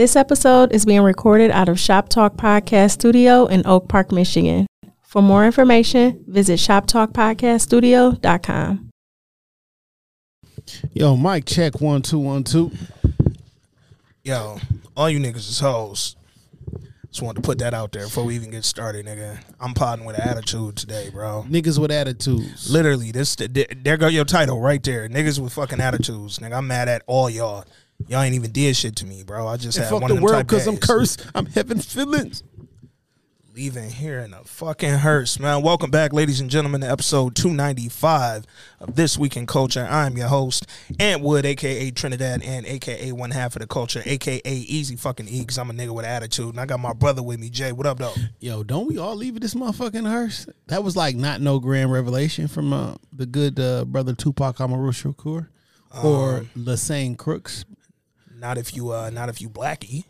This episode is being recorded out of Shop Talk Podcast Studio in Oak Park, Michigan. For more information, visit shoptalkpodcaststudio.com. Yo, Mike, check one two one two. Yo, all you niggas is hoes. Just wanted to put that out there before we even get started, nigga. I'm potting with attitude today, bro. Niggas with attitudes. Literally, this there go your title right there. Niggas with fucking attitudes, nigga. I'm mad at all y'all. Y'all ain't even did shit to me, bro. I just And had fuck one the of them world because I'm cursed. I'm having feelings. Leaving here in a fucking hearse, man. Welcome back, ladies and gentlemen, to episode 295 of This Week in Culture. I'm your host, Ant Wood, aka Trinidad, and aka one half of the culture, aka Eazy fucking E, because I'm a nigga with attitude. And I got my brother with me, Jay. What up, though? Yo, don't we all leave this motherfucking hearse? That was like not no grand revelation from uh, the good uh, brother Tupac Amaru Shakur or Um, Lesane Crooks. Not if you, uh, not if you blacky.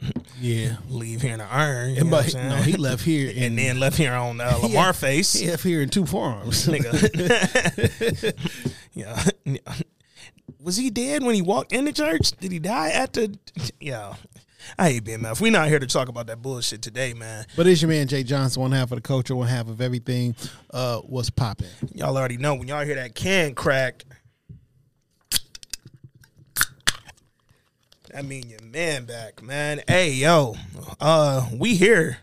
Yeah. Leave here in the iron. You know But no, he left here in, and then left here on uh, Lamar face. he left here in two forearms. nigga. yeah. Was he dead when he walked in the church? Did he die at the? Yeah. I hate being man. We not here to talk about that bullshit today, man. But it's your man Jay Johnson, one half of the culture, one half of everything. Uh, what's popping? Y'all already know when y'all hear that can crack. That mean your man back, man. Hey, yo, uh, we here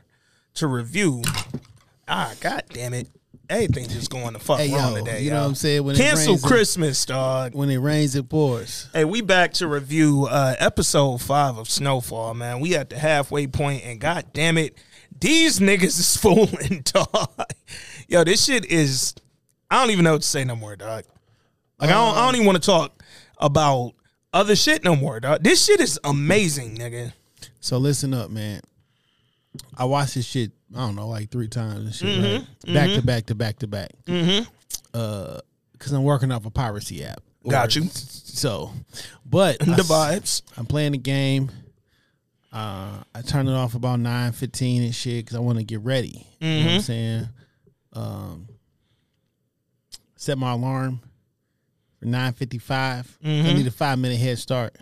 to review. Ah, god damn it. Everything just going to fuck Hey, wrong yo, today. you know what I'm saying? When it Cancel rains, it- Christmas, dog. When it rains, it pours. Hey, we back to review uh episode five of Snowfall, man. We at the halfway point, and god damn it, these niggas is fooling, dog. Yo, this shit is I don't even know what to say no more, dog. Like I don't I don't even want to talk about other shit no more, dog. This shit is amazing, nigga. So listen up, man. I watched this shit. I don't know, like three times and shit, Mm-hmm, right? Back to back to back to back. Mm-hmm. Uh, because I'm working off a piracy app. Got you. So, but The s- vibes. I'm playing the game. Uh, I turn it off about nine fifteen and shit because I want to get ready. You know Mm-hmm. what I'm saying? Um, set my alarm for nine fifty five. Mm-hmm. I need a five minute head start.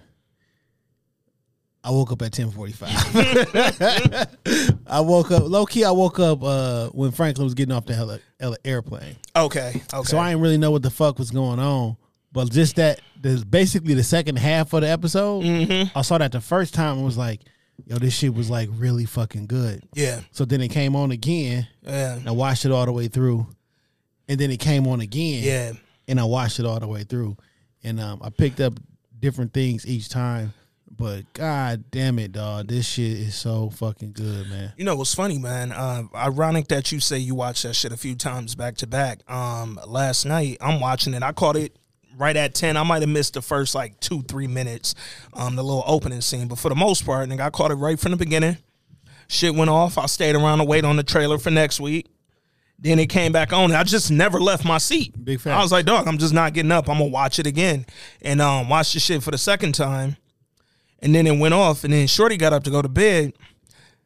I woke up at ten forty five. I woke up low key. I woke up uh, when Franklin was getting off the heli- heli- airplane. Okay. Okay. So I didn't really know what the fuck was going on. But just that, the, basically the second half of the episode, Mm-hmm. I saw that the first time and was like, yo, this shit was like really fucking good. yeah. So then it came on again. Yeah. And I watched it all the way through. And then it came on again. Yeah. And I watched it all the way through. And um, I picked up different things each time. But god damn it, dog. This shit is so fucking good, man. You know what's funny, man? Uh, ironic that you say you watched that shit a few times back to back. Um, last night I'm watching it. I caught it right at ten. I might have missed the first like two, three minutes, um, the little opening scene, but for the most part, nigga, I caught it right from the beginning. Shit went off. I stayed around to wait on the trailer for next week. Then it came back on. I just never left my seat. Big fan. I was like, dog, I'm just not getting up. I'm gonna watch it again, and um, watch the shit for the second time. And then it went off, and then Shorty got up to go to bed.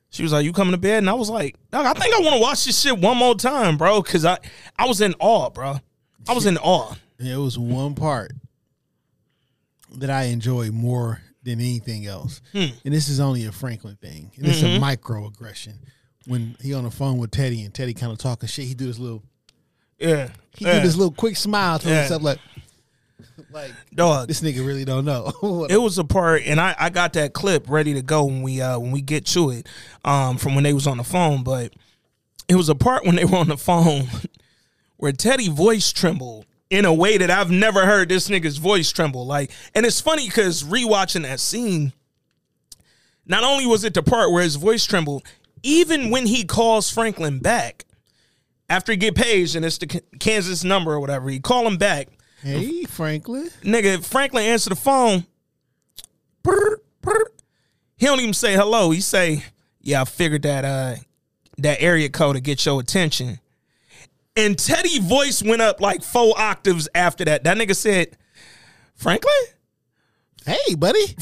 She was like, "You coming to bed?" And I was like, "Dog, I think I want to watch this shit one more time, bro." Because I, I was in awe, bro. I was in awe. There was one part that I enjoy more than anything else. Hmm. And this is only a Franklin thing. And it's Mm-hmm. a microaggression. When he on the phone with Teddy and Teddy kind of talking shit, he do this little Yeah, he yeah. do this little quick smile to Yeah. himself like like dog. this nigga really don't know. It was a part, and I, I got that clip ready to go when we uh when we get to it, um from when they was on the phone. But it was a part when they were on the phone where Teddy voice trembled in a way that I've never heard this nigga's voice tremble. Like, and it's funny because rewatching that scene, not only was it the part where his voice trembled, even when he calls Franklin back after he get paged and it's the Kansas number or whatever, he call him back. hey, Franklin. Nigga, Franklin answer the phone. Brr, brr. He don't even say hello. He say, "Yeah, I figured that uh that area code to get your attention." And Teddy voice went up like four octaves after that. That nigga said, "Franklin, Hey, buddy.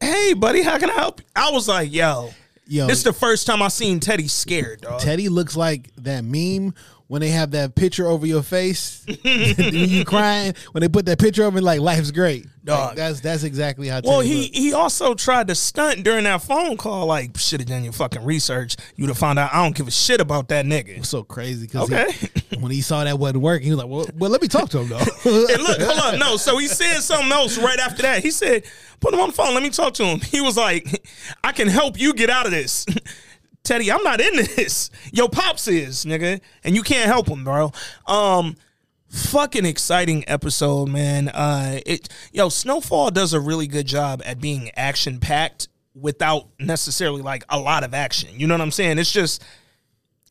hey buddy, how can I help?" you?" I was like, "Yo, Yo, this is the first time I seen Teddy scared, dog." Teddy looks like that meme when they have that picture over your face, you crying when they put that picture over, like life's great. Like, Dog. that's that's exactly how. Well, he looked. he also tried to stunt during that phone call. Like, should have done your fucking research. You'd have found out I don't give a shit about that nigga. so crazy because Okay. when he saw that wasn't working, he was like, "Well, well let me talk to him though." And look, hold on, no. So he said something else right after that. He said, "Put him on the phone. Let me talk to him." He was like, "I can help you get out of this." Teddy, I'm not in this. Yo, pops is nigga, and you can't help him, bro. Um, fucking exciting episode, man. Uh, it yo, Snowfall does a really good job at being action packed without necessarily like a lot of action. You know what I'm saying? It's just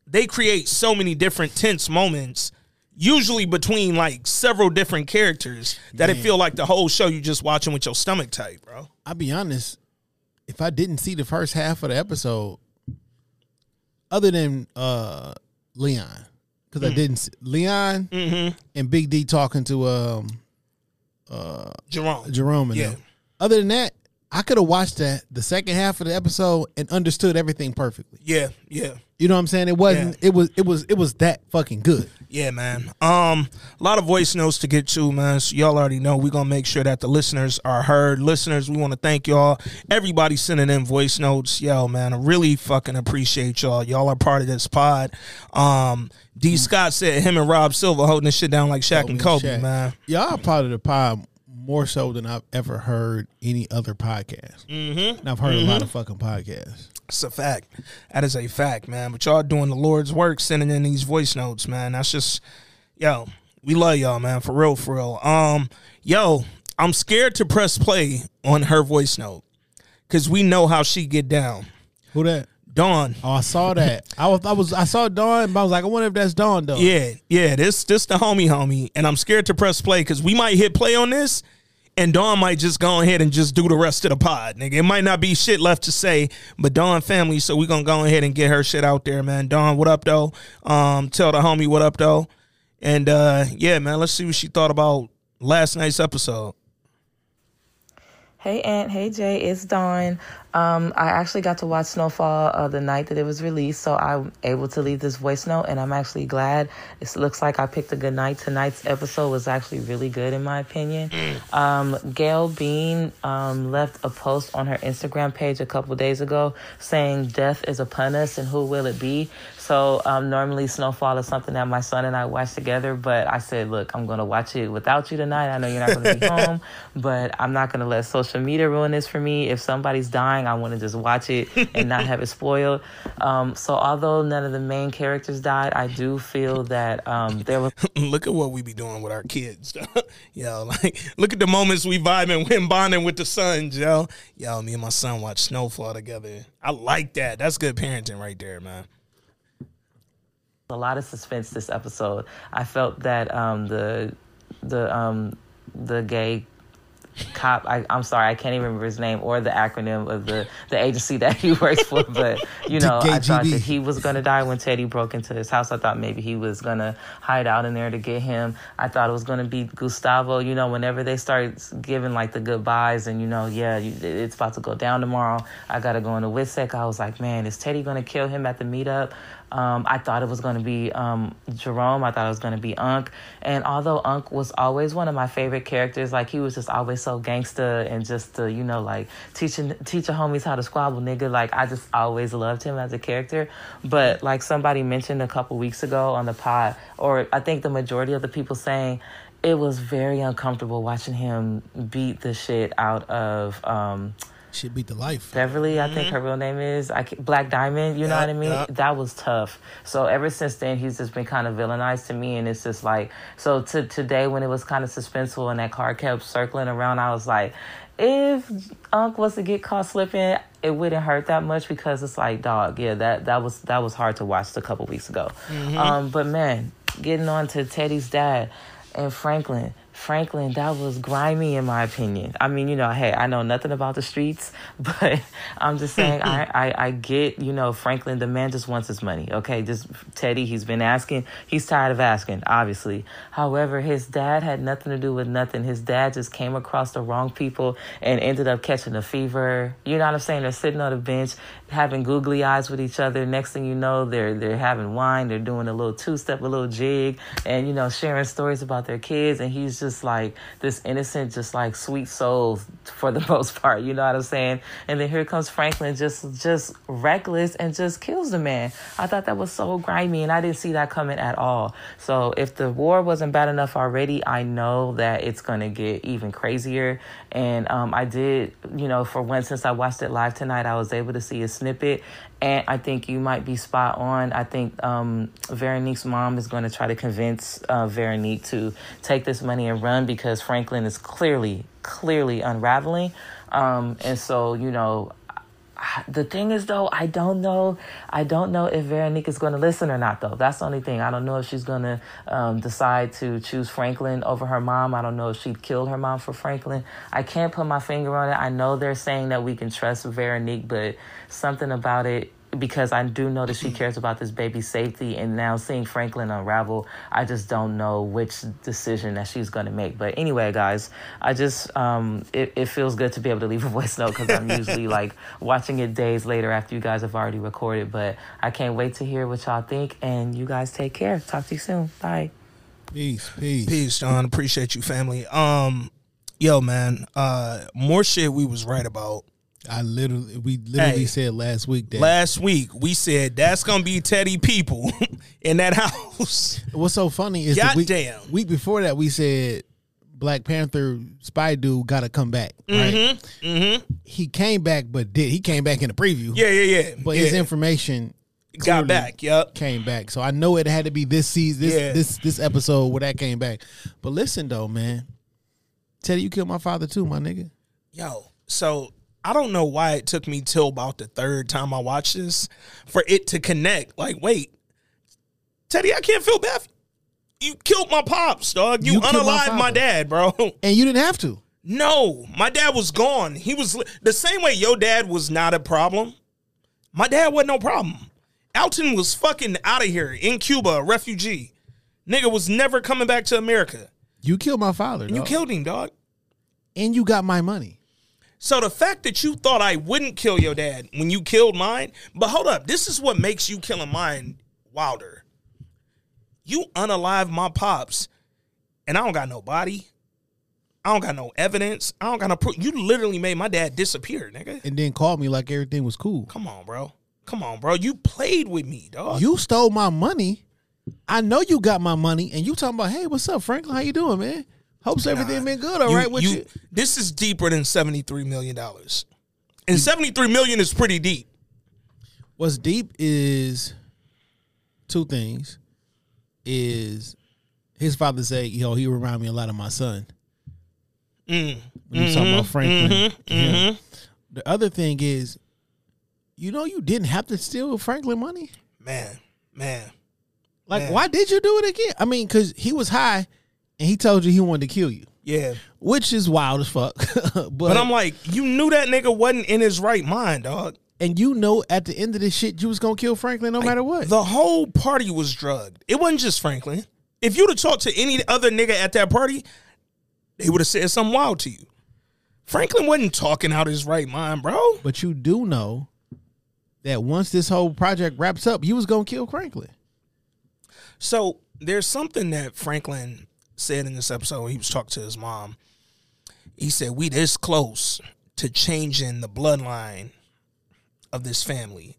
they create so many different tense moments usually between like several different characters that it feel like the whole show you just watching with your stomach tight bro I'll be honest. If I didn't see the first half of the episode, other than uh Leon, because I didn't see Leon and Big D talking to um uh jerome Jerome and Yeah. them. Other than that, I could have watched that the second half of the episode and understood everything perfectly. yeah yeah You know what I'm saying? It wasn't. It was. It was. It was that fucking good. yeah man um a lot of voice notes to get to man so y'all already know we're gonna make sure that the listeners are heard listeners we want to thank y'all everybody sending in voice notes yo man i really fucking appreciate y'all y'all are part of this pod um d scott said him and rob silver holding this shit down like Shaq and kobe Shaq. man Y'all are part of the pod more so than I've ever heard any other podcast. Mm-hmm. And I've heard a lot of fucking podcasts. It's a fact. That is a fact, man. But y'all doing the Lord's work, sending in these voice notes, man. That's just, yo, we love y'all, man. For real, for real. Um, yo, I'm scared to press play on her voice note because we know how she get down. Who that? Dawn. Oh, I saw that. I was. I was. I saw Dawn, but I was like, I wonder if that's Dawn though. Yeah, yeah. This, this the homie, homie, and I'm scared to press play because we might hit play on this, and Dawn might just go ahead and just do the rest of the pod, nigga. It might not be shit left to say, but Dawn family, so we gonna go ahead and get her shit out there, man. Dawn, what up though? Um, tell the homie what up though, and uh, yeah, man. Let's see what she thought about last night's episode. Hey Ant, hey Jay, it's Dawn. Um, I actually got to watch Snowfall uh, the night that it was released, so I'm able to leave this voice note, and I'm actually glad. It looks like I picked a good night. Tonight's episode was actually really good, in my opinion. Um, Gail Bean um, left a post on her Instagram page a couple days ago saying, "Death is upon us, and who will it be?" So um, normally Snowfall is something that my son and I watch together, but I said, "Look, I'm going to watch it without you tonight. I know you're not going to be home, but I'm not going to let social media ruin this for me. If somebody's dying, I want to just watch it and not have it spoiled." Um, so although none of the main characters died, I do feel that um, there was look at what we be doing with our kids, yo. Like, look at the moments we vibing when bonding with the sons, yo. Yo, me and my son watch Snowfall together. I like that. That's good parenting right there, man. A lot of suspense this episode. I felt that um, the the um, the gay cop I, I'm sorry, I can't even remember his name or the acronym of the, the agency that he works for, but you know, I thought that he was gonna die when Teddy broke into his house. I thought maybe he was gonna hide out in there to get him. I thought it was gonna be Gustavo, you know, whenever they start giving like the goodbyes and you know, yeah, you, it's about to go down tomorrow. I gotta go into Witsec. I was like, man, is Teddy gonna kill him at the meetup? Um, I thought it was going to be um, Jerome. I thought it was going to be Unc. And although Unc was always one of my favorite characters, like he was just always so gangster and just uh, you know like teaching teaching homies how to squabble, nigga. Like I just always loved him as a character. But like somebody mentioned a couple weeks ago on the pod, or I think the majority of the people saying it was very uncomfortable watching him beat the shit out of. Um, Shit beat the life. Beverly, I think her real name is I, Black Diamond. You know Yeah, what I mean? yeah. That was tough. So ever since then, he's just been kind of villainized to me, and it's just like so. To today, when it was kind of suspenseful and that car kept circling around, I was like, if Unc was to get caught slipping, it wouldn't hurt that much because it's like, dog, yeah, that that was that was hard to watch a couple weeks ago. Um, but man, getting on to Teddy's dad and Franklin, Franklin, that was grimy in my opinion. I mean, you know, hey, I know nothing about the streets, but I'm just saying, I, I, I get, you know, Franklin, the man just wants his money. Okay, just Teddy, he's been asking, he's tired of asking, obviously. However, his dad had nothing to do with nothing. His dad just came across the wrong people and ended up catching a fever. You know what I'm saying? They're sitting on the bench having googly eyes with each other. Next thing you know, they're they're having wine, they're doing a little two step, a little jig, and you know, sharing stories about their kids. And he's just like this innocent, just like sweet soul for the most part. You know what I'm saying? And then here comes Franklin, just just reckless and just kills the man. I thought that was so grimy, and I didn't see that coming at all. So if the war wasn't bad enough already, I know that it's gonna get even crazier. And um, I did, you know, for once since I watched it live tonight, I was able to see a snippet, and I think you might be spot on. I think um, Veronique's mom is going to try to convince uh, Veronique to take this money and run because Franklin is clearly, clearly unraveling. Um, and so, you know, the thing is though i don't know. I don't know if veronique is going to listen or not though. That's the only thing. I don't know if she's going to um, decide to choose franklin over her mom. I don't know if she'd kill her mom for franklin. I can't put my finger on it. I know they're saying that we can trust veronique but something about it because I do know that she cares about this baby's safety. And now seeing Franklin unravel, I just don't know which decision that she's going to make. But anyway, guys, I just, um, it, it feels good to be able to leave a voice note because I'm usually like watching it days later after you guys have already recorded. But I can't wait to hear what y'all think. And you guys take care. Talk to you soon. Bye. Peace, peace. Peace, John. Appreciate you, family. Um, yo, man. Uh, more shit we was right about. I literally, we literally Hey. said last week that. Last week we said that's gonna be Teddy people in that house. what's so funny is the week, Goddamn. week before that we said Black Panther spy dude got to come back. Right? Mm-hmm. He came back, but did he came back in the preview? Yeah, yeah, yeah. but yeah. his information got back. Yep. came back. So I know it had to be this season, this Yeah. this this episode where that came back. But listen though, man, Teddy, you killed my father too, my nigga. Yo, so I don't know why it took me till about the third time I watched this for it to connect. Like, wait, Teddy, I can't feel bad. You killed my pops, dog. You, You killed my unalived my, dad, bro. And you didn't have to. No, my dad was gone. He was the same way your dad was not a problem. My dad wasn't no problem. Alton was fucking out of here in Cuba, a refugee. Nigga was never coming back to America. You killed my father. You killed him, dog. and you got my money. So the fact that you thought I wouldn't kill your dad when you killed mine, but hold up, this is what makes you killing mine wilder. You unalive my pops, and I don't got no body. I don't got no evidence. I don't got no proof. You literally made my dad disappear, nigga. And then called me like everything was cool. Come on, bro. Come on, bro. You played with me, dog. You stole my money. I know you got my money, and you talking about, hey, what's up, Franklin? How you doing, man? Hopes everything been good, all right with you. This is deeper than seventy three million dollars, and seventy three million is pretty deep. What's deep is two things. Is his father say, yo, he remind me a lot of my son. Mm. When you talking about Franklin. Mm-hmm. Yeah. The other thing is, you know, you didn't have to steal Franklin money. Man, man. Like, Man. why did you do it again? I mean, because he was high and he told you he wanted to kill you, Yeah. which is wild as fuck. but, But I'm like, you knew that nigga wasn't in his right mind, dog. and you know, at the end of this shit, you was gonna kill Franklin no matter what. The whole party was drugged. It wasn't just Franklin. If you'd have talked to any other nigga at that party, they would have said something wild to you. Franklin wasn't talking out his right mind, bro. but you do know that once this whole project wraps up, you was gonna kill Franklin. So there's something that Franklin said in this episode. He was talking to his mom. He said, "We this close to changing the bloodline of this family.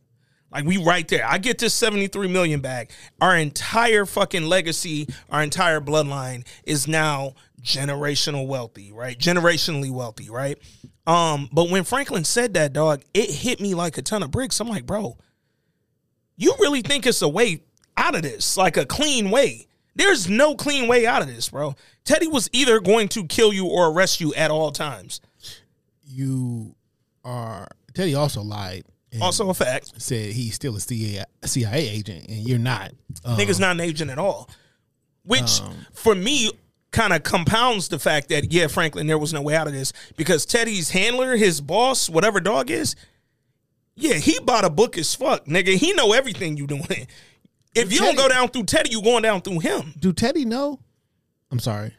Like we right there. I get this 73 million back. Our entire fucking legacy, our entire bloodline is now generational wealthy, right? Generationally wealthy, right? Um, but when Franklin said that, dog, it hit me like a ton of bricks. I'm like, bro, you really think it's a way out of this, like a clean way? There's no clean way out of this, bro. Teddy was either going to kill you or arrest you at all times. You are Teddy also lied. Also a fact. said he's still a CIA, CIA agent, and you're not. Um, Nigga's not an agent at all. Which Um, for me kind of compounds the fact that yeah, Franklin, there was no way out of this because Teddy's handler, his boss, whatever dog is, yeah, he bought a book as fuck, nigga. He know everything you doing. If you don't go down through Teddy, you going down through him. Do Teddy know? I'm sorry.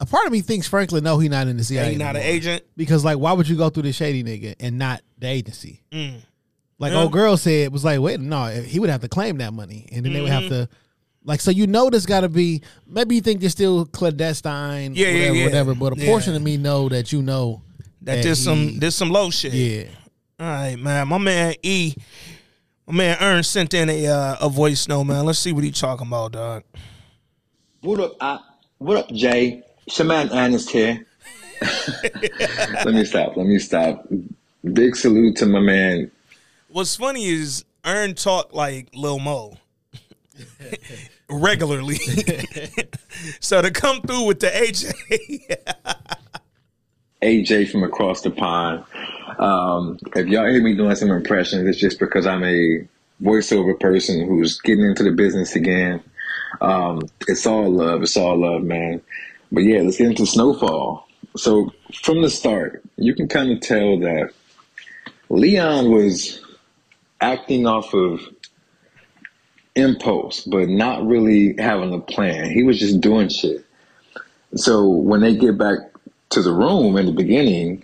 A part of me thinks Franklin know he not in the CIA. He not an agent. Because like, why would you go through the shady nigga and not the agency? Like Yeah. old girl said, was like, wait, no, he would have to claim that money, and then they would have Mm-hmm. to, like, so you know, there's got to be. Maybe you think they're still clandestine, Yeah, yeah, whatever, yeah. whatever. But a Yeah. portion of me know that you know That there's he- some there's some low shit. yeah. All right, man. My man E, my man Ern sent in a uh, a voice note, man. Let's see what he talking about, dog. What up, I, what up, Jay? Shaman Ernest here. let me stop. Let me stop. Big salute to my man. What's funny is Ern talk like Lil Mo regularly. so to come through with the AJ, AJ from across the pond. Um, if y'all hear me doing some impressions, it's just because I'm a voiceover person who's getting into the business again. Um, it's all love. It's all love, man. But yeah, let's get into Snowfall. So from the start, you can kind of tell that Leon was acting off of impulse, but not really having a plan. He was just doing shit. So when they get back to the room in the beginning,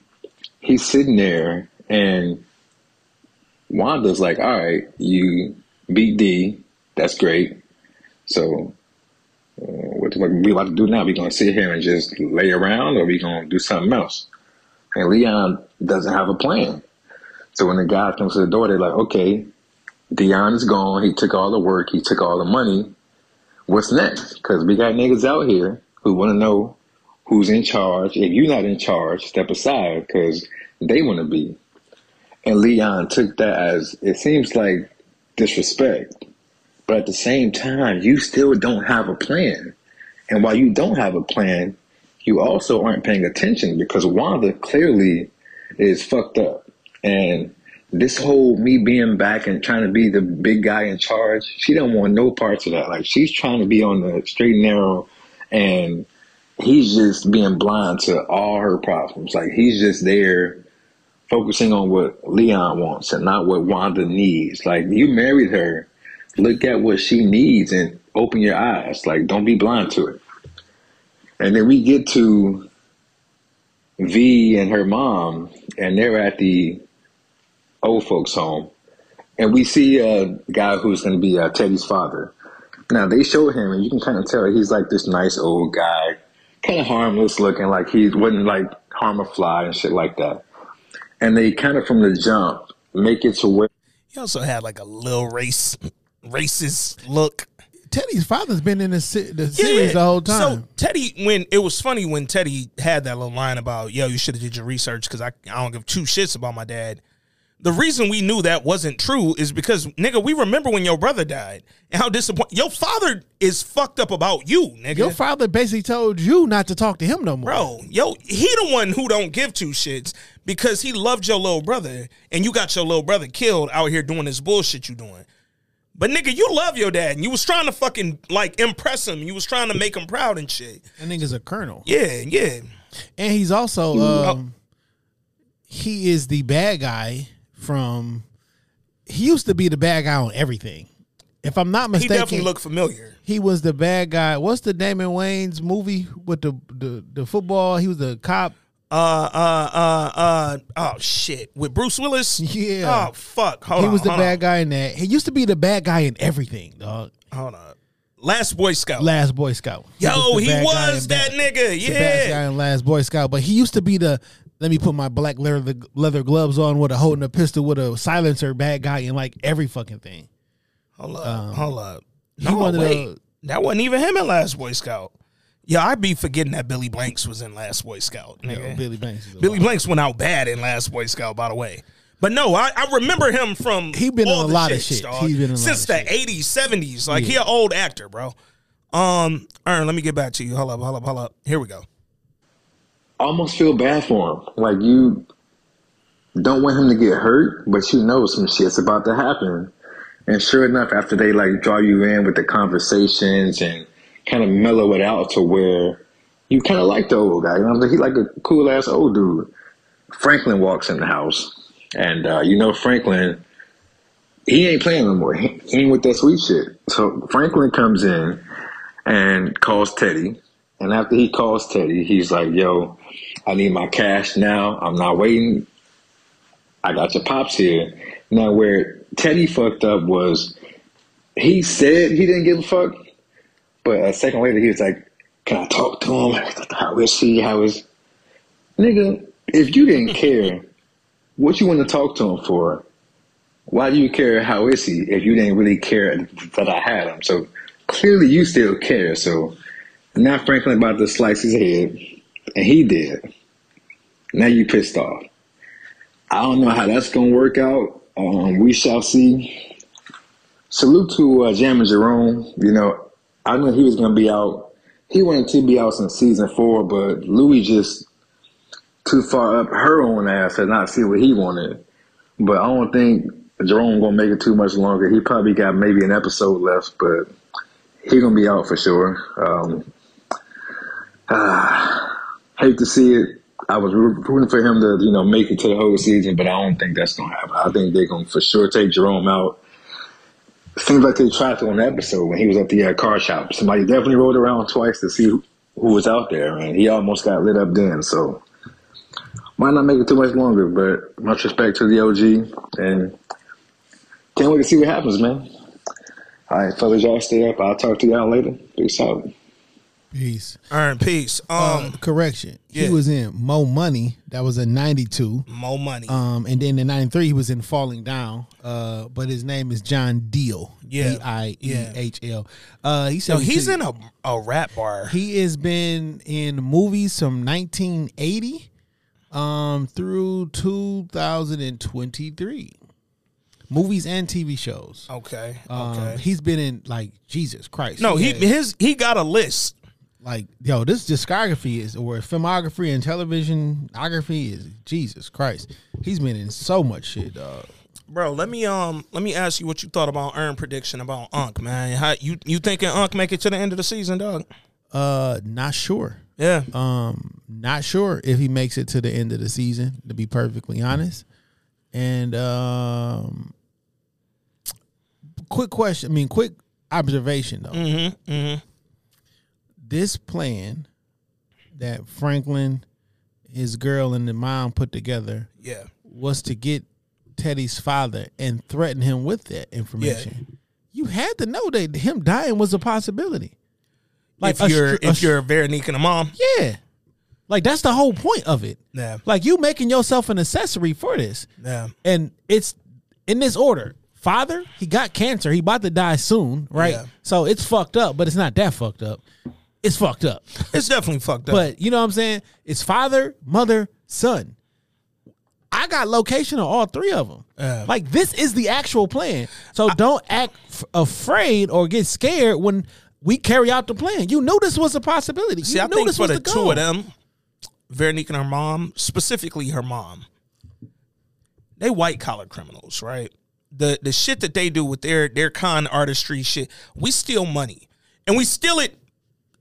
he's sitting there and Wanda's like, all right, you beat D. That's great. So uh, what, we about to do now? We to sit here and just lay around or we to do something else? And Leon doesn't have a plan. So when the guy comes to the door, they're like, okay, Dion is gone. He took all the work. He took all the money. What's next? Because we got niggas out here who want to know who's in charge. If you're not in charge, step aside because they want to be. And Leon took that as it seems like disrespect. But at the same time, you still don't have a plan. And while you don't have a plan, you also aren't paying attention because Wanda clearly is fucked up. And this whole me being back and trying to be the big guy in charge, she don't want no parts of that. Like she's trying to be on the straight and narrow and he's just being blind to all her problems. Like he's just there focusing on what Leon wants and not what Wanda needs. Like you married her, look at what she needs and open your eyes. Like don't be blind to it. And then we get to V and her mom, and they're at the old folks' home, and we see a guy who's going to be uh, Teddy's father. Now they show him, and you can kind of tell he's like this nice old guy, kind of harmless looking, like he wouldn't like harm a fly and shit like that. And they kind of from the jump make it to where he also had like a little race racist look. Teddy's father's been in the, se- the series the whole time. So Teddy, when it was funny when Teddy had that little line about, "Yo, you should have did your research because I, I don't give two shits about my dad." The reason we knew that wasn't true is because nigga, we remember when your brother died and how disappointed your father is fucked up about you, nigga. Your father basically told you not to talk to him no more. Bro, yo, he the one who don't give two shits because he loved your little brother and you got your little brother killed out here doing this bullshit you doing. But nigga, you love your dad and you was trying to fucking like impress him. You was trying to make him proud and shit. That nigga's a colonel. Yeah, yeah. And he's also oh. um, he is the bad guy from he used to be the bad guy on everything. If I'm not mistaken, He definitely looked familiar. he was the bad guy. What's the Damon Wayans movie with the the, the football? He was the cop. Uh uh uh uh oh shit. With Bruce Willis? Yeah. Oh fuck. Hold he on. was the bad on, guy in that. He used to be the bad guy in everything, dog. Hold on. Last Boy Scout. Last Boy Scout. Yo, the he was that nigga. the bad guy Yeah. in Last Boy Scout, but he used to be the let me put my black leather leather gloves on with a holding a pistol with a silencer bad guy in like every fucking thing. Hold up. hold up. No, wait. the- That wasn't even him in Last Boy Scout. Yeah, I'd be forgetting that Billy Blanks was in Last Boy Scout. Billy Banks. is Billy wild- Blanks went out bad in Last Boy Scout, by the way. But no, I, I remember him from He been in a lot of shit. dog. He been in a lot since the shit. eighties, seventies. Like he an old actor, bro. Um, Ern, let me get back to you. Hold up, hold up, hold up. Here we go. Almost feel bad for him. Like you don't want him to get hurt, but you know some shit's about to happen. And sure enough, after they like draw you in with the conversations and kind of mellow it out to where you kind of like the old guy. You know, he like a cool ass old dude. Franklin walks in the house, and uh, you know Franklin, he ain't playing no more. He, he ain't with that sweet shit. So Franklin comes in and calls Teddy, and after he calls Teddy, he's like, "Yo, I need my cash now. I'm not waiting. I got your pops here." Now, where Teddy fucked up was he said he didn't give a fuck, but a second later he was like, "Can I talk to him? How is he? How is nigga?" if you didn't care what you want to talk to him for, why do you care how is he if you didn't really care that I had him? So clearly you still care. So now Franklin about to slice his head, and he did. Now you pissed off. I don't know how that's gonna work out. Um, we shall see. Salute to uh, Jerome. You know, I knew he was gonna be out. He wanted to be out since season four, but Louie just too far up her own ass and not see what he wanted. But I don't think Jerome gonna make it too much longer. He probably got maybe an episode left, but he gonna be out for sure. Um, uh, hate to see it. I was rooting for him to, you know, make it to the whole season, but I don't think that's gonna happen. I think they're gonna for sure take Jerome out. Seems like they tried to on the episode when he was at the uh, car shop. Somebody definitely rode around twice to see who, who was out there, and he almost got lit up then. So might not make it too much longer, but much respect to the OG and can't wait to see what happens, man. All right, fellas, y'all stay up. I'll talk to y'all later. Peace out. Peace. Right, peace. Um, Uh, correction. yeah. He was in Mo Money. That was a 92. Mo money. Um, and then in 93, he was in Falling Down. Uh, but his name is John Diehl. Yeah. D-I-E-H-L. Uh, he said so he's in a a rap bar. He has been in movies from 1980 um, through 2023. Movies and TV shows. Okay. Um, Okay. he's been in like Jesus Christ. no, he his he got a list. Like yo, this discography is or filmography and televisionography is Jesus Christ. He's been in so much shit, dog. Bro, let me um let me ask you what you thought about Ern prediction about Unk, man. How you you thinking Unk make it to the end of the season, dog? Uh, not sure. Yeah. Um, not sure if he makes it to the end of the season, to be perfectly honest. And um, quick question. I mean, quick observation though. Mm-hmm. Mm-hmm. This plan that Franklin, his girl, and the mom put together Yeah. was to get Teddy's father and threaten him with that information. You had to know that him dying was a possibility. Like if you're str- if str- you're Veronique and a mom. yeah, like that's the whole point of it. Yeah. Like you making yourself an accessory for this. Yeah. And it's in this order. Father, he got cancer. He about to die soon, right? Yeah. So it's fucked up, but it's not that fucked up. It's fucked up. It's definitely fucked up. But you know what I'm saying? It's father, mother, son. I got location on all three of them. Yeah. Like this is the actual plan. So don't act f- afraid or get scared when we carry out the plan. You knew this was a possibility. See, you I knew think this for was the the two of them, Veronique and her mom, specifically her mom, they white collar criminals, right? The the shit that they do with their their con artistry shit, we steal money. And we steal it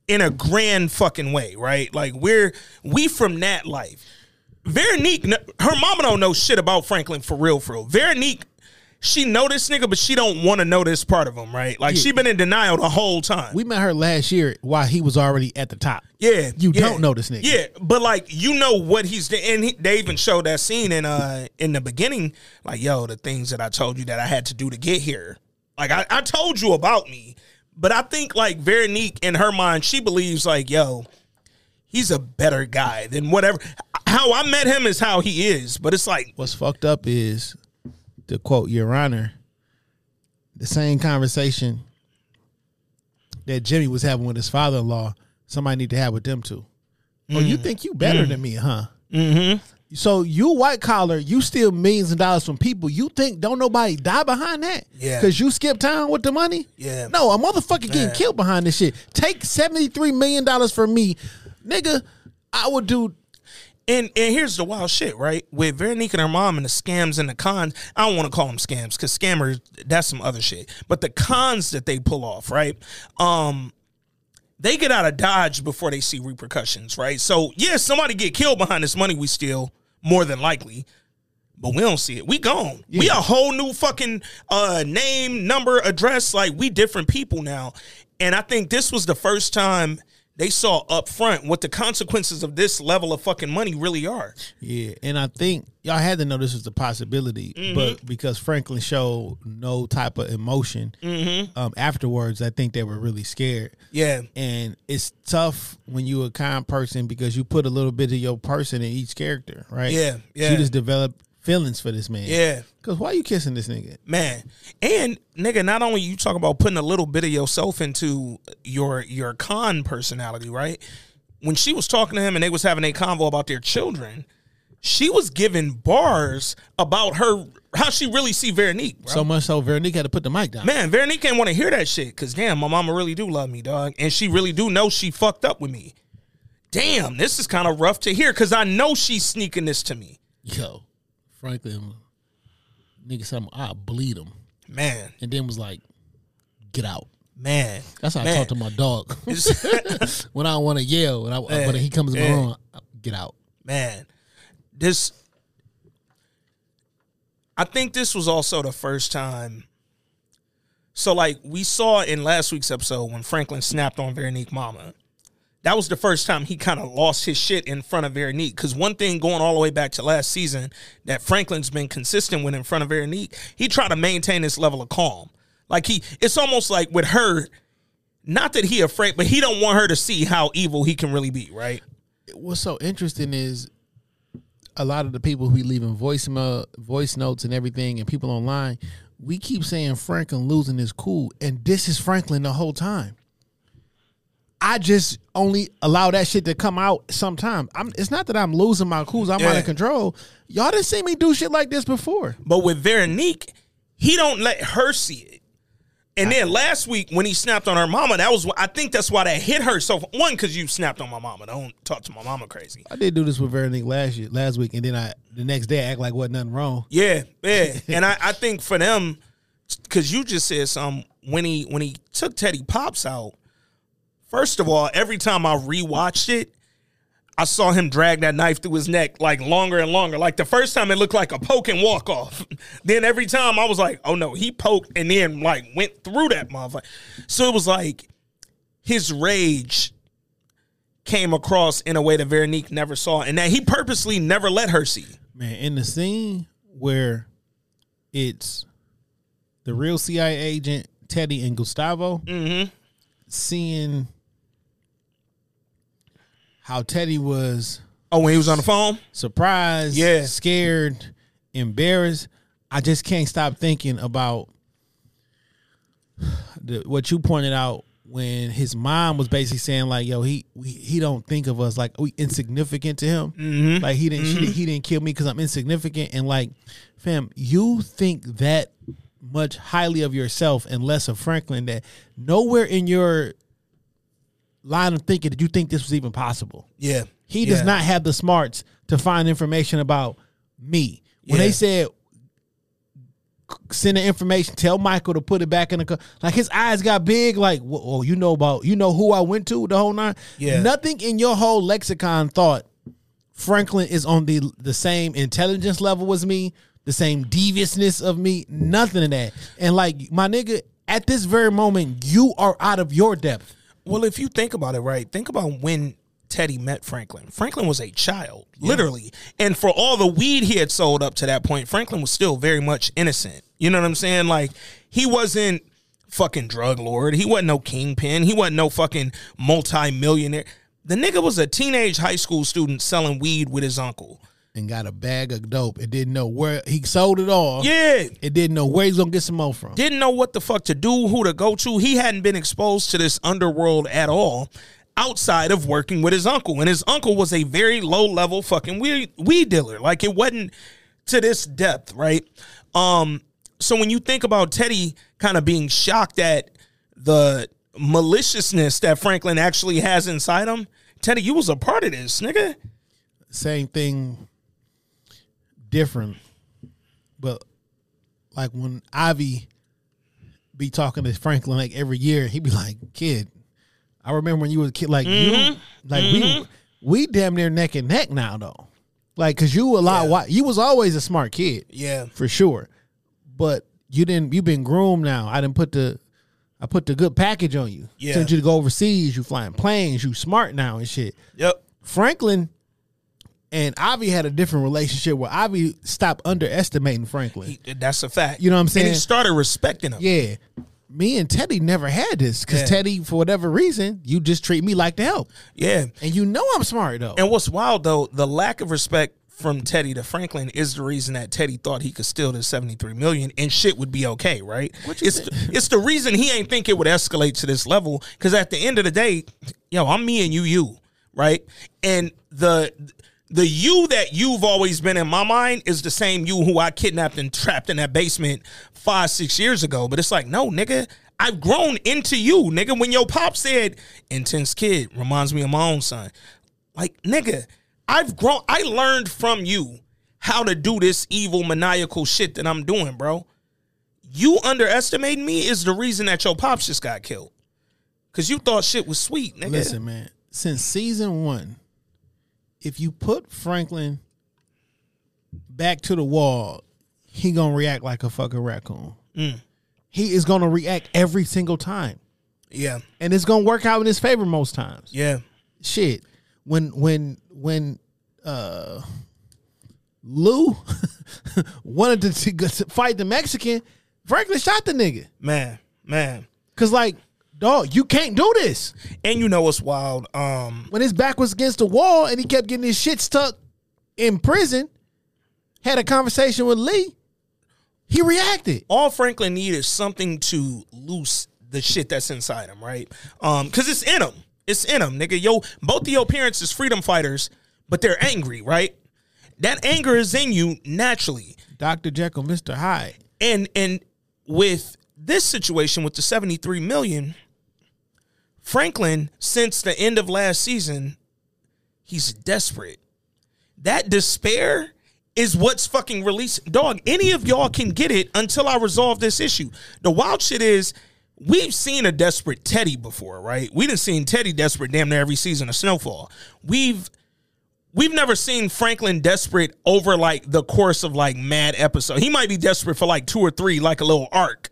in a grand fucking way, right? Like we're we from that life. Veronique, her mama don't know shit about Franklin for real, for real. Veronique, she know this nigga, but she don't want to know this part of him, right? Like she been in denial the whole time. We met her last year while he was already at the top. Yeah, You yeah. don't know this nigga. Yeah, but like you know what he's and he, they even showed that scene in uh in the beginning, like yo, the things that I told you that I had to do to get here. Like I, I told you about me, but I think like Veronique in her mind, she believes like yo, he's a better guy than whatever. How I met him is how he is, but it's like What's fucked up is, to quote Your Honor, the same conversation that Jimmy was having with his father-in-law. Somebody need to have with them too. Oh, you think you better than me, huh? mm-hmm. So you white collar, you steal millions of dollars from people. You think don't nobody die behind that? Yeah. Because you skip town with the money? Yeah. No, a motherfucker getting killed behind this shit. Take $73 million from me. Nigga, I would do And and here's the wild shit, right? With Veronique and her mom and the scams and the cons, I don't want to call them scams because scammers, that's some other shit. But the cons that they pull off, right? Um, they get out of dodge before they see repercussions, right? So yeah, somebody get killed behind this money we steal, more than likely. But we don't see it. We gone. We a whole new fucking uh name, number, address. Like we different people now. And I think this was the first time they saw up front what the consequences of this level of fucking money really are. Yeah, and I think y'all had to know this was a possibility, Mm-hmm. but because Franklin showed no type of emotion um, afterwards, I think they were really scared. Yeah. And it's tough when you a kind person because you put a little bit of your person in each character, right? Yeah, yeah. She just developed feelings for this man. Yeah. Cause why you kissing this nigga? Man, and nigga, not only you talk about putting a little bit of yourself into your your con personality, right? When she was talking to him and they was having a convo about their children, she was giving bars about her how she really see Veronique. Bro. So much so Veronique had to put the mic down. Man, Veronique can't want to hear that shit because damn, my mama really do love me, dog, and she really do know she fucked up with me. Damn, this is kind of rough to hear because I know she's sneaking this to me, Yo, Franklin, nigga said I'll bleed him. man, And then was like, get out. man. That's how I talk to my dog. When I want to yell, when I when he comes in my room, get out. man, this. I think this was also the first time. So, like we saw in last week's episode when Franklin snapped on Veronique Mama, that was the first time he kind of lost his shit in front of Veronique. Because one thing going all the way back to last season that Franklin's been consistent with in front of Veronique, he tried to maintain this level of calm. Like he, it's almost like with her, not that he afraid, but he don't want her to see how evil he can really be, right? What's so interesting is a lot of the people who be leaving voicemail, voice notes, and everything, and people online. We keep saying Franklin losing his cool, and this is Franklin the whole time. I just only allow that shit to come out sometime. I'm, it's not that I'm losing my cool. I'm out of control. Y'all didn't see me do shit like this before. But with Veronique, he don't let her see it. And then last week when he snapped on her mama, that was I think that's why that hit her. So one, because you snapped on my mama. Don't talk to my mama crazy. I did do this with Veronique last year, last week, and then I the next day I act like wasn't nothing wrong. Yeah, yeah. and I, I think for them, because you just said some when he when he took Teddy Pops out. First of all, every time I rewatched it, I saw him drag that knife through his neck like longer and longer. Like the first time, it looked like a poke and walk off. then every time, I was like, "Oh no, he poked and then like went through that motherfucker." So it was like his rage came across in a way that Veronique never saw, and that he purposely never let her see. Man, in the scene where it's the real CIA agent Teddy and Gustavo, mm-hmm. seeing how Teddy was Oh, when he was on the phone. surprised, Yeah. scared, embarrassed. I just can't stop thinking about the, what you pointed out when his mom was basically saying like, "Yo, he we, he don't think of us like we insignificant to him. Mm-hmm. Like he didn't she, he didn't kill me because I'm insignificant." And like, fam, you think that much highly of yourself and less of Franklin that nowhere in your line of thinking did you think this was even possible. Yeah. He does not have the smarts to find information about me. When Yeah. they said send the information, tell Michael to put it back in the co-, like his eyes got big. Like, oh, you know about you know who I went to the whole nine. Yeah. nothing in your whole lexicon thought Franklin is on the the same intelligence level as me, the same deviousness of me. Nothing in that. And like my nigga, at this very moment, you are out of your depth. Well, if you think about it, right, think about when Teddy met Franklin. Franklin was a child, literally. And for all the weed he had sold up to that point, Franklin was still very much innocent. You know what I'm saying? Like, he wasn't fucking drug lord. He wasn't no kingpin. He wasn't no fucking multi-millionaire. The nigga was a teenage high school student selling weed with his uncle. And got a bag of dope and didn't know where he sold it all. Yeah. and didn't know where he's gonna get some more from. didn't know what the fuck to do, who to go to. He hadn't been exposed to this underworld at all outside of working with his uncle. And his uncle was a very low level fucking weed, weed dealer. Like it wasn't to this depth, right? Um, so when you think about Teddy kind of being shocked at the maliciousness that Franklin actually has inside him, Teddy, you was a part of this, nigga. Same thing, different, but like when Avi be talking to Franklin like every year, he'd be like, "Kid, I remember when you was a kid, like you, mm-hmm. like we, mm-hmm. we damn near neck and neck now though. Like, cause you a lot, Yeah. wi- you was always a smart kid Yeah. for sure, but you didn't. You been groomed now. I didn't put the, I put the good package on you. Yeah. Sent you to go overseas. You flying planes. You smart now and shit. Yep. Franklin and Avi had a different relationship where Avi stopped underestimating Franklin. He- that's a fact. You know what I'm And saying? he started respecting him. yeah. Me and Teddy never had this because Yeah. Teddy, for whatever reason, you just treat me like the help. Yeah. And you know I'm smart though. And what's wild though, the lack of respect from Teddy to Franklin is the reason that Teddy thought he could steal the 73 million and shit would be okay, right? It's it's the reason he ain't think it would escalate to this level cuz at the end of the day, yo, I'm me and you you, right? And the the you that you've always been in my mind is the same you who I kidnapped and trapped in that basement 5 6 years ago, but it's like, no, nigga, I've grown into you, nigga. When your pop said intense kid reminds me of my own son. Like, nigga, I've grown. I learned from you how to do this evil, maniacal shit that I'm doing, bro. You underestimating me is the reason that your pops just got killed. Cause you thought shit was sweet, nigga. Listen, man. Since season one, if you put Franklin back to the wall, he gonna react like a fucking raccoon. Mm. He is gonna react every single time, Yeah, and it's gonna work out in his favor most times. yeah, Shit, when when when uh Lou wanted to, to to fight the Mexican, Franklin shot the nigga. man, man. Cause like, dog, you can't do this. And you know what's wild? Um, when his back was against the wall and he kept getting his shit stuck in prison, had a conversation with Lee, he reacted. all Franklin needed is something to loose the shit that's inside him, right? Um, because it's in him. It's in him, nigga. Yo, both of your parents is freedom fighters, but they're angry, right? That anger is in you naturally. Dr. Jekyll, Mr. Hyde. And and with this situation with the 73 million, Franklin, since the end of last season, he's desperate. That despair is what's fucking releasing. Dog, any of y'all can get it until I resolve this issue. The wild shit is we've seen a desperate Teddy before, right? We done seen Teddy desperate damn near every season of Snowfall. We've we've never seen Franklin desperate over like the course of like mad episode. He might be desperate for like two or three, like a little arc.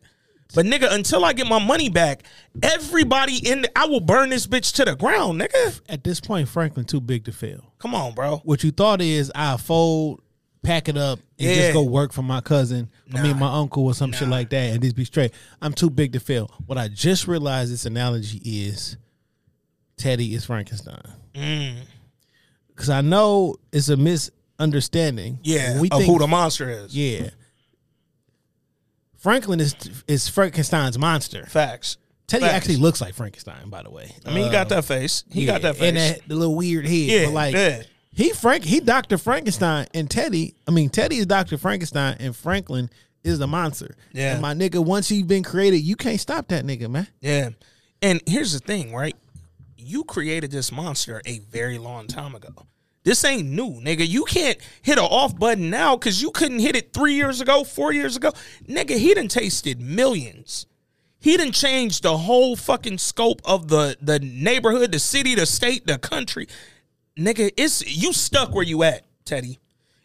But nigga, until I get my money back, everybody in the, I will burn this bitch to the ground, nigga. At this point, Franklin too big to fail. Come on, bro. What you thought is I fold, pack it up, and Yeah. just go work for my cousin, I mean my uncle or some shit like that, and just be straight. I'm too big to fail. What I just realized this analogy is Teddy is Frankenstein. Mm. Cause I know it's a misunderstanding. Yeah, we of think who the monster is. Yeah. Franklin is is Frankenstein's monster. Facts. Teddy Facts. actually looks like Frankenstein, by the way. I mean, he got uh, that face. He got that face. and that the little weird head. Yeah, but like yeah. he Frank he Doctor Frankenstein and Teddy. I mean Teddy is Doctor Frankenstein and Franklin is the monster. Yeah. and my nigga, once he's been created, you can't stop that nigga, man. Yeah. And here's the thing, right? You created this monster a very long time ago. This ain't new, nigga. You can't hit an off button now because you couldn't hit it three years ago, four years ago. Nigga, he done tasted millions. He done changed the whole fucking scope of the the neighborhood, the city, the state, the country. Nigga, it's you stuck where you at, Teddy.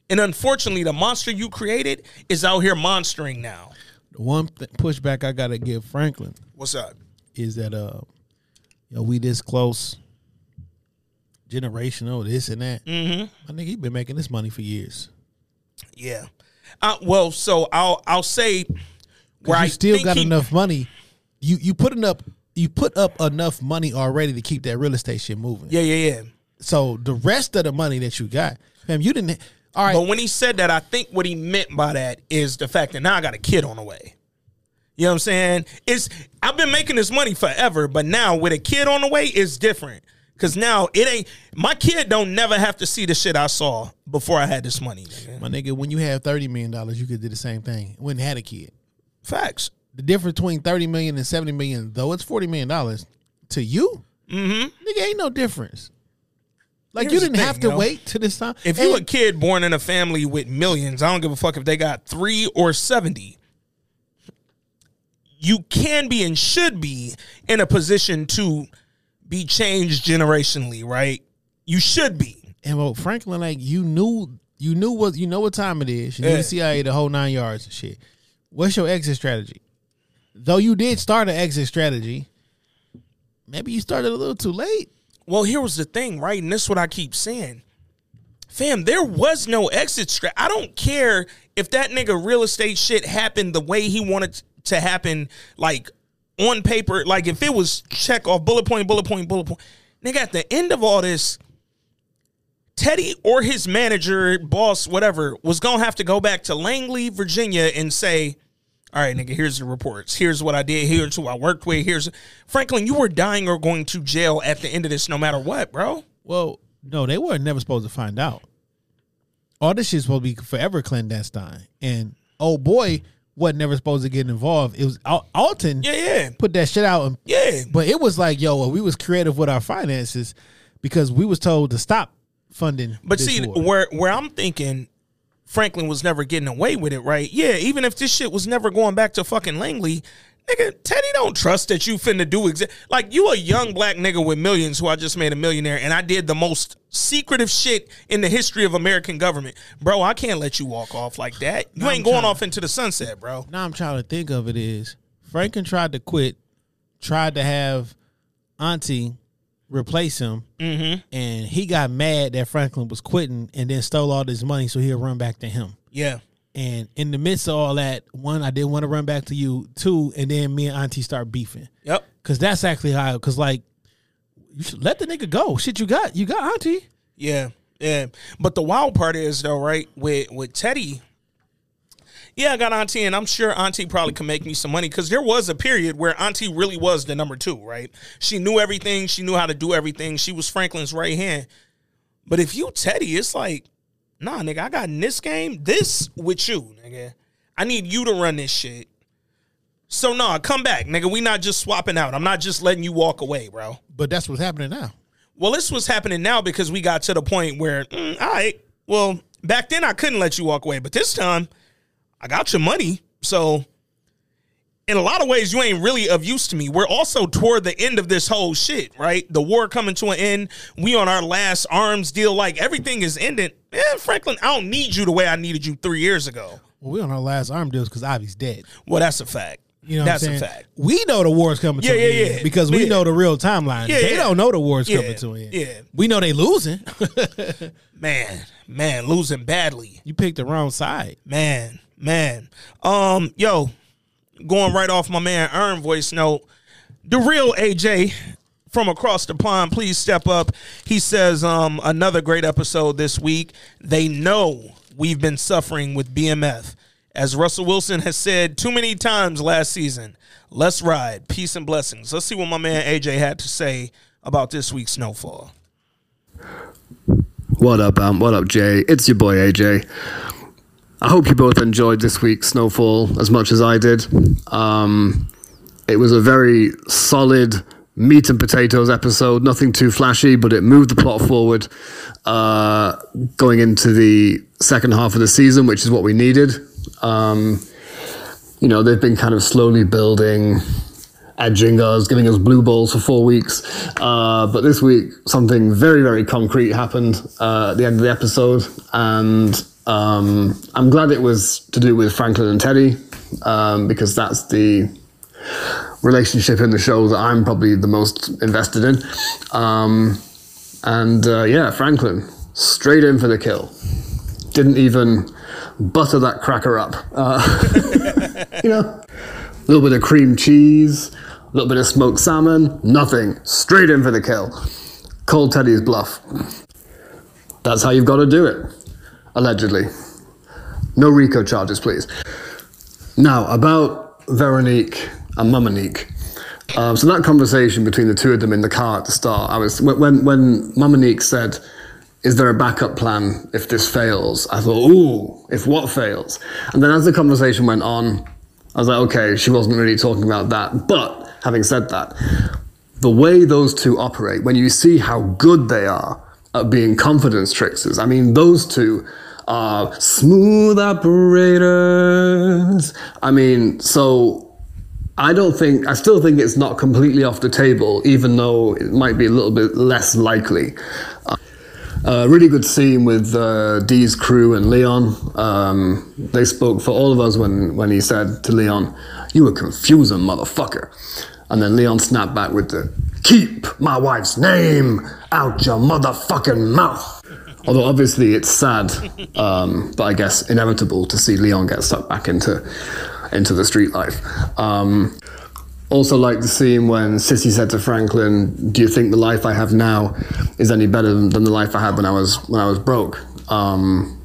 And unfortunately, the monster you created is out here monstering now. The one th- pushback I gotta give Franklin What's up? is that uh, you know, we this close, generational, this and that. Mm-hmm. My nigga, he been making this money for years. Yeah. Uh, well, so I'll I'll say where you I still got he- enough money. You you putting up you put up enough money already to keep that real estate shit moving. Yeah, yeah, yeah. So the rest of the money that you got, fam, you didn't. All right, But when he said that, I think what he meant by that is the fact that now I got a kid on the way. You know what I'm saying? It's I've been making this money forever, but now with a kid on the way, it's different. Cause now it ain't my kid don't never have to see the shit I saw before I had this money. Nigga. my nigga, when you have thirty million dollars, you could do the same thing. When had a kid, Facts. the difference between thirty million and seventy million, though it's forty million dollars to you, mm-hmm. nigga, ain't no difference. Like Here's you didn't have thing, to yo. wait to this time. If you a kid born in a family with millions, I don't give a fuck if they got three or 70. You can be and should be in a position to be changed generationally, right? You should be. And well, Franklin, like you knew, you knew what you know what time it is. You knew Yeah. the CIA the whole nine yards and shit. What's your exit strategy? Though you did start an exit strategy, maybe you started a little too late. Well, here was the thing, right? And this is what I keep saying. Fam, there was no exit strat. I don't care if that nigga real estate shit happened the way he wanted to happen, like on paper. Like if it was check off bullet point, bullet point, bullet point. Nigga, at the end of all this, Teddy or his manager, boss, whatever, was gonna have to go back to Langley, Virginia, and say, "All right, nigga, here's the reports. Here's what I did. Here's who I worked with. Here's Franklin. You were dying or going to jail at the end of this, no matter what, bro. Well, no, they were never supposed to find out. All this shit's supposed to be forever clandestine. And oh boy, wasn't never supposed to get involved. It was Al- Alton Yeah, yeah, put that shit out and yeah. But it was like, yo, we was creative with our finances because we was told to stop funding. But see, war. where where I'm thinking Franklin was never getting away with it, right? Yeah, even if this shit was never going back to fucking Langley, nigga, Teddy don't trust that you finna do exa- like you a young black nigga with millions who I just made a millionaire and I did the most secretive shit in the history of American government. Bro, I can't let you walk off like that. You No, ain't I'm going off into the sunset, bro. now I'm trying to think of it is Franklin tried to quit, tried to have Auntie replace him, Mm-hmm. and he got mad that Franklin was quitting and then stole all this money so he'll run back to him. Yeah. And in the midst of all that, one, I didn't want to run back to you. Two, and then me and Auntie start beefing. Yep. Cause that's actually how. Cause like, you should let the nigga go. Shit, you got you got Auntie. Yeah, yeah. But the wild part is though, right? With with Teddy, yeah, I got Auntie, and I'm sure Auntie probably can make me some money because there was a period where Auntie really was the number two, right? She knew everything. She knew how to do everything. She was Franklin's right hand. But if you Teddy, it's like, nah, nigga, I got in this game, this with you, nigga. I need you to run this shit. So nah, come back, nigga. We not just swapping out. I'm not just letting you walk away, bro. But that's what's happening now. Well, this was happening now because we got to the point where, mm, all right, well, back then I couldn't let you walk away, but this time I got your money. So, in a lot of ways, you ain't really of use to me. We're also toward the end of this whole shit, right? The war coming to an end. We on our last arms deal. Like everything is ending. Man, Franklin, I don't need you the way I needed you three years ago. Well, we on our last arm deals because Ivy's dead. Well, that's a fact. You know, that's what I'm a fact. We know the war's coming Yeah, to yeah, an end because we Yeah. know the real timeline. Yeah, they yeah. don't know the war's Yeah, coming to an end. yeah. we know they losing. Man, man, losing badly. you picked the wrong side. Man, man. Um, yo, going right off my man Ern voice note. The real AJ from across the pond, please step up. He says, um, another great episode this week. They know we've been suffering with BMF. As Russell Wilson has said too many times last season, let's ride. Peace and blessings. Let's see what my man AJ had to say about this week's snowfall. What up, Ant? What up, Jay? It's your boy AJ. I hope you both enjoyed this week's Snowfall as much as I did. Um, it was a very solid meat and potatoes episode, nothing too flashy, but it moved the plot forward uh, going into the second half of the season, which is what we needed. Um, you know, they've been kind of slowly building edging us, giving us blue balls for four weeks. Uh, but this week, something very, very concrete happened uh, at the end of the episode. And um, I'm glad it was to do with Franklin and Teddy, um, because that's the relationship in the show that I'm probably the most invested in. Um, and uh, yeah, Franklin, straight in for the kill. Didn't even butter that cracker up. Uh, you know, a little bit of cream cheese, a little bit of smoked salmon, nothing. Straight in for the kill. Cold Teddy's bluff. That's how you've got to do it, allegedly. No RICO charges, please. Now, about Veronique and Mamanique. Um, so that conversation between the two of them in the car at the start, I was when when, when Mamanique said, "Is there a backup plan if this fails?" I thought, "Ooh, if what fails?" And then as the conversation went on, I was like, "Okay, she wasn't really talking about that." But having said that, the way those two operate, when you see how good they are at being confidence tricksters, I mean, those two are smooth operators. I mean, so I don't think, I still think it's not completely off the table, even though it might be a little bit less likely. Uh, uh, really good scene with uh, Dee's crew and Leon. Um, they spoke for all of us when, when he said to Leon, You were confusing, motherfucker. And then Leon snapped back with the, Keep my wife's name out your motherfucking mouth. Although obviously it's sad, um, but I guess inevitable to see Leon get sucked back into into the street life. Um, also, like the scene when Cissy said to Franklin, "Do you think the life I have now is any better than, the life I had when I was when I was broke?" Um,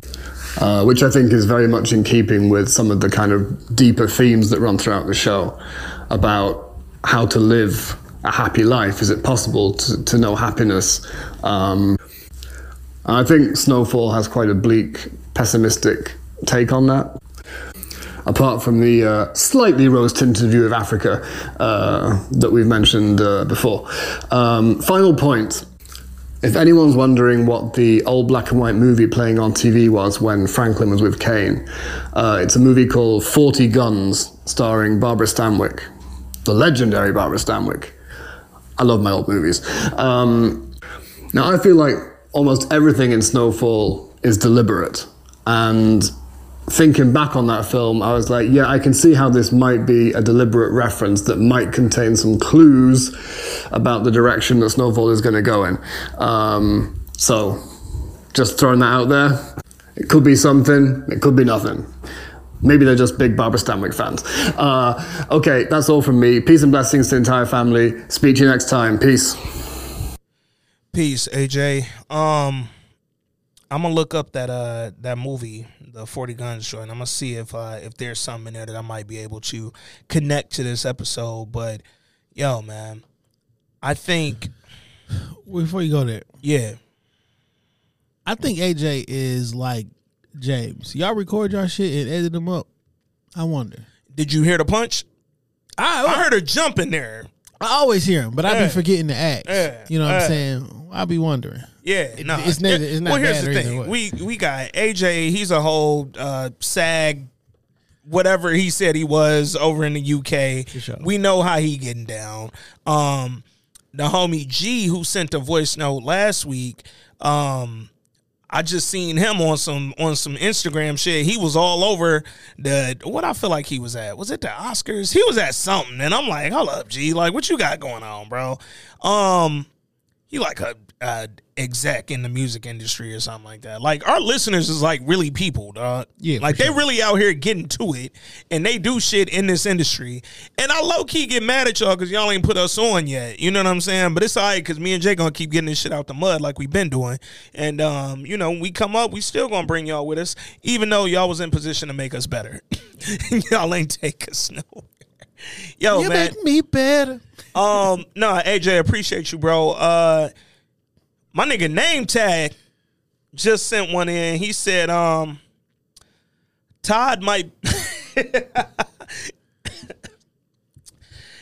uh, which I think is very much in keeping with some of the kind of deeper themes that run throughout the show about how to live a happy life. Is it possible to, to know happiness? Um, I think Snowfall has quite a bleak, pessimistic take on that. Apart from the uh, slightly rose tinted view of Africa uh, that we've mentioned uh, before. Um, final point. If anyone's wondering what the old black and white movie playing on TV was when Franklin was with Kane, uh, it's a movie called 40 Guns, starring Barbara Stanwyck, the legendary Barbara Stanwyck. I love my old movies. Um, now, I feel like almost everything in Snowfall is deliberate. And thinking back on that film, I was like, yeah, I can see how this might be a deliberate reference that might contain some clues about the direction that Snowfall is going to go in. Um, so, just throwing that out there. It could be something, it could be nothing. Maybe they're just big Barbara Stanwyck fans. Uh, okay, that's all from me. Peace and blessings to the entire family. Speak to you next time. Peace. Peace, AJ. Um, I'm gonna look up that uh that movie, the Forty Guns joint. I'm gonna see if uh if there's something in there that I might be able to connect to this episode. But yo, man, I think Before you go there, yeah, I think AJ is like James. Y'all record y'all shit and edit them up. I wonder. did you hear the punch? I, I heard a jump in there. I always hear him, but I Yeah. be forgetting to ask. Yeah. You know what Yeah. I'm saying? I be wondering. Yeah, no, it's neither- it's not well, here's bad the thing: we we got AJ. He's a whole uh, SAG, whatever he said he was over in the UK. sure. We know how he getting down. Um, the homie G who sent a voice note last week. Um, I just seen him on some on some Instagram shit. He was all over the what I feel like he was at. Was it the Oscars? He was at something, and I'm like, hold up, G, like what you got going on, bro? Um, he like a, a exec in the music industry or something like that. Like our listeners is like really people, dog. Yeah, like they sure. really out here getting to it, and they do shit in this industry. And I low key get mad at y'all because y'all ain't put us on yet. You know what I'm saying? But it's alright because me and Jay gonna keep getting this shit out the mud like we've been doing. And um, you know, we come up, we still gonna bring y'all with us, even though y'all was in position to make us better. y'all ain't take us nowhere. Yo, you man. make me better. Um, no, AJ, appreciate you, bro. Uh, my nigga name tag just sent one in. He said, um, Todd might.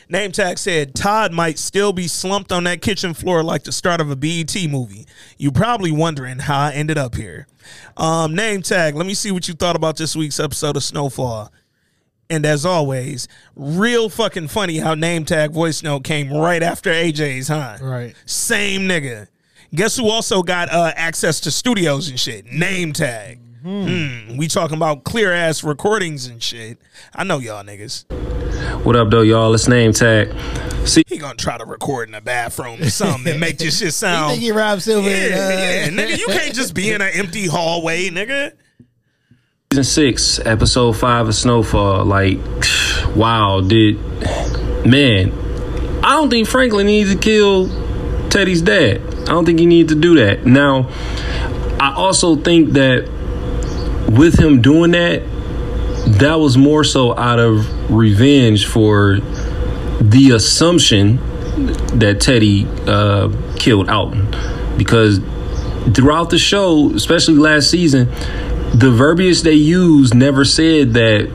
Name tag said Todd might still be slumped on that kitchen floor like the start of a BET movie. You probably wondering how I ended up here. Um, name tag, let me see what you thought about this week's episode of Snowfall. And as always, real fucking funny how name tag voice note came right after AJ's, huh? Right. Same nigga. Guess who also got uh, access to studios and shit? Name tag. Hmm. We talking about clear ass recordings and shit. I know y'all niggas. What up, though, y'all? It's name tag. See, He gonna try to record in the bathroom or something and make this shit sound. You sound. think he Rob Silver? yeah, uh, yeah, nigga. You can't just be in an empty hallway, nigga. season six, episode five of Snowfall. Like, wow, did man? I don't think Franklin needs to kill Teddy's dad. I don't think he needed to do that. Now, I also think that with him doing that, that was more so out of revenge for the assumption that Teddy uh, killed Alton. Because throughout the show, especially last season, the verbiage they used never said that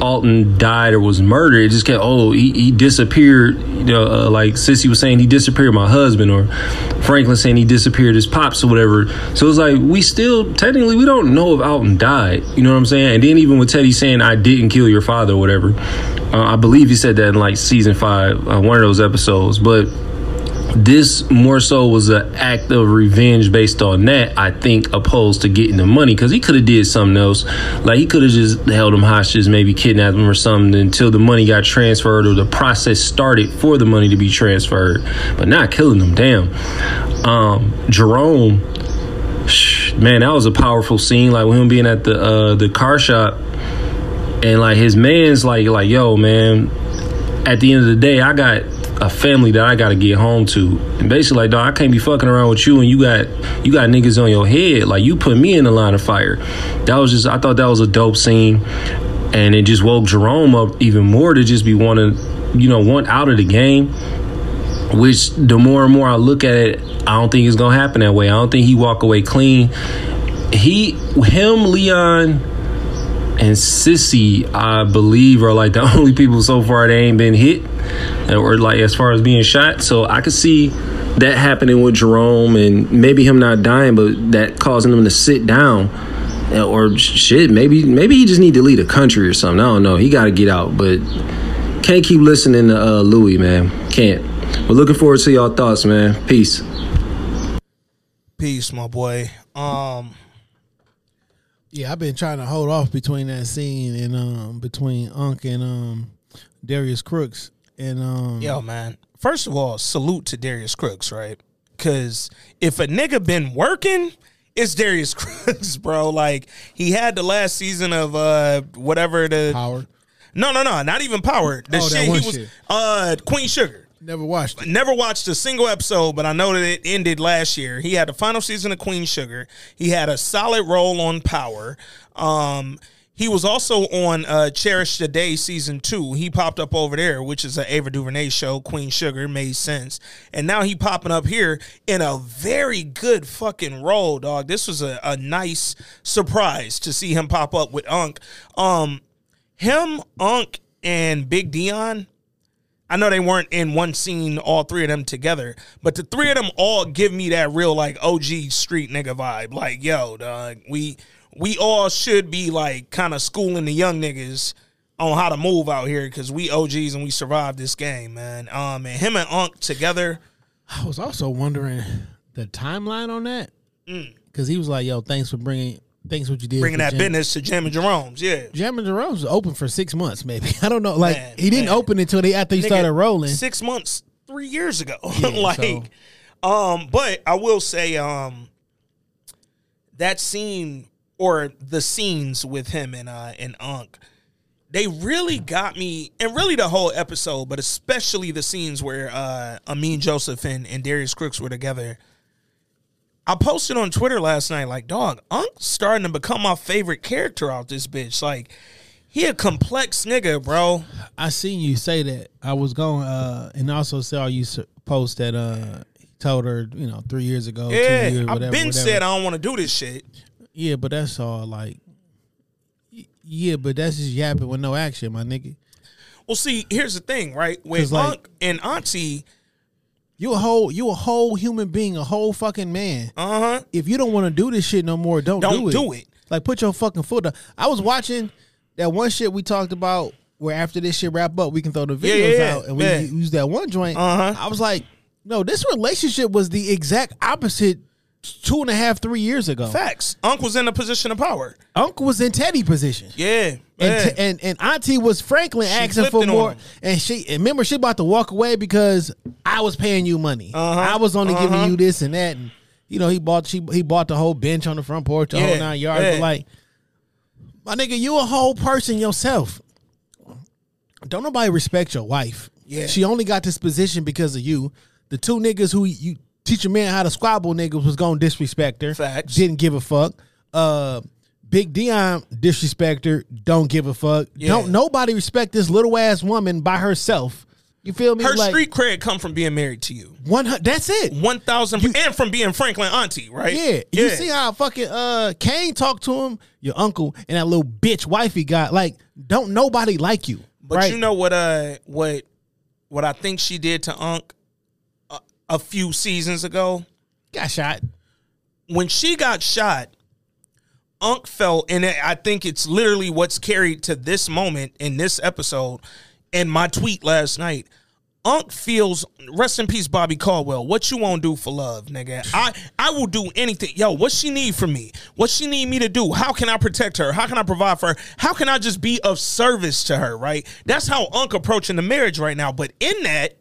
Alton died or was murdered. It just kept oh he, he disappeared. You know, uh, like Cissy was saying he disappeared my husband, or Franklin saying he disappeared his pops or whatever. So it's like we still technically we don't know if Alton died. You know what I'm saying? And then even with Teddy saying I didn't kill your father or whatever, uh, I believe he said that in like season five, uh, one of those episodes, but this more so was an act of revenge based on that i think opposed to getting the money because he could have did something else. Like he could have just held him hostage maybe kidnapped him or something until the money got transferred or the process started for the money to be transferred. But not killing them damn. Um, jerome man that was a powerful scene like with him being at the uh, the car shop. And like his man's like like yo man at the end of the day i got a family that I gotta get home to. And basically, like, dog, I can't be fucking around with you and you got you got niggas on your head. Like you put me in the line of fire. That was just I thought that was a dope scene. And it just woke Jerome up even more to just be wanting, you know, want out of the game. Which the more and more I look at it, I don't think it's gonna happen that way. I don't think he walk away clean. He him, Leon, and Cissy, I believe, are like the only people so far that ain't been hit or like as far as being shot. So I could see that happening with Jerome and maybe him not dying, but that causing him to sit down. Or shit, maybe maybe he just need to leave the country or something. I don't know. He got to get out, but can't keep listening to uh, Louie, man. Can't. But looking forward to y'all thoughts, man. Peace. Peace, my boy. Um, Yeah, I've been trying to hold off between that scene and um between Unc and um Darius Crooks and um yo, man. First of all, salute to Darius Crooks, right? Because if a nigga been working, it's Darius Crooks, bro. Like he had the last season of uh whatever the Power. no, no, no, not even Power. The Oh, shit he was shit. uh Queen Sugar. Never watched it. Never watched a single episode, but I know that it ended last year. He had the final season of Queen Sugar. He had a solid role on Power. Um, he was also on uh, Cherish the Day season two. He popped up over there, which is an Ava DuVernay show. Queen Sugar made sense, and now he popping up here in a very good fucking role, dog. This was a, a nice surprise to see him pop up with Unc. Um, him, Unc, and Big Dion. I know they weren't in one scene, all three of them together, but the three of them all give me that real like OG street nigga vibe. Like, yo, dog, we we all should be like kind of schooling the young niggas on how to move out here because we OGs and we survived this game, man. Um, and him and Unc together, I was also wondering the timeline on that because he was like, "Yo, thanks for bringing, thanks what you did, bringing that Jam- business to Jam and Jerome's, yeah. Jam and Jerome's was open for six months, maybe. I don't know. Like Man, he didn't man. open until they after he Nigga, started rolling. six months, three years ago. Yeah, like, so- um, but I will say, um, that scene or the scenes with him and uh and Unc, they really got me, and really the whole episode, but especially the scenes where uh Amin Joseph and, and Darius Crooks were together. I posted on Twitter last night, like, dog, Unc's starting to become my favorite character out this bitch. Like, he a complex nigga, bro. I seen you say that. I was going, uh, and also saw you post that uh, he told her, you know, three years ago, two Yeah, years, I've whatever, been whatever. said I don't want to do this shit. Yeah, but that's all like. Yeah, but that's just yapping with no action, my nigga. Well, see, here's the thing, right? With like- Unc and Auntie, You a whole, you a whole human being, a whole fucking man. uh huh, If you don't want to do this shit no more, don't, don't do it. do it. Like put your fucking foot down. I was watching that one shit we talked about where after this shit wrap up, we can throw the videos yeah, yeah. out and we Yeah. use that one joint. Uh-huh. I was like, no, this relationship was the exact opposite two and a half, three years ago. Facts. Unc was in a position of power. Uncle was in Teddy position. Yeah, And, t- and and Auntie was Franklin She asking for more, and she and remember she about to walk away because I was paying you money. Uh-huh. I was only Uh-huh. giving you this and that, and you know he bought she he bought the whole bench on the front porch, the Yeah, whole nine yards. yeah. But like, my nigga, you a whole person yourself. Don't nobody respect your wife. Yeah. she only got this position because of you. The two niggas who you teach a man how to squabble niggas was gonna disrespect her. Facts. Didn't give a fuck. Uh, Big Dion disrespect her. Don't give a fuck. Yeah. Don't nobody respect this little ass woman by herself. You feel me? Her Like, street cred come from being married to you. one. That's it. One thousand, and from being Franklin auntie, right? Yeah, you see how fucking uh Kane talked to him, your uncle, and that little bitch wife he got. Like, don't nobody like you, But right? you know what? Uh, what what I think she did to Unc a, few seasons ago got shot. when she got shot. Unc felt, and I think it's literally what's carried to this moment in this episode. And my tweet last night, Unc feels. Rest in peace, Bobby Caldwell. What you won't do for love, nigga? I I will do anything. Yo, what she need from me? What she need me to do? How can I protect her? How can I provide for her? How can I just be of service to her? Right? That's how Unc approaching the marriage right now. But in that,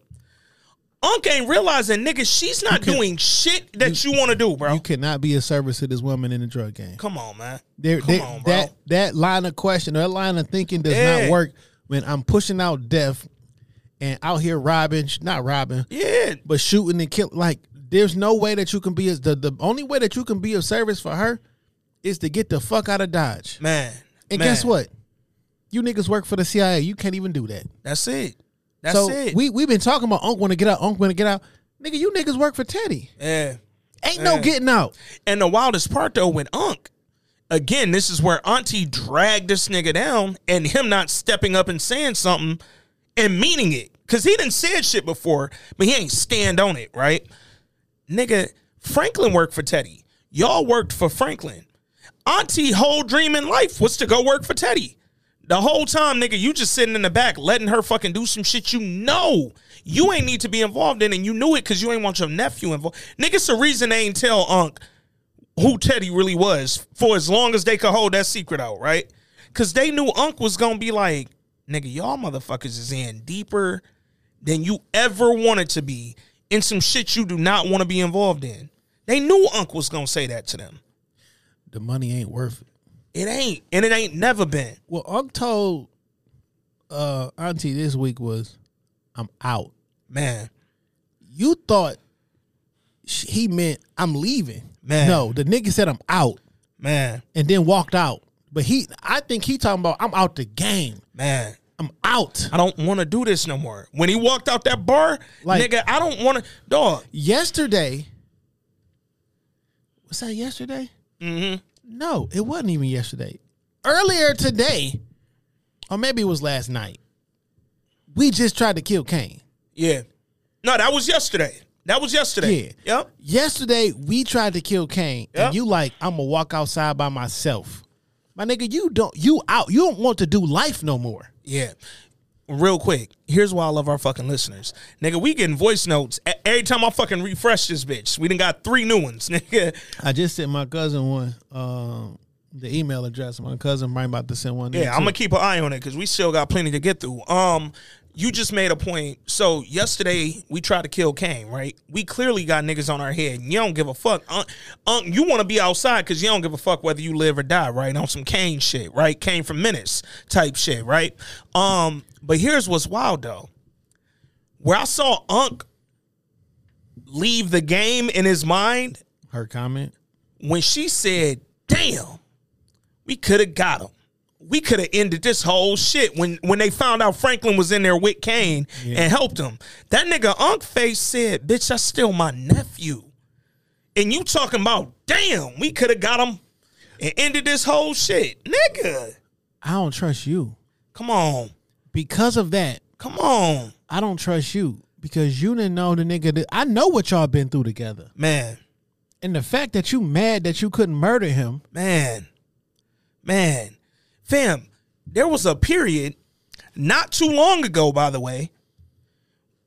Unc ain't realizing, nigga, she's not doing shit that you, want to do, bro. You cannot be a service to this woman in the drug game. Come on, man. There, Come on, bro. that that line of question, that line of thinking does Yeah. not work when I'm pushing out death and out here robbing, not robbing, yeah, but shooting and kill. Like, there's no way that you can be as the the only way that you can be of service for her is to get the fuck out of Dodge. man. And man. guess what? You niggas work for the CIA. You can't even do that. That's it. That's so it. we we been talking about Unc want to get out. Unc want to get out. Nigga, you niggas work for Teddy. yeah. Ain't no getting out. And the wildest part though, with Unc, again, this is where Auntie dragged this nigga down, and him not stepping up and saying something and meaning it, cause he didn't say shit before, but he ain't stand on it, right? Nigga, Franklin worked for Teddy. Y'all worked for Franklin. Auntie whole dream in life was to go work for Teddy. The whole time, nigga, you just sitting in the back letting her fucking do some shit you know you ain't need to be involved in, and you knew it because you ain't want your nephew involved. Nigga, it's the reason they ain't tell Unc who Teddy really was for as long as they could hold that secret out, right? Because they knew Unc was gonna be like, nigga, y'all motherfuckers is in deeper than you ever wanted to be in some shit you do not want to be involved in. They knew Unc was gonna say that to them. The money ain't worth it. It ain't, and it ain't never been. Well, Unc told uh, Auntie this week was, "I'm out." Man, You thought sh- he meant I'm leaving. Man. no, the nigga said I'm out man, and then walked out. But he, I think he talking about I'm out the game. man. I'm out. I don't want to do this no more. When he walked out that bar, Like- nigga, I don't want to. Dog, Yesterday, was that yesterday? mm-hmm. No, it wasn't even yesterday. Earlier today, or maybe it was last night. We just tried to kill Kane. yeah. No, that was yesterday. That was yesterday. Yeah. Yep. Yesterday we tried to kill Kane, Yep. and you like I'm gonna walk outside by myself. My nigga, you don't you out. You don't want to do life no more. Yeah. Real quick, here's why I love our fucking listeners. Nigga, we getting voice notes every time I fucking refresh this bitch. We done got three new ones, nigga. I just sent my cousin one, um, the email address. My cousin right about to send one. Yeah, I'm gonna keep an eye on it because we still got plenty to get through. Um, you just made a point. So yesterday we tried to kill Kane, right? We clearly got niggas on our head. And you don't give a fuck. Uh, uh, you want to be outside because you don't give a fuck whether you live or die, right? On some Kane shit, right? Kane from Menace type shit, right? Um, but here's what's wild though. Where I saw Unc leave the game in his mind her comment. when she said, "Damn, we could have got him. We could have ended this whole shit." When when they found out Franklin was in there with Kane and helped him, that nigga Unc face said, "Bitch, that's still my nephew." And you talking about, "Damn, we could have got him and ended this whole shit, nigga." I don't trust you Come on, because of that. come on, I don't trust you because you didn't know the nigga. That, I know what y'all been through together, man, and the fact that you mad that you couldn't murder him. man, man, fam. There was a period not too long ago, by the way,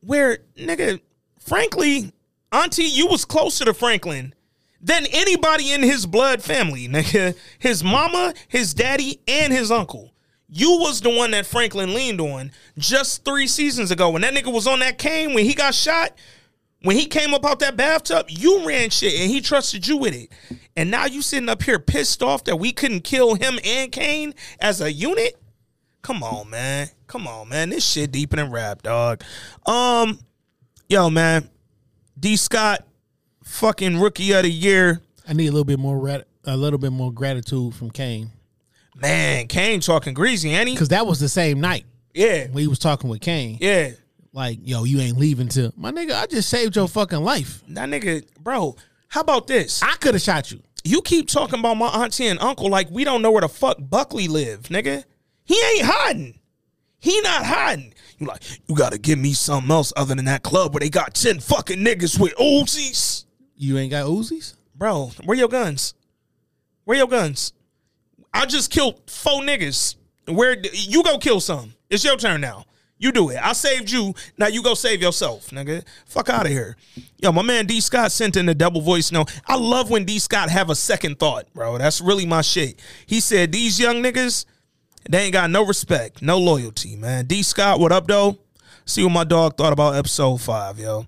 where nigga, frankly, Auntie, you was closer to Franklin than anybody in his blood family, nigga. His mama, his daddy, and his uncle. You was the one that Franklin leaned on just three seasons ago. When that nigga was on that cane, when he got shot, when he came up out that bathtub, you ran shit and he trusted you with it. And now you sitting up here pissed off that we couldn't kill him and Kane as a unit? Come on, man. Come on, man. This shit deeper than rap, dog. Um, yo, man. D Scott, fucking rookie of the year. I need a little bit more rat, a little bit more gratitude from Kane Man, Kane talking greasy, ain't he? because that was the same night Yeah. when he was talking with Kane. Yeah. like, yo, you ain't leaving till my nigga. I just saved your fucking life. That nigga, bro. How about this? I could have shot you. You keep talking about my auntie and uncle like we don't know where the fuck Buckley live, nigga. He ain't hiding. He not hiding. You like, you gotta give me something else other than that club where they got 10 fucking niggas with Uzis. You ain't got Uzis. Bro, where your guns? Where your guns? I just killed four niggas. Where you go kill some? It's your turn now. You do it. I saved you. Now you go save yourself, nigga. Fuck out of here. Yo, my man D Scott sent in a double voice note. I love when D Scott have a second thought, bro. That's really my shit. He said these young niggas, they ain't got no respect, no loyalty, man. D Scott, what up though? See what my dog thought about episode five, yo.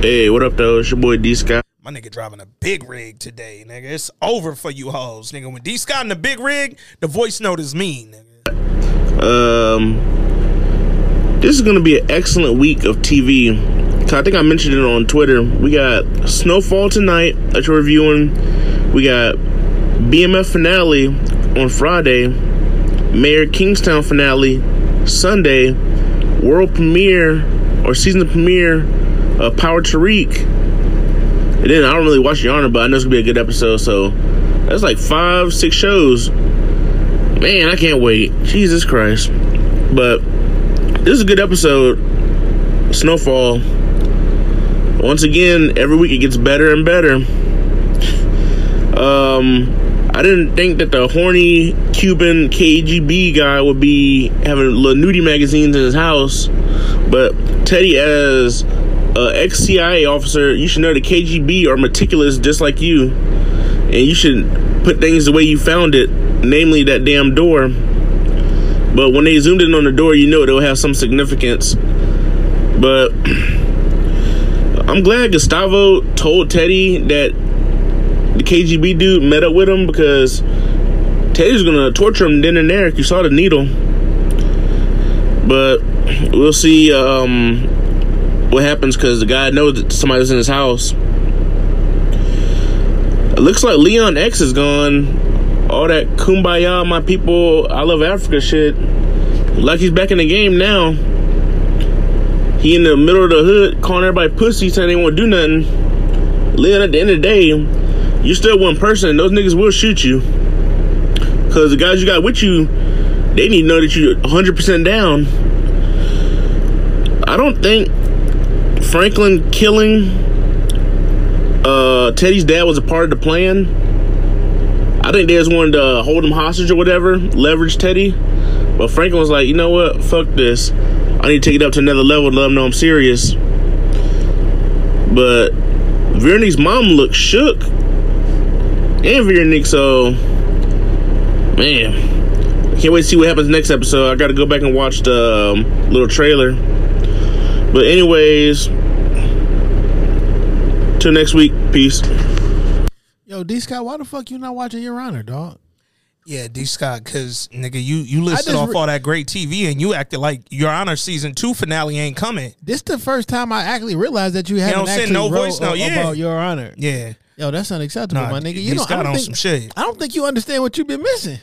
Hey, what up, though? It's your boy D Scott. My nigga driving a big rig today, nigga. It's over for you hoes, nigga. When D Scott in the big rig, the voice note is mean, nigga. Um, this is gonna be an excellent week of TV. I think I mentioned it on Twitter. We got Snowfall tonight that you're reviewing. We got BMF finale on Friday. Mayor Kingstown finale Sunday. World premiere or season premiere of Power Tariq. And then I don't really watch Your Honor, but I know it's gonna be a good episode. So that's like five, six shows. Man, I can't wait. Jesus Christ. But this is a good episode. Snowfall. Once again, every week it gets better and better. Um, I didn't think that the horny Cuban KGB guy would be having little nudie magazines in his house, but Teddy, as a ex CIA officer, you should know the KGB are meticulous just like you, and you should put things the way you found it, namely that damn door. But when they zoomed in on the door, you know it'll have some significance. But I'm glad Gustavo told Teddy that the KGB dude met up with him because Teddy's gonna torture him then and there. You saw the needle, but we'll see um, what happens because the guy knows that somebody's in his house. It looks like Leon X is gone. All that kumbaya, my people, I love Africa shit. Like he's back in the game now. He in the middle of the hood calling everybody pussy saying they won't do nothing. Leon, at the end of the day, you're still one person. Those niggas will shoot you. Because the guys you got with you, they need to know that you're 100% down. I don't think Franklin killing uh, Teddy's dad was a part of the plan. I think they just wanted to hold him hostage or whatever, leverage Teddy. But Franklin was like, you know what? Fuck this. I need to take it up to another level to let them know I'm serious. But Veronique's mom looked shook. And Veronique, so man, can't wait to see what happens next episode. I got to go back and watch the um, little trailer. But anyways, till next week. Peace. Yo, D Scott, why the fuck you not watching Your Honor, dog? Yeah, D Scott, because nigga, you you listed off re- all that great TV and you acted like Your Honor season two finale ain't coming. This the first time I actually realized that you haven't don't actually no wrote voice note, a- yeah. about Your Honor. Yeah, Yo, that's unacceptable, Nah, my nigga. D You know, I don't on think some shit. I don't think you understand what you've been missing.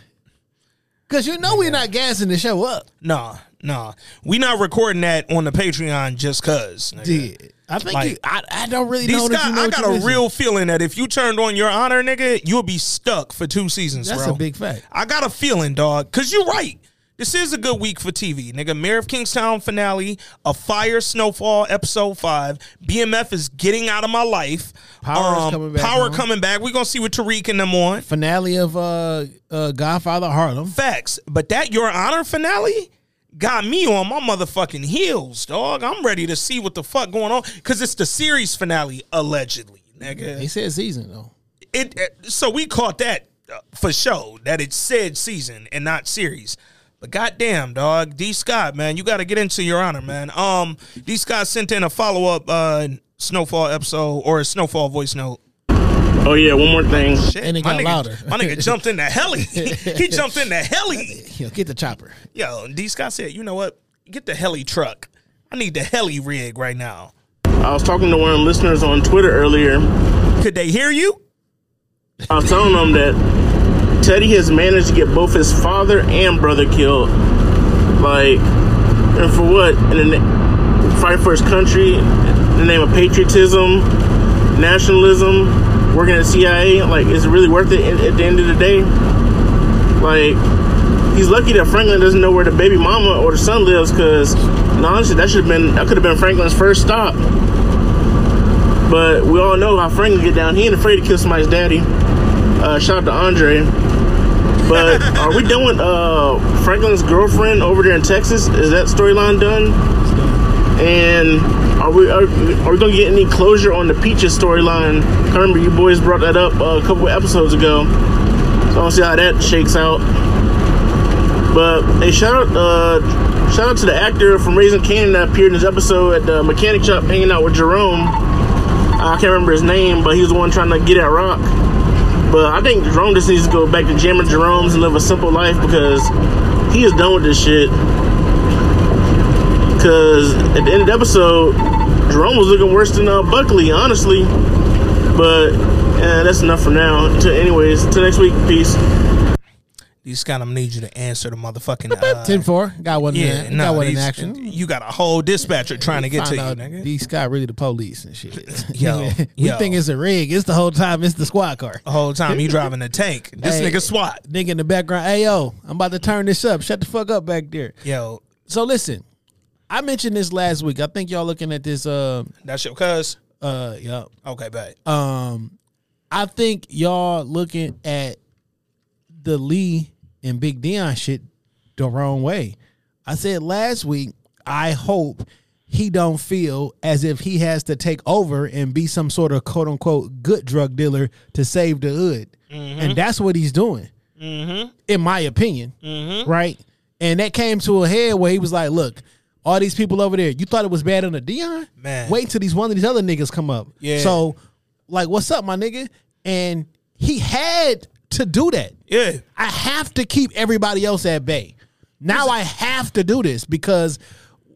Cause you know we're not gassing the show up. nah, nah. We not recording that on the Patreon just cause. nigga. I think Like- you, I, I don't really know you know I got a missing. real feeling that if you turned on Your Honor, nigga, you'll be stuck for two seasons, That's bro. a big fact. I got a feeling, dog, because you're right. This is a good week for TV, nigga. Mayor of Kingstown finale, a fire snowfall episode five. BMF is getting out of my life. Um, Power is coming back Power on. coming back. We gonna see what Tariq and them on. Finale of uh, uh Godfather Harlem. Facts, but that Your Honor finale got me on my motherfucking heels, dog. I'm ready to see what the fuck going on because it's the series finale allegedly, nigga. They said season though. it, it- so we caught that uh, for show that it said season and not series. But goddamn, dog, D Scott, man, you got to get into your honor, man. Um, D Scott sent in a follow up uh Snowfall episode or a Snowfall voice note. Oh yeah, one more thing. Shit, And it my got nigga, louder. My nigga jumped in the heli. he jumped in the heli. Yo, get the chopper. Yo, D Scott said, you know what? Get the heli truck. I need the heli rig right now. I was talking to one of the listeners on Twitter earlier. Could they hear you? I was telling them that Teddy has managed to get both his father and brother killed. Like, And for what? In the na- fight for his country, in the name of patriotism, nationalism, working at CIA. Like, is it really worth it at, at the end of the day? Like, he's lucky that Franklin doesn't know where the baby mama or the son lives, because honestly, that should have been that could have been Franklin's first stop. But we all know how Franklin get down. He ain't afraid to kill somebody's daddy. Uh, shout out to Andre. But are we done with uh, Franklin's girlfriend over there in Texas? Is that storyline done? And are we are, are we gonna get any closure on the Peaches storyline? I remember you boys brought that up uh, a couple episodes ago. So I'll see how that shakes out. But hey, shout out uh, shout out to the actor from Raising Kanan that appeared in this episode at the mechanic shop hanging out with Jerome. I can't remember his name, but he was the one trying to get at Rock. But I think Jerome just needs to go back to jamming Jerome's and live a simple life because he is done with this shit. Because at the end of the episode, Jerome was looking worse than uh, Buckley, honestly. But eh, that's enough for now. To, anyways, till next week. Peace. These Scott, I'm need you to answer the motherfucking. Uh, 10 4. Got one, yeah, in, no, got one in action. You got a whole dispatcher trying to get to you, nigga. D Scott really the police and shit. Yo, we yo. think it's a rig. It's the whole time. It's the squad car. The whole time you driving a tank. This Hey, nigga SWAT. Nigga in the background. Hey yo, I'm about to turn this up. Shut the fuck up back there. Yo, So listen, I mentioned this last week. I think y'all looking at this. Uh, that's your cuz. uh, yeah. Okay, bet. Um, I think y'all looking at the Lee and Big Dion shit the wrong way. I said last week, I hope he don't feel as if he has to take over and be some sort of quote unquote good drug dealer to save the hood. Mm-hmm. And that's what he's doing. Mm-hmm. In my opinion. Mm-hmm. Right? And that came to a head where he was like, look, all these people over there, you thought it was bad under Dion? Man. Wait until these one of these other niggas come up. Yeah. So, like, what's up, my nigga? And he had to do that. Yeah. I have to keep everybody else at bay. Now I have to do this because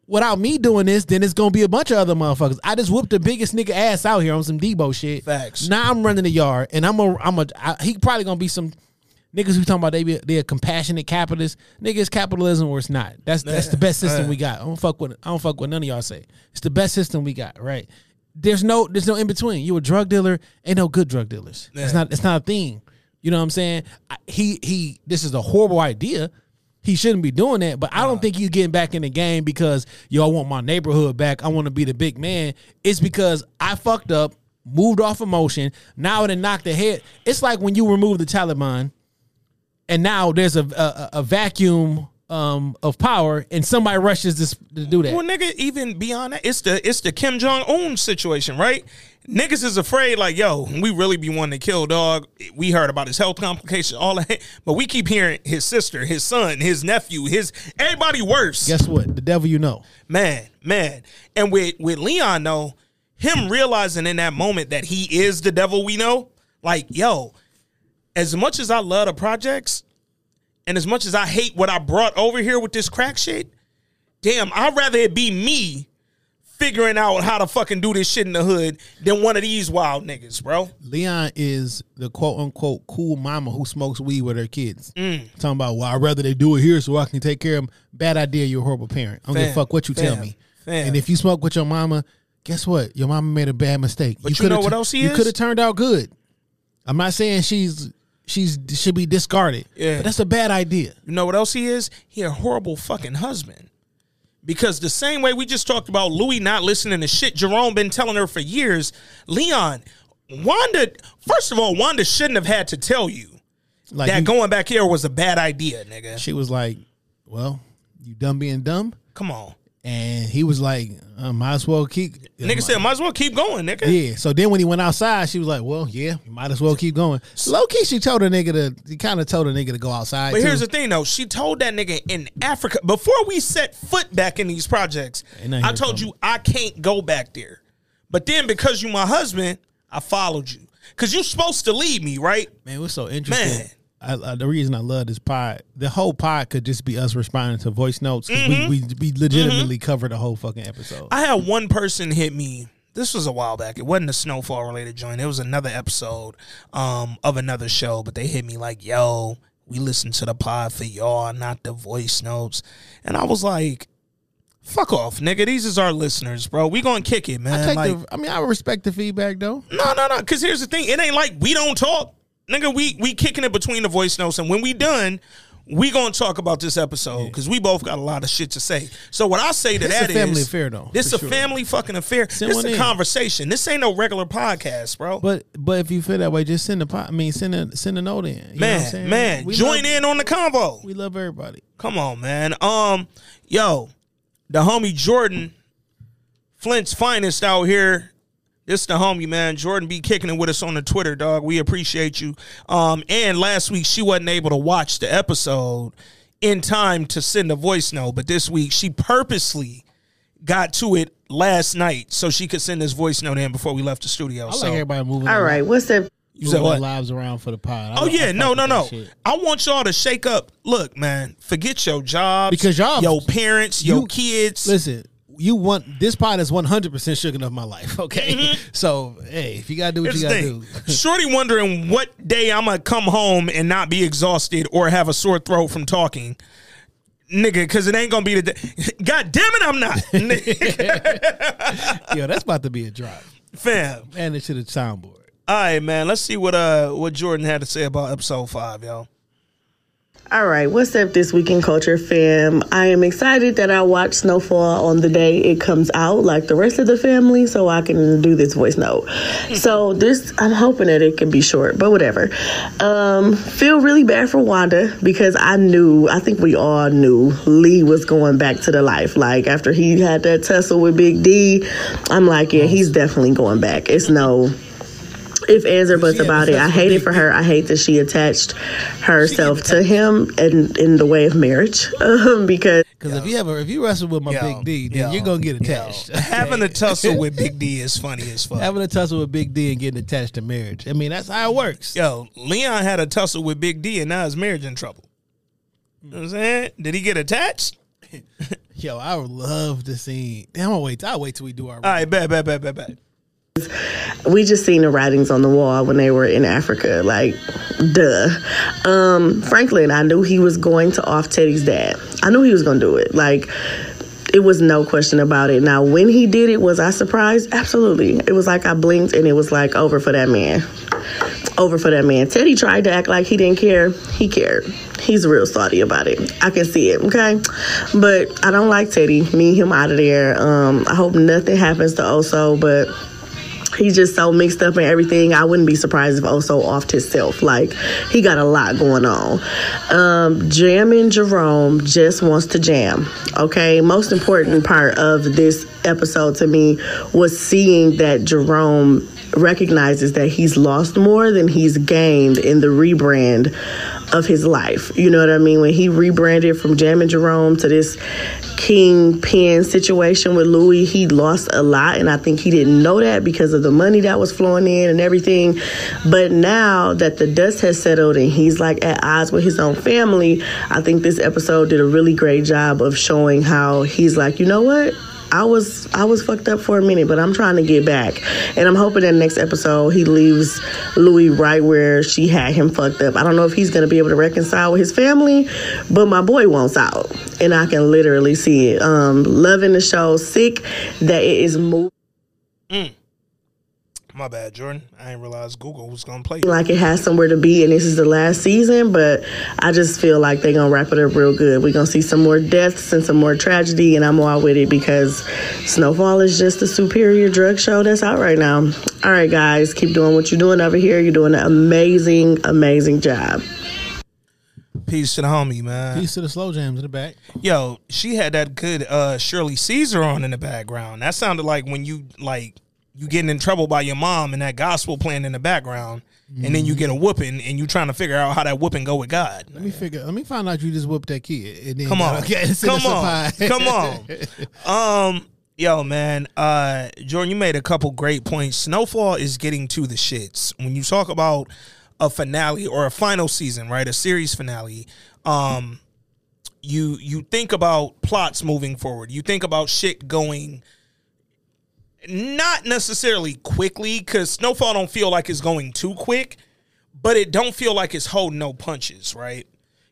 without me doing this, then it's gonna be a bunch of other motherfuckers. I just whooped the biggest nigga ass out here on some Debo shit. Facts. Now I'm running the yard, and I'm a, I'm a, I, he probably gonna be some niggas who talking about they be they're compassionate capitalists. Niggas capitalism or it's not. That's that's the best system we got. I don't fuck with I don't fuck with none of y'all say. It's the best system we got. Right. There's no there's no in between. You a drug dealer, ain't no good drug dealers. It's not it's not a thing. You know what I'm saying? He he. This is a horrible idea. He shouldn't be doing that. But I don't think he's getting back in the game because yo, I want my neighborhood back. I want to be the big man. It's because I fucked up, moved off emotion. Now it knocked the head. It's like when you remove the Taliban, and now there's a a, a vacuum um, of power, and somebody rushes this to do that. Well, nigga, even beyond that, it's the it's the Kim Jong Un situation, right? Niggas is afraid, like, yo, we really be wanting to kill dog. We heard about his health complications, all that, but we keep hearing his sister, his son, his nephew, his everybody worse. Guess what? The devil you know. Man, man. And with with Leon though, him realizing in that moment that he is the devil we know, like, yo, as much as I love the projects, and as much as I hate what I brought over here with this crack shit, damn, I'd rather it be me figuring out how to fucking do this shit in the hood than one of these wild niggas, bro. Leon is the quote unquote cool mama who smokes weed with her kids. Mm. Talking about, well, I'd rather they do it here so I can take care of them. Bad idea. You're a horrible parent. I don't give a fuck what you tell me. fam. And if you smoke with your mama, guess what? Your mama made a bad mistake. But you coulda know what else he You could have turned out good. I'm not saying she's she's should be discarded. Yeah. But that's a bad idea. You know what else he is? He a horrible fucking husband. Because the same way we just talked about Louie not listening to shit Jerome been telling her for years, Leon, Wanda, first of all, Wanda shouldn't have had to tell you Like that you- going back here was a bad idea, nigga. she was like, Well, you dumb being dumb. Come on. And he was like, I might as well keep Nigga said, might as well keep going, nigga. Yeah. So then when he went outside, she was like, "Well, yeah, you might as well keep going." Low key, she told a nigga to. He kind of told a nigga to go outside. But too. here's the thing, though. She told that nigga in Africa before we set foot back in these projects. I told you I can't go back there. But then because you my husband, I followed you. Cause you supposed to leave me, right? man, we're so interesting. Man. I, I, the reason I love this pod, the whole pod could just be us responding to voice notes 'cause Mm-hmm. we, we we legitimately cover the whole fucking episode. I had one person hit me. This was a while back. It wasn't a snowfall related joint. It was another episode um, of another show, but they hit me like, "Yo, we listen to the pod for y'all, not the voice notes." And I was like, Fuck off, nigga. These is our listeners, bro. We gonna kick it, man. I take like, the. I mean, I respect the feedback though. no, no, no. Because here's the thing. It ain't like we don't talk, nigga. We we kicking it between the voice notes, and when we done, we gonna talk about this episode because we both got a lot of shit to say. So what I say to This that is family affair, though, This a sure. family fucking affair. Send this a in. conversation. This ain't no regular podcast, bro. But but if you feel that way, just send a. po- I mean, send a send a note in. You know what I'm man, man, We join love- in on the convo. We love everybody. Come on, man. Um, yo, the homie Jordan, Flint's finest out here. This the homie, man. Jordan be kicking it with us on the Twitter, dog. We appreciate you. Um, and last week she wasn't able to watch the episode in time to send a voice note, but this week she purposely got to it last night so she could send this voice note in before we left the studio. I so like everybody moving. All their right, li- what's up? you said what? lives around for the pod. I Oh I yeah, fuck no, no, no. shit. I want y'all to shake up. Look, man, forget your jobs Because y'all- your parents, your kids. Listen, you want this pot is one hundred percent shaken of my life. Okay, Mm-hmm. so hey, if you gotta do what Here's you gotta do. Shorty wondering what day I'm gonna come home and not be exhausted or have a sore throat from talking. Nigga, because it ain't gonna be the day. God damn it, I'm not. Yo, that's about to be a drop. Fam. And it to the soundboard. All right, man. Let's see what uh what Jordan had to say about episode five, yo. All right, what's up this week in culture, fam? I am excited that I watched Snowfall on the day it comes out, like the rest of the family, so I can do this voice note. so this, I'm hoping that it can be short, but whatever. Um, feel really bad for Wanda because I knew, I think we all knew Lee was going back to the life. Like after he had that tussle with Big D, I'm like, yeah, he's definitely going back. It's no if ands or buts had about it. I hate it for her. I hate that she attached herself to him in in the way of marriage um, because Because if you have a, if you wrestle with my Yo, Big D, then yo, you're gonna get yo. attached. Having a tussle with Big D is funny as fuck. Having a tussle with Big D and getting attached to marriage. I mean, that's how it works. Yo, Leon had a tussle with Big D and now his marriage in trouble. You know what I'm saying? Did he get attached? Yo, I would love to see. Damn, I'll wait. I'll wait till we do our. All right, bet, bet, bet, bet, bet. We just seen the writings on the wall when they were in Africa. Like, duh. Um, Franklin, I knew he was going to off Teddy's dad. I knew he was gonna do it. Like. It was no question about it. Now, when he did it, was I surprised? Absolutely. It was like I blinked and it was like over for that man. Over for that man. Teddy tried to act like he didn't care. He cared. He's real salty about it. I can see it, okay? But I don't like Teddy. Me, him out of there. Um, I hope nothing happens to Oso, but he's just so mixed up in everything. I wouldn't be surprised if Oso offed himself. Like he got a lot going on. Um, jamming Jerome just wants to jam. Okay, most important part of this episode to me was seeing that Jerome recognizes that he's lost more than he's gained in the rebrand of his life. You know what I mean? When he rebranded from Jam and Jerome to this kingpin situation with Louie, he lost a lot. And I think he didn't know that because of the money that was flowing in and everything. But now that the dust has settled and he's like at odds with his own family, I think this episode did a really great job of showing how he's like, you know what? I was I was fucked up for a minute, but I'm trying to get back. And I'm hoping that next episode he leaves Louie right where she had him fucked up. I don't know if he's gonna be able to reconcile with his family, but my boy wants out. And I can literally see it. Um loving the show, sick that it is moving My bad, Jordan. I didn't realize Google was gonna play. like it has somewhere to be and this is the last season, but I just feel like they're gonna wrap it up real good. We're gonna see some more deaths and some more tragedy, and I'm all with it because Snowfall is just a superior drug show that's out right now. All right, guys, keep doing what you're doing over here. You're doing an amazing, amazing job. Peace to the homie, man. Peace to the slow jams in the back. Yo, she had that good uh Shirley Caesar on in the background. That sounded like when you like you getting in trouble by your mom and that gospel playing in the background, and then you get a whooping and you trying to figure out how that whooping go with God. Let me figure. Let me find out you just whooped that kid. And then Come on, send come on, come on. Um, yo, man, uh, Jordan, you made a couple great points. Snowfall is getting to the shits when you talk about a finale or a final season, right? A series finale. Um, you you think about plots moving forward. You think about shit going not necessarily quickly because Snowfall don't feel like it's going too quick, but it don't feel like it's holding no punches, right?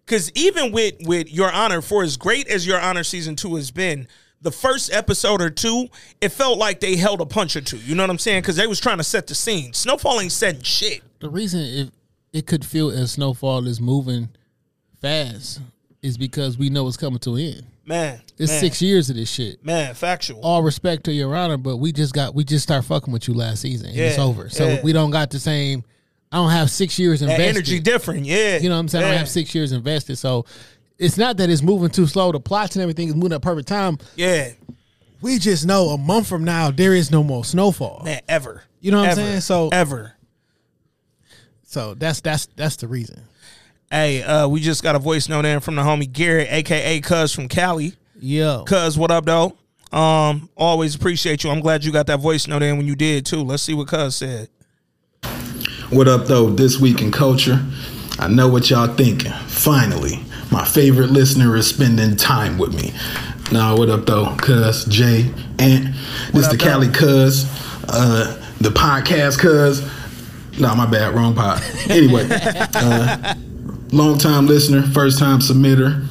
Because even with with Your Honor, for as great as Your Honor season two has been, the first episode or two, it felt like they held a punch or two. You know what I'm saying? Because they was trying to set the scene. Snowfall ain't setting shit. The reason it it could feel as snowfall is moving fast is because we know it's coming to an end. Man, It's man, six years of this shit. Man, factual. All respect to your honor, but we just got we just start fucking with you last season. and it's over. So yeah. we don't got the same. I don't have six years that invested. energy different. Yeah, You know what I'm saying? I don't have six years invested. So it's not that it's moving too slow. The plots and everything is moving at perfect time. Yeah, We just know a month from now there is no more snowfall. man, ever. You know what Ever. I'm saying? So ever. so that's that's that's the reason. Hey, uh, we just got a voice note in from the homie Garrett, aka Cuz from Cali. Yeah. Cuz, what up, though? Um, always appreciate you. I'm glad you got that voice note in when you did too. Let's see what Cuz said. What up, though? This week in culture, I know what y'all thinking. Finally, my favorite listener is spending time with me. Nah, what up, though? Cuz Jay Ant, this up, the? Cali Cuz, uh, the podcast Cuz. Nah, my bad, wrong pod. Anyway, uh, long time listener, first time submitter.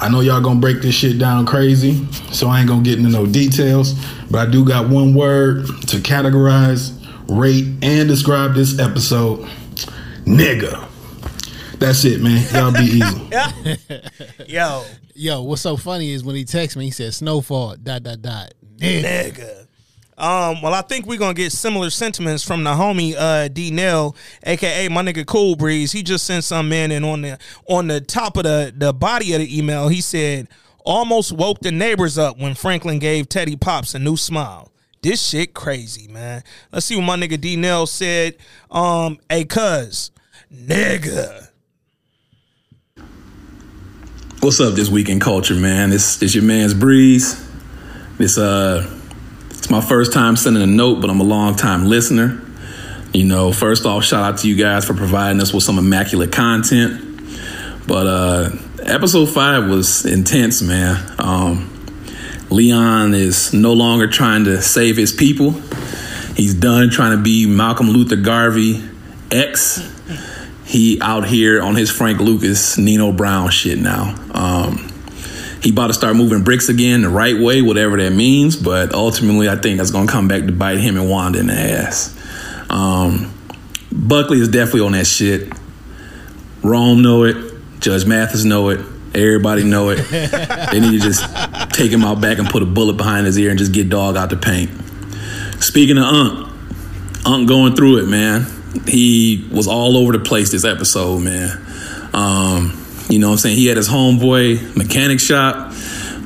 I know y'all gonna break this shit down crazy, so I ain't gonna get into no details. But I do got one word to categorize, rate, and describe this episode. Nigga. That's it, man. Y'all be easy. Yo, Yo, what's so funny is when he texts me, he says snowfall, dot dot dot. nigga. Um, well, I think we're gonna get similar sentiments from the homie uh D Nell, aka my nigga Cool Breeze. He just sent some in and on the on the top of the the body of the email, he said, almost woke the neighbors up when Franklin gave Teddy Pops a new smile. This shit crazy, man. Let's see what my nigga D Nell said. Um, hey cuz, nigga. What's up this week in culture, man? This this your man's Breeze. This uh it's my first time sending a note, but I'm a long time listener. You know, first off, shout out to you guys for providing us with some immaculate content. But uh episode five was intense, man. Um Leon is no longer trying to save his people. He's done trying to be Malcolm Luther Garvey X he out here on his Frank Lucas, Nino Brown shit now. Um, he about to start moving bricks again the right way, whatever that means. But ultimately, I think that's gonna come back to bite him and Wanda in the ass. Um, Buckley is definitely on that shit. Rome know it. Judge Mathis know it. Everybody know it. they need to just take him out back and put a bullet behind his ear and just get dog out the paint. Speaking of Unc, Unc going through it, man. He was all over the place this episode, man. Um, you know what I'm saying? He had his homeboy mechanic shop,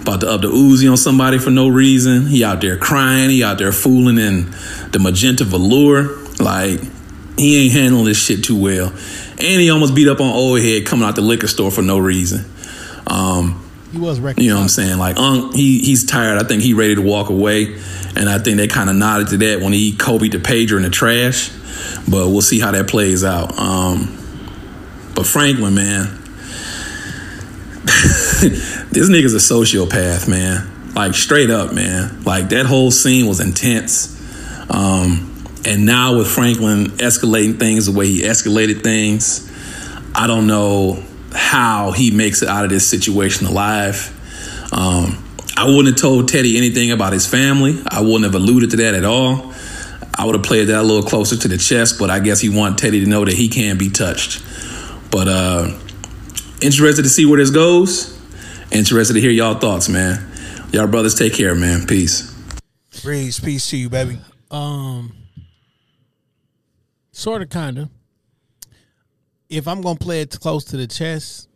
about to up the Uzi on somebody for no reason. He out there crying, he out there fooling in the magenta velour. Like, he ain't handling this shit too well. And he almost beat up on old head coming out the liquor store for no reason. Um, He was wrecking. you know what I'm saying? Like, Unc, he he's tired. I think he ready to walk away, and I think they kind of nodded to that when he Kobe the pager in the trash. But we'll see how that plays out. Um, but Franklin, man, this nigga's a sociopath, man. Like straight up, man. Like that whole scene was intense. Um, and now with Franklin escalating things the way he escalated things, I don't know how he makes it out of this situation alive. Um, I wouldn't have told Teddy anything about his family. I wouldn't have alluded to that at all. I would have played that a little closer to the chest, but I guess he wanted Teddy to know that he can't be touched. But uh interested to see where this goes. Interested to hear y'all thoughts, man. Y'all brothers take care, man. Peace. Breeze, peace to you, baby. Um, sort of, kind of. If I'm gonna play it close to the chest,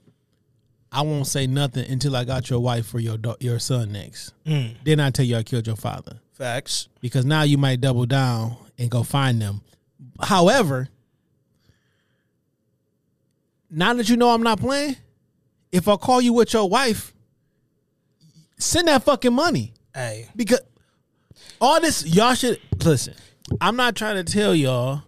I won't say nothing until I got your wife or your da- your son next. Mm. Then I tell you I killed your father Facts. because now you might double down and go find them. However, now that you know I'm not playing, if I call you with your wife, send that fucking money Hey, because all this y'all should listen. I'm not trying to tell y'all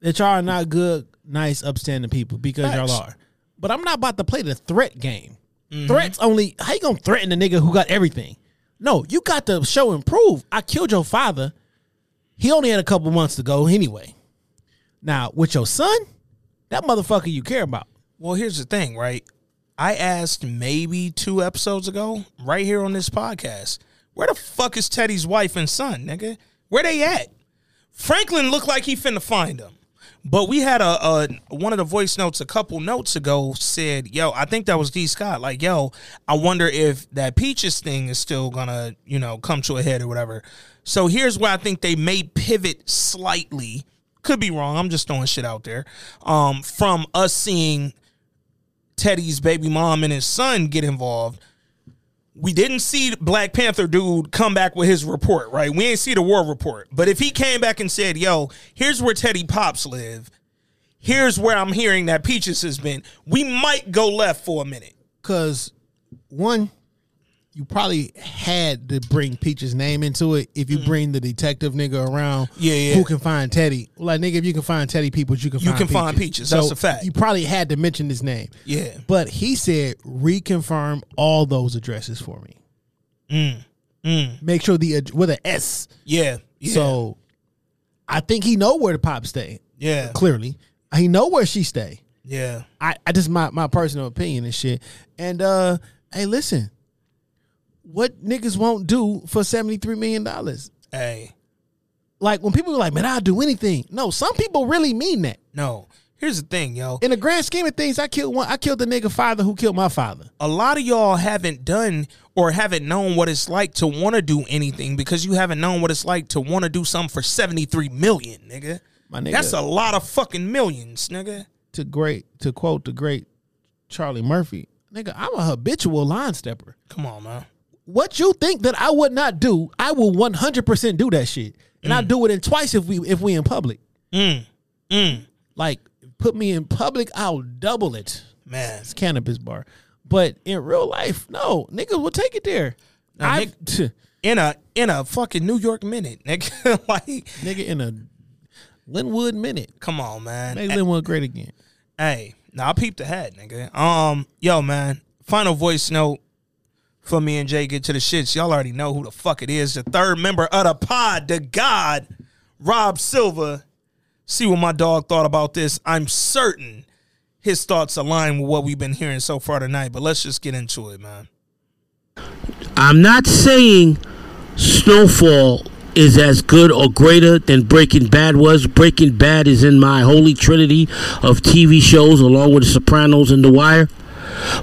that y'all are not good, nice, upstanding people because y'all are. But I'm not about to play the threat game. Mm-hmm. Threats only. How you gonna threaten the nigga who got everything? No, you got to show and prove. I killed your father. He only had a couple months to go anyway. Now with your son, that motherfucker you care about. Well, here's the thing, right? I asked maybe two episodes ago, right here on this podcast, Where the fuck is Teddy's wife and son, nigga? Where they at? Franklin looked like he finna find them. But we had a, a one of the voice notes a couple notes ago said, "Yo, I think that was D Scott. Like, yo, I wonder if that Peaches thing is still gonna, you know, come to a head or whatever." So here's where I think they may pivot slightly. Could be wrong. I'm just throwing shit out there. Um, from us seeing Teddy's baby mom and his son get involved. We didn't see Black Panther dude come back with his report, right? We ain't see the war report. But if he came back and said, "Yo, here's where Teddy Pops live. Here's where I'm hearing that Peaches has been," we might go left for a minute. Cause one, you probably had to bring Peach's name into it if you bring the detective nigga around. Mm-hmm. Yeah, yeah. Who can find Teddy? Like nigga, if you can find Teddy Peoples, you can You find can Peaches. find Peaches. That's a fact. You probably had to mention his name. Yeah. But he said reconfirm all those addresses for me. Mm. Mm. Make sure the ad- with an S. Yeah. yeah. So I think he know where the pop stay. Yeah. Clearly. He know where she stay. Yeah. I, I just my, my personal opinion and shit. And uh hey listen, what niggas won't do for seventy three million dollars? Hey. Like when people are like, man, I'll do anything. No, some people really mean that. No. Here's the thing, yo. In the grand scheme of things, I killed one I killed the nigga father who killed my father. a lot of y'all haven't done or haven't known what it's like to want to do anything because you haven't known what it's like to want to do something for 73 million, nigga. My nigga. That's a lot of fucking millions, nigga. To great to quote the great Charlie Murphy, nigga, I'm a habitual line stepper. Come on, man. What you think that I would not do, I will 100% do that shit. And I'll do it in twice if we if we in public. Mm. Mm. Like put me in public, I'll double it. Man. It's cannabis bar. But in real life, no, niggas will take it there. Now, I In a in a fucking New York minute, nigga. like nigga in a Linwood minute. come on, man. Make Linwood great again. Hey, now I peeped ahead, nigga. Um, yo, man. Final voice note for me and Jay get to the shits. Y'all already know who the fuck it is. The third member of the pod, the God, Rob Silva. See what my dog thought about this. I'm certain his thoughts align with what we've been hearing so far tonight. But let's just get into it, man. I'm not saying Snowfall is as good or greater than Breaking Bad was. Breaking Bad is in my holy trinity of TV shows, along with The Sopranos and The Wire.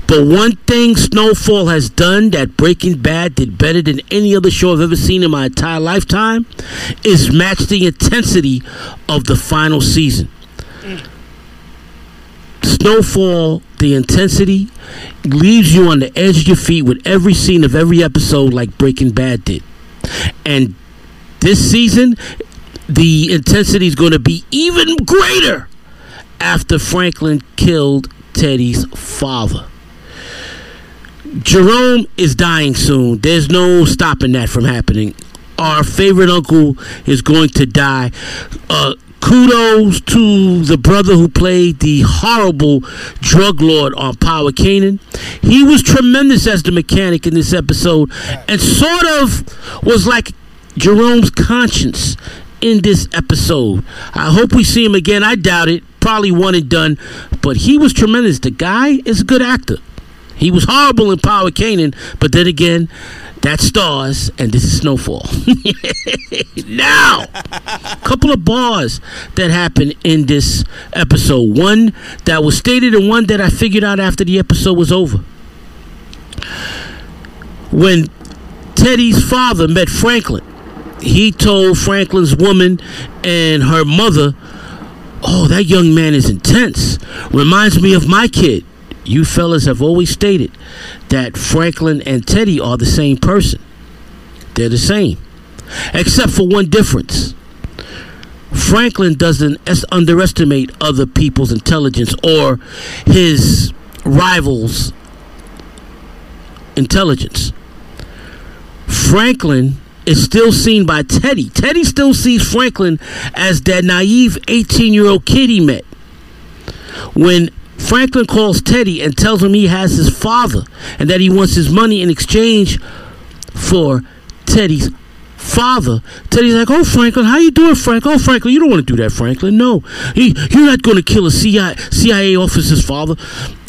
But one thing Snowfall has done that Breaking Bad did better than any other show I've ever seen in my entire lifetime is match the intensity of the final season. Snowfall, the intensity leaves you on the edge of your feet with every scene of every episode, like Breaking Bad did. And this season, the intensity is going to be even greater after Franklin killed Teddy's father. Jerome is dying soon. There's no stopping that from happening. Our favorite uncle is going to die. Uh, kudos to the brother who played the horrible drug lord on Power Kanan. He was tremendous as the mechanic in this episode and sort of was like Jerome's conscience in this episode. I hope we see him again. I doubt it. Probably one and done. But he was tremendous. The guy is a good actor. He was horrible in Power Kanan, but then again, that's Starz, and this is Snowfall. now, a couple of bars that happened in this episode. One that was stated, and one that I figured out after the episode was over. When Teddy's father met Franklin, he told Franklin's woman and her mother, Oh, that young man is intense. Reminds me of my kid. You fellas have always stated that Franklin and Teddy are the same person. They're the same. Except for one difference. Franklin doesn't es- underestimate other people's intelligence or his rivals' intelligence. Franklin is still seen by Teddy. Teddy still sees Franklin as that naive 18 year old kid he met. When Franklin calls Teddy and tells him he has his father and that he wants his money in exchange for Teddy's father. Teddy's like, "Oh, Franklin, how you doing, Frank? Oh, Franklin, you don't want to do that, Franklin. No, he, you're not going to kill a CIA, CIA officer's father.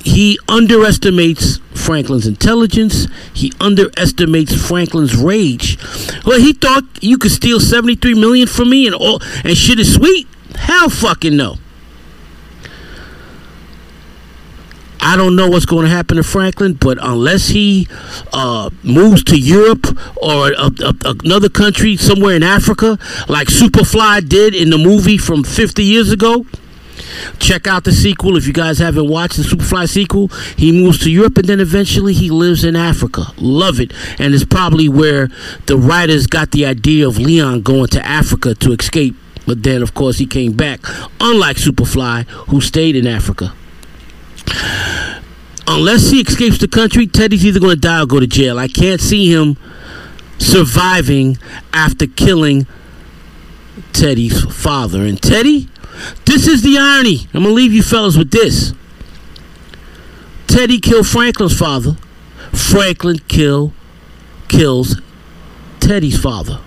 He underestimates Franklin's intelligence. He underestimates Franklin's rage. Well, he thought you could steal 73 million from me and all and shit is sweet. Hell fucking no. I don't know what's going to happen to Franklin, but unless he uh, moves to Europe or a, a, another country somewhere in Africa, like Superfly did in the movie from 50 years ago, check out the sequel if you guys haven't watched the Superfly sequel. He moves to Europe and then eventually he lives in Africa. Love it. And it's probably where the writers got the idea of Leon going to Africa to escape. But then, of course, he came back, unlike Superfly, who stayed in Africa unless he escapes the country, Teddy's either going to die or go to jail. I can't see him surviving after killing Teddy's father. And Teddy, this is the irony. I'm going to leave you fellas with this. Teddy killed Franklin's father. Franklin kill, kills Teddy's father.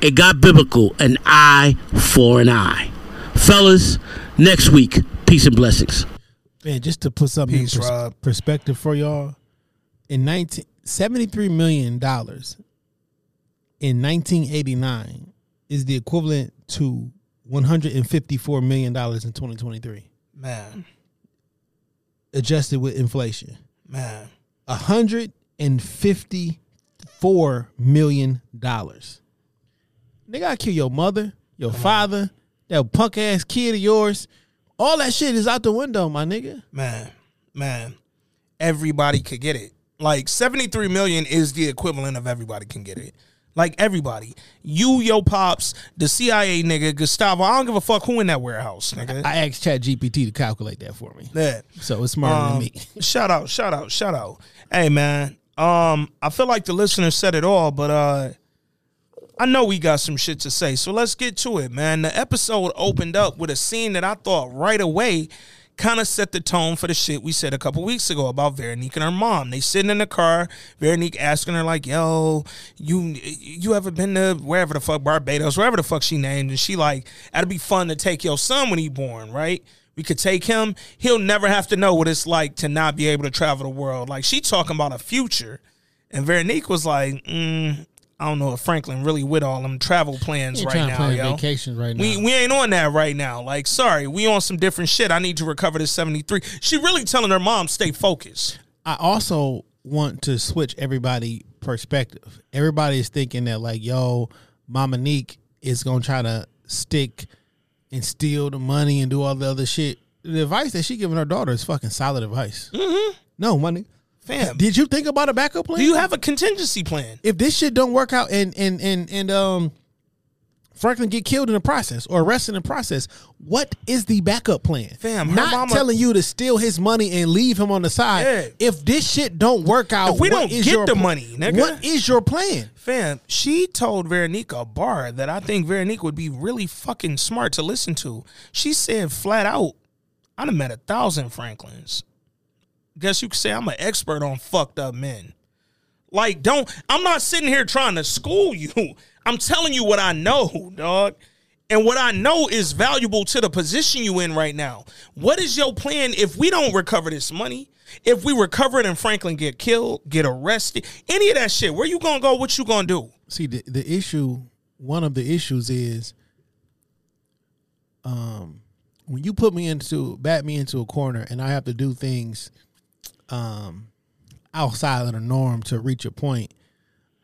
It got biblical an eye for an eye. Fellas, next week, peace and blessings. Man, just to put something Peace, in pers- perspective for y'all, in 19, 73 million dollars in 1989 is the equivalent to 154 million dollars in 2023, Man, adjusted with inflation. man. 154 million dollars. Nigga, I kill your mother, your father, that punk ass kid of yours. All that shit is out the window, my nigga. Man, man, everybody could get it. Like 73 million is the equivalent of everybody can get it. Like everybody. You, your pops, the CIA nigga, Gustavo. I don't give a fuck who in that warehouse, nigga. I asked Chat GPT to calculate that for me. Yeah. So it's smarter Um, than me. shout out, shout out, shout out. Hey man, um, I feel like the listener said it all, but uh I know we got some shit to say, so let's get to it, man. The episode opened up with a scene that I thought right away kind of set the tone for the shit we said a couple weeks ago about Veronique and her mom. They sitting in the car, Veronique asking her like, "Yo, you you ever been to wherever the fuck Barbados, wherever the fuck she named?" And she like, "That'd be fun to take your son when he born, right?" We could take him. He'll never have to know what it's like to not be able to travel the world. Like she talking about a future, and Veronique was like, mm, I don't know if Franklin really with all them travel plans Ain't right trying to now, plan yo. vacations right We now. we we ain't on that right now. Like, sorry, we on some different shit. I need to recover this seventy three. She really telling her mom stay focused. I also want to switch everybody perspective. Everybody is thinking that like, yo, Mama Neek is gonna try to stick and steal the money and do all the other shit. The advice that she giving her daughter is fucking solid advice. Mm-hmm. No money. Fam, Did you think about a backup plan? do you have a contingency plan? if this shit don't work out and and and and um Franklin get killed in the process or arrested in the process, what is the backup plan? Fam, not mama- telling you to steal his money and leave him on the side. Yeah. If this shit don't work out, If we what don't is get your the money, nigga. what is your plan? Fam, she told Veronique a bar that I think Veronique would be really fucking smart to listen to. She said flat out, I'd have met a thousand Franklins. Guess you could say I'm an expert on fucked up men. Like, don't I'm not sitting here trying to school you. I'm telling you what I know, dog. And what I know is valuable to the position you in right now. What is your plan if we don't recover this money? If we recover it and Franklin get killed, get arrested, any of that shit, where you gonna go? What you gonna do? See, the, the issue, one of the issues is, um, when you put me into, bat me into a corner, and I have to do things, um, outside of the norm to reach a point.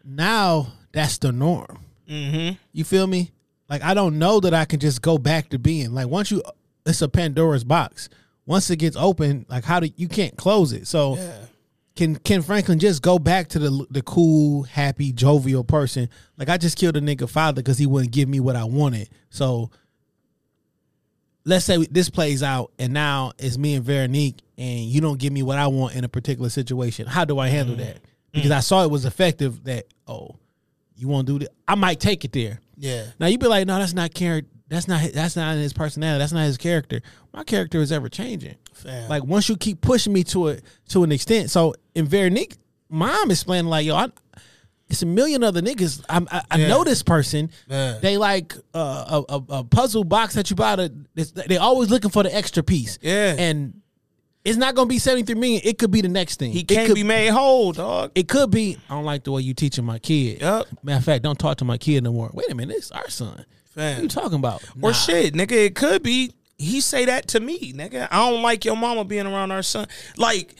Now that's the norm. Mm-hmm. You feel me? Like I don't know that I can just go back to being like once you, it's a Pandora's box. Once it gets open, like how do you can't close it? So can can Franklin just go back to the the cool, happy, jovial person? Like I just killed a nigga father because he wouldn't give me what I wanted. So let's say this plays out, and now it's me and Veronique, and you don't give me what I want in a particular situation. How do I handle that? Mm. Because mm. I saw it was effective. That oh, you won't do that. I might take it there. Yeah. Now you'd be like, no, that's not character. That's not that's not his personality. That's not his character. My character is ever changing. Like once you keep pushing me to it to an extent. So in Veronique, mom explaining like, yo, I, it's a million other niggas. I'm, I, I Yeah. know this person. Yeah. They like uh, a, a a puzzle box that you buy. To, they always looking for the extra piece. Yeah. and It's not gonna be seventy three million. It could be the next thing. He It can't could- be made whole, dog. It could be. I don't like the way you teaching my kid. Yep. Matter of fact, don't talk to my kid no more. Wait a minute, it's our son. Fam. What you talking about? Or Nah. shit, nigga, it could be he say that to me, nigga. I don't like your mama being around our son. Like,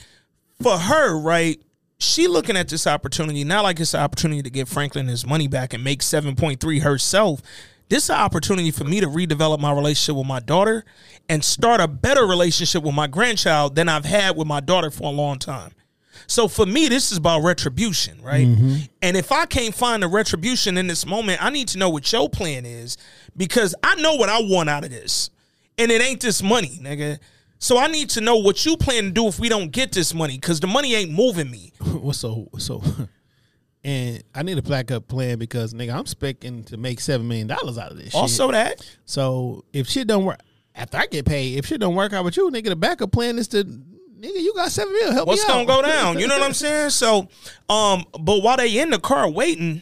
for her, right? She looking at this opportunity, not like it's an opportunity to give Franklin his money back and make 7.3 herself. This is an opportunity for me to redevelop my relationship with my daughter and start a better relationship with my grandchild than I've had with my daughter for a long time. So for me, this is about retribution, right? Mm-hmm. And if I can't find a retribution in this moment, I need to know what your plan is because I know what I want out of this. And it ain't this money, nigga. So I need to know what you plan to do if we don't get this money because the money ain't moving me. What's so so? And I need a backup plan because nigga, I'm expecting to make seven million dollars out of this. Also shit. that. So if shit don't work after I get paid, if shit don't work out with you, nigga, the backup plan is to nigga, you got seven mil. Help What's me out. gonna go down? You know what I'm saying? So, um, but while they in the car waiting,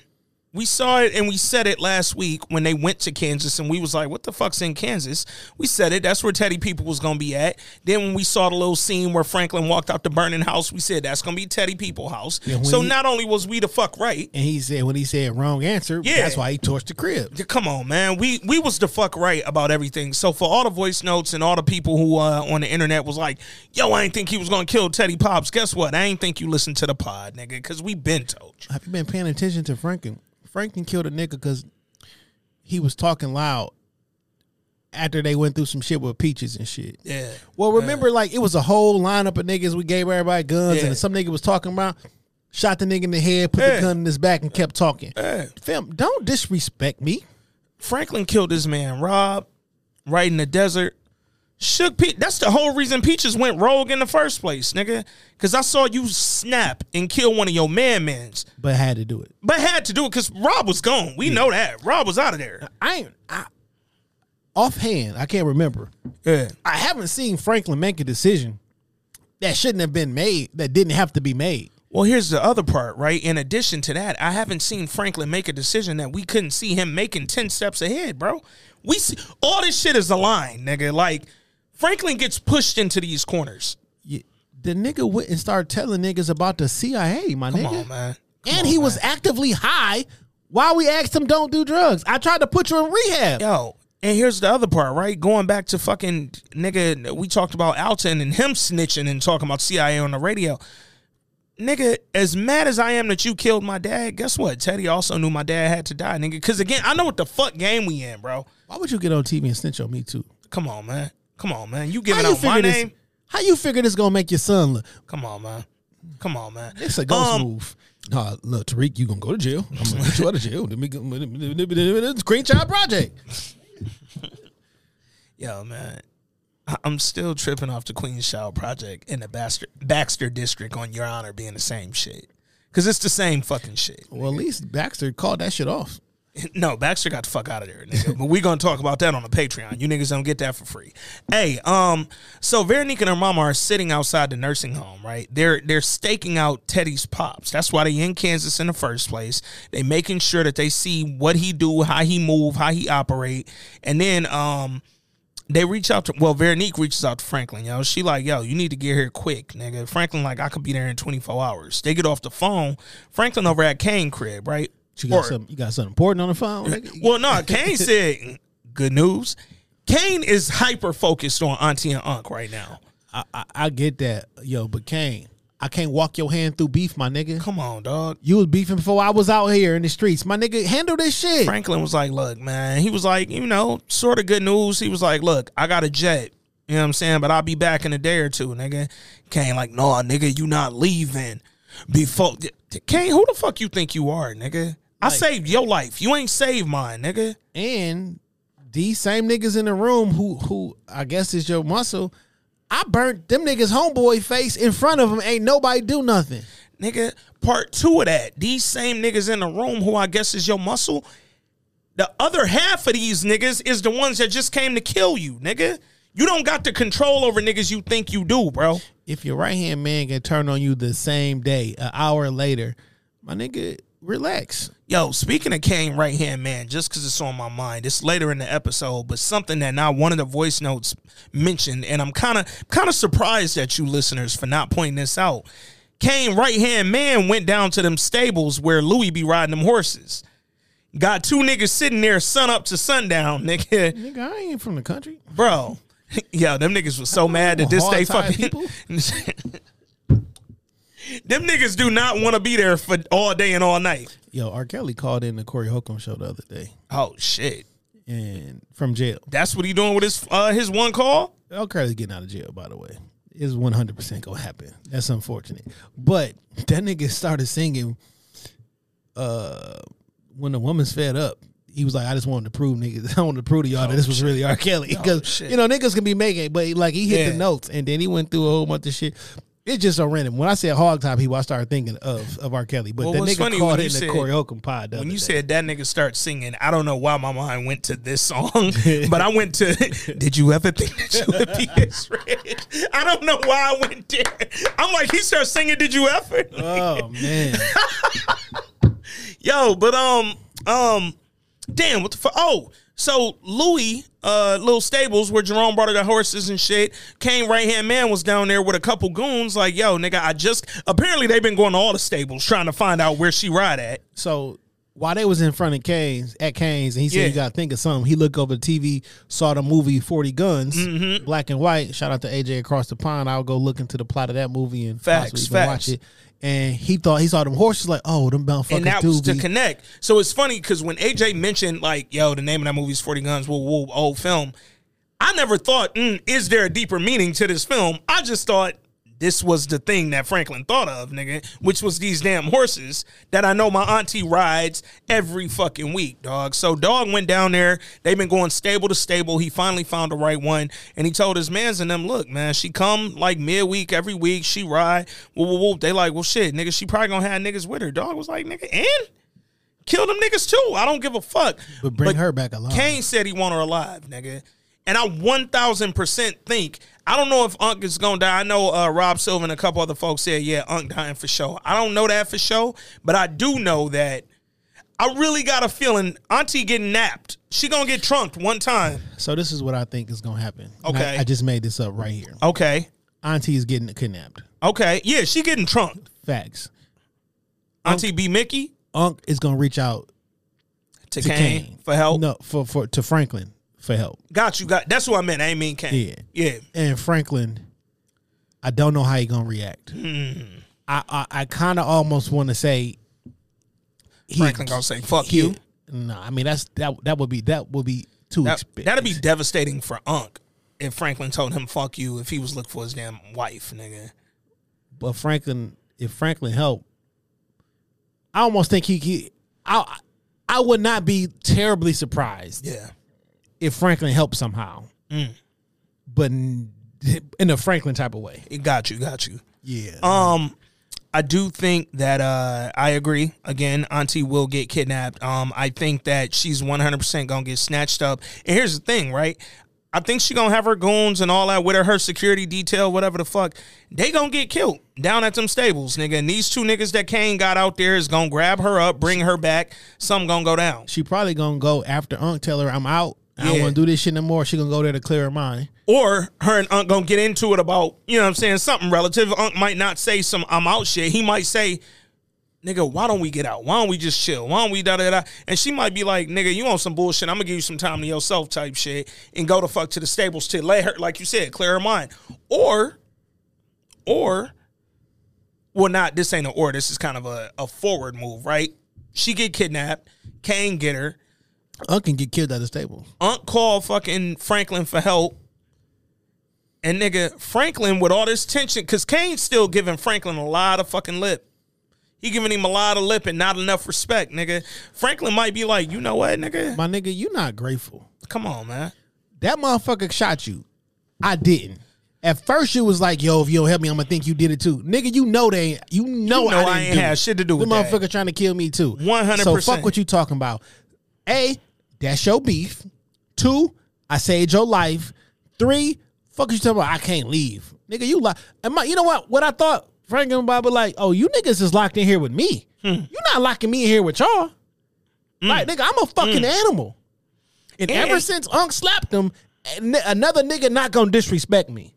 we saw it and we said it last week when they went to Kansas and we was like, "What the fuck's in Kansas?" We said it. That's where Teddy People was gonna be at. Then when we saw the little scene where Franklin walked out the burning house, we said that's gonna be Teddy People house. Yeah, so he- not only was we the fuck right, And he said when he said wrong answer, Yeah. that's why he torched the crib. Come on, man. We we was the fuck right about everything. So for all the voice notes and all the people who uh, on the internet was like, "Yo, I ain't think he was gonna kill Teddy Pops." Guess what? I ain't think you listened to the pod, nigga, because we been told. you. Have you been paying attention to Franklin? Franklin killed a nigga because he was talking loud after they went through some shit with peaches and shit. Yeah. Well, remember, like it was a whole lineup of niggas. We gave everybody guns, Yeah. and some nigga was talking about shot the nigga in the head, put Yeah. the gun in his back, and kept talking. Yeah. Fam, don't disrespect me. Franklin killed this man, Rob, right in the desert. Shook Pe- That's the whole reason Peaches went rogue in the first place, nigga. Because I saw you snap and kill one of your man mans, But had to do it. but had to do it because Rob was gone. We know that Rob was out of there. I ain't I, offhand. I can't remember. Yeah. I haven't seen Franklin make a decision that shouldn't have been made. That didn't have to be made. Well, here's the other part, right? In addition to that, I haven't seen Franklin make a decision that we couldn't see him making 10 steps ahead, bro. We see all this shit is aligned, nigga. Like, Franklin gets pushed into these corners. You- the nigga went and started telling niggas about the CIA, my Come nigga. on, man. Come and on, he was actively high while we asked him don't do drugs. I tried to put you in rehab. Yo, and here's the other part, right? Going back to fucking nigga, we talked about Alton and him snitching and talking about CIA on the radio. Nigga, as mad as I am that you killed my dad, guess what? Teddy also knew my dad had to die, nigga. Because again, I know what the fuck game we in, bro. Why would you get on TV and snitch on me too? Come on, man. Come on, man. You How giving you out my this? name? How you figure this gonna make your son look? Come on, man. Come on, man. It's a ghost Um, move. Nah, look, Tariq, you gonna go to jail. I'm gonna get you out of jail. Let me go- It's Green Child Project. Yo, man. I'm still tripping off the Queen's Child Project and the Baxter, Baxter District on Your Honor being the same shit. Because it's the same fucking shit. Well, at least Baxter called that shit off. No, Baxter got the fuck out of there, nigga. but we gonna talk about that on the Patreon. You niggas don't get that for free. Hey, um, so Veronique and her mama are sitting outside the nursing home, right? They're they're staking out Teddy's pops. That's why they in Kansas in the first place. They making sure that they see what he do, how he move, how he operate, and then um. They reach out to well, Veronique reaches out to Franklin. Yo, she like, yo, you need to get here quick, nigga. Franklin like, I could be there in twenty four hours. They get off the phone. Franklin over at Kane crib, right? You got Or- something. You got something important on the phone. nigga? well, no, Kane said good news. Kane is hyper focused on Auntie and Unc right now. I, I, I get that, yo, but Kane, I can't walk your hand through beef, my nigga. Come on, dog. You was beefing before I was out here in the streets, my nigga. Handle this shit. Franklin was like, look, man. He was like, you know, sort of good news. He was like, look, I got a jet. You know what I'm saying? But I'll be back in a day or two, nigga. Kane like, no, nigga, you not leaving. Before Kane, who the fuck you think you are, nigga? I Like- saved your life. You ain't saved mine, nigga. and these same niggas in the room who who I guess is your muscle. I burnt them niggas homeboy face in front of them. Ain't nobody do nothing. nigga. Part two of that, these same niggas in the room who I guess is your muscle. The other half of these niggas is the ones that just came to kill you, nigga. You don't got the control over niggas you think you do, bro. If your right hand man can turn on you the same day, an hour later, my nigga, relax. Yo, speaking of Kane right hand man, just because it's on my mind, it's later in the episode, but something that now one of the voice notes mentioned, and I'm kind of kind of surprised at you listeners for not pointing this out. Kane right hand man went down to them stables where Louie be riding them horses. Got two niggas sitting there sun up to sundown, nigga. Nigga, I ain't from the country. Bro. Yo, them niggas was so mad that this day fucking Them niggas do not want to be there for all day and all night. Yo, R. Kelly called in the Corey Holcomb show the other day. Oh shit. And from jail. That's what he doing with his uh his one call? R. Kelly's getting out of jail, by the way. is one hundred percent gonna happen. That's unfortunate. But that nigga started singing uh when the woman's fed up. He was like, I just wanted to prove niggas, I wanted to prove to y'all that this was really R. Kelly. Oh, Because shit. you know, niggas can be making but like he hit Yeah. the notes and then he went through a whole bunch of shit. It's just so random. When I said hog top, he I started thinking of of R. Kelly. But Well, that nigga funny called in you the said- Corey Holcomb pod. When you day. said that nigga start singing, I don't know why my mind went to this song, but I went to Did you ever think that you would be this rich? I don't know why I went there. I'm like, he started singing Did You Ever? Oh man. Yo, but um, um, damn, what the fuck? Oh, so Louie, uh, little stables where Jerome brought her the horses and shit. Kane right hand man was down there with a couple goons. Like, yo, nigga, I just apparently they've been going to all the stables trying to find out where she ride at. So while they was in front of Kane's at Kane's, and he said Yeah. you got to think of something. He looked over the TV, saw the movie Forty Guns, Mm-hmm. black and white. Shout out to AJ across the pond. I'll go look into the plot of that movie and Facts, facts. watch it. And he thought he saw them horses like, oh, them motherfuckers and that was to be- connect. So it's funny because when AJ mentioned like, yo, the name of that movie is Forty Guns, whoa, whoa, old film. I never thought, mm, is there a deeper meaning to this film? I just thought this was the thing that Franklin thought of, nigga, which was these damn horses that I know my auntie rides every fucking week, dog. So dog went down there. They've been going stable to stable. He finally found the right one, and he told his mans and them, look, man, she come like midweek every week. She ride. Whoop, whoop, whoop. They like, well, shit, nigga, she probably gonna have niggas with her. Dog was like, nigga, and kill them niggas too. I don't give a fuck. but bring her back alive. Kane said he want her alive, nigga. And I one thousand percent think I don't know if Unc is gonna die. I know uh, Rob Silver and a couple other folks said, yeah, Unc dying for sure. I don't know that for sure, but I do know that I really got a feeling Auntie getting napped. She gonna get trunked one time. So this is what I think is gonna happen. And Okay. I, I just made this up right here. Okay. Auntie is getting kidnapped. Okay. Yeah, she getting trunked. Facts. Auntie B Mickey Unc is gonna reach out to, to Kane, Kane. for help. No, for for to Franklin for help. Got you. Got that's what I meant. I ain't mean Kane. Yeah. Yeah. and Franklin, I don't know how he gonna react. Hmm. I I, I kind of almost want to say he- Franklin gonna say, "Fuck he- you." No, I mean that's that that would be that would be too That, expensive. that'd be devastating for Unc if Franklin told him "fuck you" if he was looking for his damn wife, nigga. But Franklin, if Franklin helped, I almost think he, he I I would not be terribly surprised Yeah. If Franklin helped somehow, Mm. but in, in a Franklin type of way. It got you, got you. Yeah. Um, I do think that uh, I agree. Again, Auntie will get kidnapped. Um, I think that she's one hundred percent gonna get snatched up. And here's the thing, right? I think she gonna have her goons and all that with her, her security detail, whatever the fuck. They gonna get killed down at them stables, nigga. And these two niggas that Kane got out there is gonna grab her up, bring her back. Something gonna go down. She probably gonna go after Unc, tell her I'm out. I don't Yeah. want to do this shit no more. She gonna go there to clear her mind. Or her and Unc gonna get into it about, you know what I'm saying, something relative. Unc might not say some I'm out shit. He might say, nigga, why don't we get out? Why don't we just chill? Why don't we da da da? And she might be like, nigga, you on some bullshit. I'm gonna give you some time to yourself type shit and go the fuck to the stables to let her, like you said, clear her mind. Or, or, well, not this ain't an or, this is kind of a, a forward move, right? She get kidnapped, Kane get her. Unc can get killed at the stable. Unc called fucking Franklin for help. And nigga, Franklin with all this tension, cause Kane's still giving Franklin a lot of fucking lip. He giving him a lot of lip and not enough respect, nigga. Franklin might be like, you know what, nigga? My nigga, you not grateful. Come on, man. That motherfucker shot you. I didn't. At first, you was like, "Yo, if you don't help me, I'm gonna think you did it too." Nigga, you know they, you know, You know I, I ain't had shit to do with the that. motherfucker trying to kill me too. 100%. So fuck what you talking about. A, that's your beef. Two, I saved your life. Three, fuck you talking about. I can't leave, nigga. You like, am I? You know what? What I thought, Frank and Bob were like, oh, you niggas is locked in here with me. Hmm. you not locking me in here with y'all. Like, nigga, I'm a fucking animal. And, And- ever since Unc slapped him, another nigga not gonna disrespect me.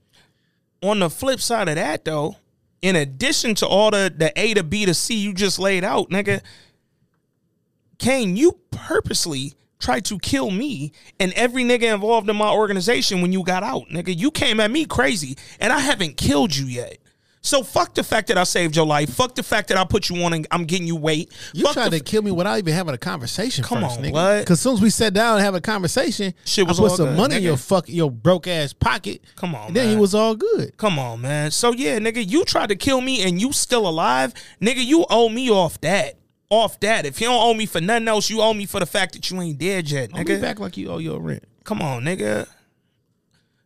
On the flip side of that, though, in addition to all the the A to B to C you just laid out, nigga, Kane, you purposely tried to kill me and every nigga involved in my organization when you got out, nigga. You came at me crazy, and I haven't killed you yet. So fuck the fact that I saved your life. Fuck the fact that I put you on and I'm getting you weight. You Fuck tried to kill me without even having a conversation. Come first, on, nigga. what? Because soon as we sat down and have a conversation, Shit was I put all some good, money in your fuck your broke ass pocket. Come on, and then man. he was all good. Come on, man. So yeah, nigga, you tried to kill me and you still alive, nigga. You owe me off that, off that. If you don't owe me for nothing else, you owe me for the fact that you ain't dead yet, I'll be back like you owe your rent. Come on, nigga.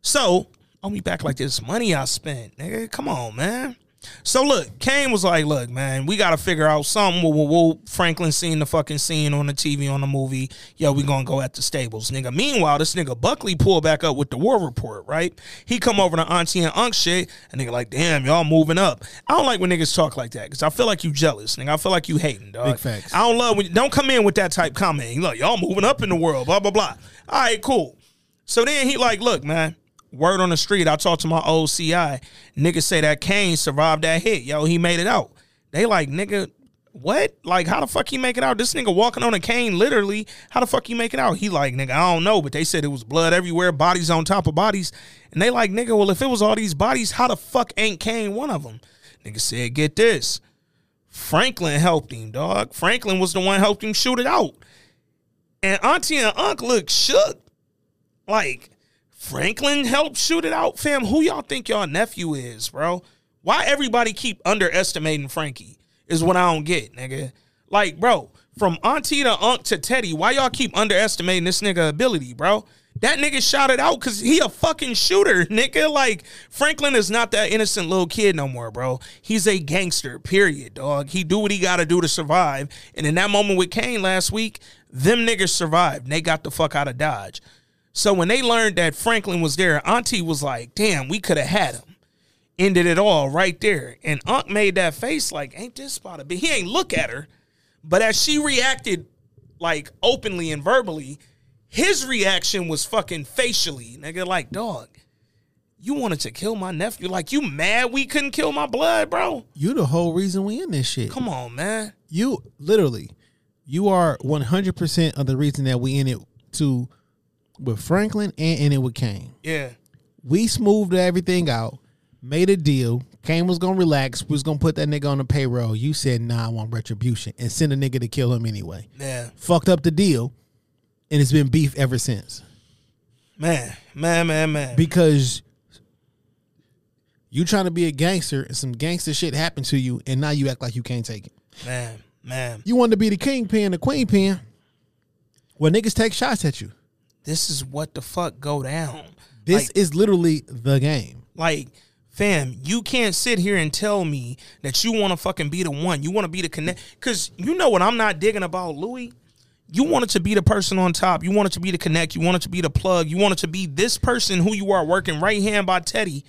So owe me back like this money I spent, nigga. Come on, man. So look, Kane was like, "Look, man, we got to figure out something." Whoa, whoa, whoa. Franklin seen the fucking scene on the TV on the movie. Yo, we gonna go at the stables, nigga. Meanwhile, this nigga Buckley pulled back up with the war report. Right? He come over to Auntie and Unc shit, and nigga like, "Damn, y'all moving up." I don't like when niggas talk like that because I feel like you jealous, nigga. I feel like you hating, dog. Big facts. I don't love when don't come in with that type comment. You like, y'all moving up in the world, blah blah blah. All right, cool. So then he like, look, man. Word on the street, I talked to my old CI. Niggas say that Kane survived that hit. Yo, he made it out. They like, nigga, what? Like, how the fuck he make it out? This nigga walking on a cane, literally. How the fuck he make it out? He like, nigga, I don't know, but they said it was blood everywhere, bodies on top of bodies. And they like, nigga, well, if it was all these bodies, how the fuck ain't Kane one of them? Nigga said, get this. Franklin helped him, dog. Franklin was the one helped him shoot it out. And Auntie and Unc look shook. Like, Franklin helped shoot it out, fam. Who y'all think y'all nephew is, bro? Why everybody keep underestimating Frankie is what I don't get, nigga. Like, bro, from Auntie to Unc to Teddy, why y'all keep underestimating this nigga ability, bro? That nigga shot it out because he a fucking shooter, nigga. Like, Franklin is not that innocent little kid no more, bro. He's a gangster, period, dog. He do what he gotta do to survive. And in that moment with Kane last week, them niggas survived. And they got the fuck out of Dodge. So when they learned that Franklin was there, Auntie was like, damn, we could have had him. Ended it all right there. And Unc made that face like, ain't this spot a bit? He ain't look at her. But as she reacted like openly and verbally, his reaction was fucking facially. Nigga, like, dog, you wanted to kill my nephew. Like, you mad we couldn't kill my blood, bro? You the whole reason we in this shit. Come on, man. You literally, you are one hundred percent of the reason that we in it to with Franklin and in it with Kane. Yeah. We smoothed everything out, made a deal. Kane was gonna relax. We was gonna put that nigga on the payroll. You said, "Nah, I want retribution," and send a nigga to kill him anyway. Yeah. Fucked up the deal, and it's been beef ever since. Man, man, man, man. Because you trying to be a gangster and some gangster shit happened to you, and now you act like you can't take it. man, man. You wanted to be the kingpin, the queen pin. Well, niggas take shots at you. This is what the fuck go down. This Like- is literally the game. Like, fam, you can't sit here and tell me that you want to fucking be the one. You want to be the connect. Because you know what I'm not digging about Louie? You wanted to be the person on top. You wanted to be the connect. You wanted to be the plug. You wanted to be this person who you are working right hand by Teddy.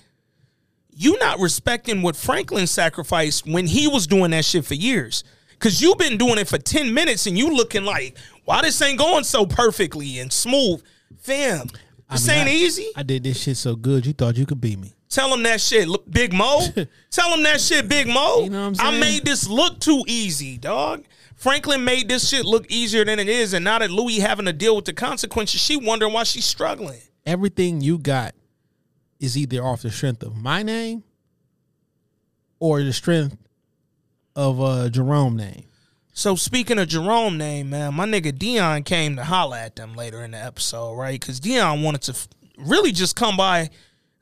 You not respecting what Franklin sacrificed when he was doing that shit for years. Cause you've been doing it for 10 minutes and you looking like, why this ain't going so perfectly and smooth? Fam, I this mean, ain't I- easy. I did this shit so good, you thought you could beat me. Tell him that shit, look, Big Mo. Tell him that shit, Big Mo. You know what I'm I made this look too easy, dog. Franklin made this shit look easier than it is, and now that Louie having to deal with the consequences, she wondering why she's struggling. Everything you got is either off the strength of my name or the strength of uh Jerome name. So speaking of Jerome name, man, my nigga Dion came to holla at them later in the episode, right? Because Dion wanted to f- really just come by,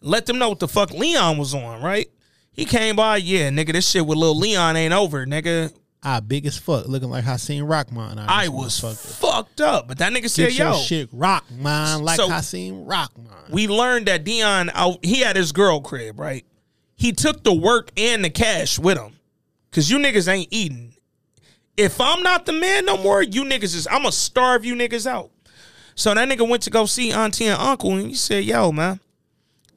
let them know what the fuck Leon was on, right? He came by, yeah, nigga, this shit with little Leon ain't over, nigga. I big as fuck, looking like Hasim Rahman. of I was fucked up, but that nigga Get said, "Yo, shit rock, man, like So- Hasim Rahman. we learned that Dion out he had his girl crib, right? He took the work and the cash with him. Cause you niggas ain't eating. If I'm not the man no more, you niggas is I'ma starve you niggas out. So that nigga went to go see auntie and uncle and he said, yo, man,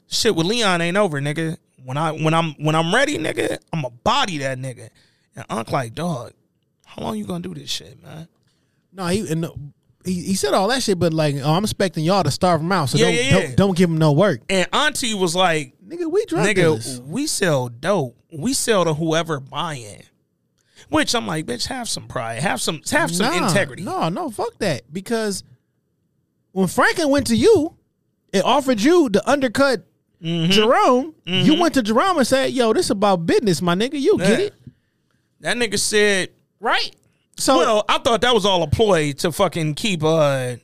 shit with Leon ain't over, nigga. When I when I'm when I'm ready, nigga, I'ma body that nigga. And Unc like, dog, how long you gonna do this shit, man? No, he and no, he, he said all that shit, but like, oh, I'm expecting y'all to starve him out, so Yeah, don't, yeah, yeah. don't don't give him no work. And Auntie was like, Nigga, we drug nigga, dealers. we sell dope. We sell to whoever buying. Which I'm like, bitch, have some pride, have some, have some Nah, integrity. No, no, fuck that. Because when Franklin went to you, it offered you to undercut Mm-hmm. Jerome. You went to Jerome and said, "Yo, this about business, my nigga. You get it, That nigga said, right?" So well, I thought that was all a ploy to fucking keep. uh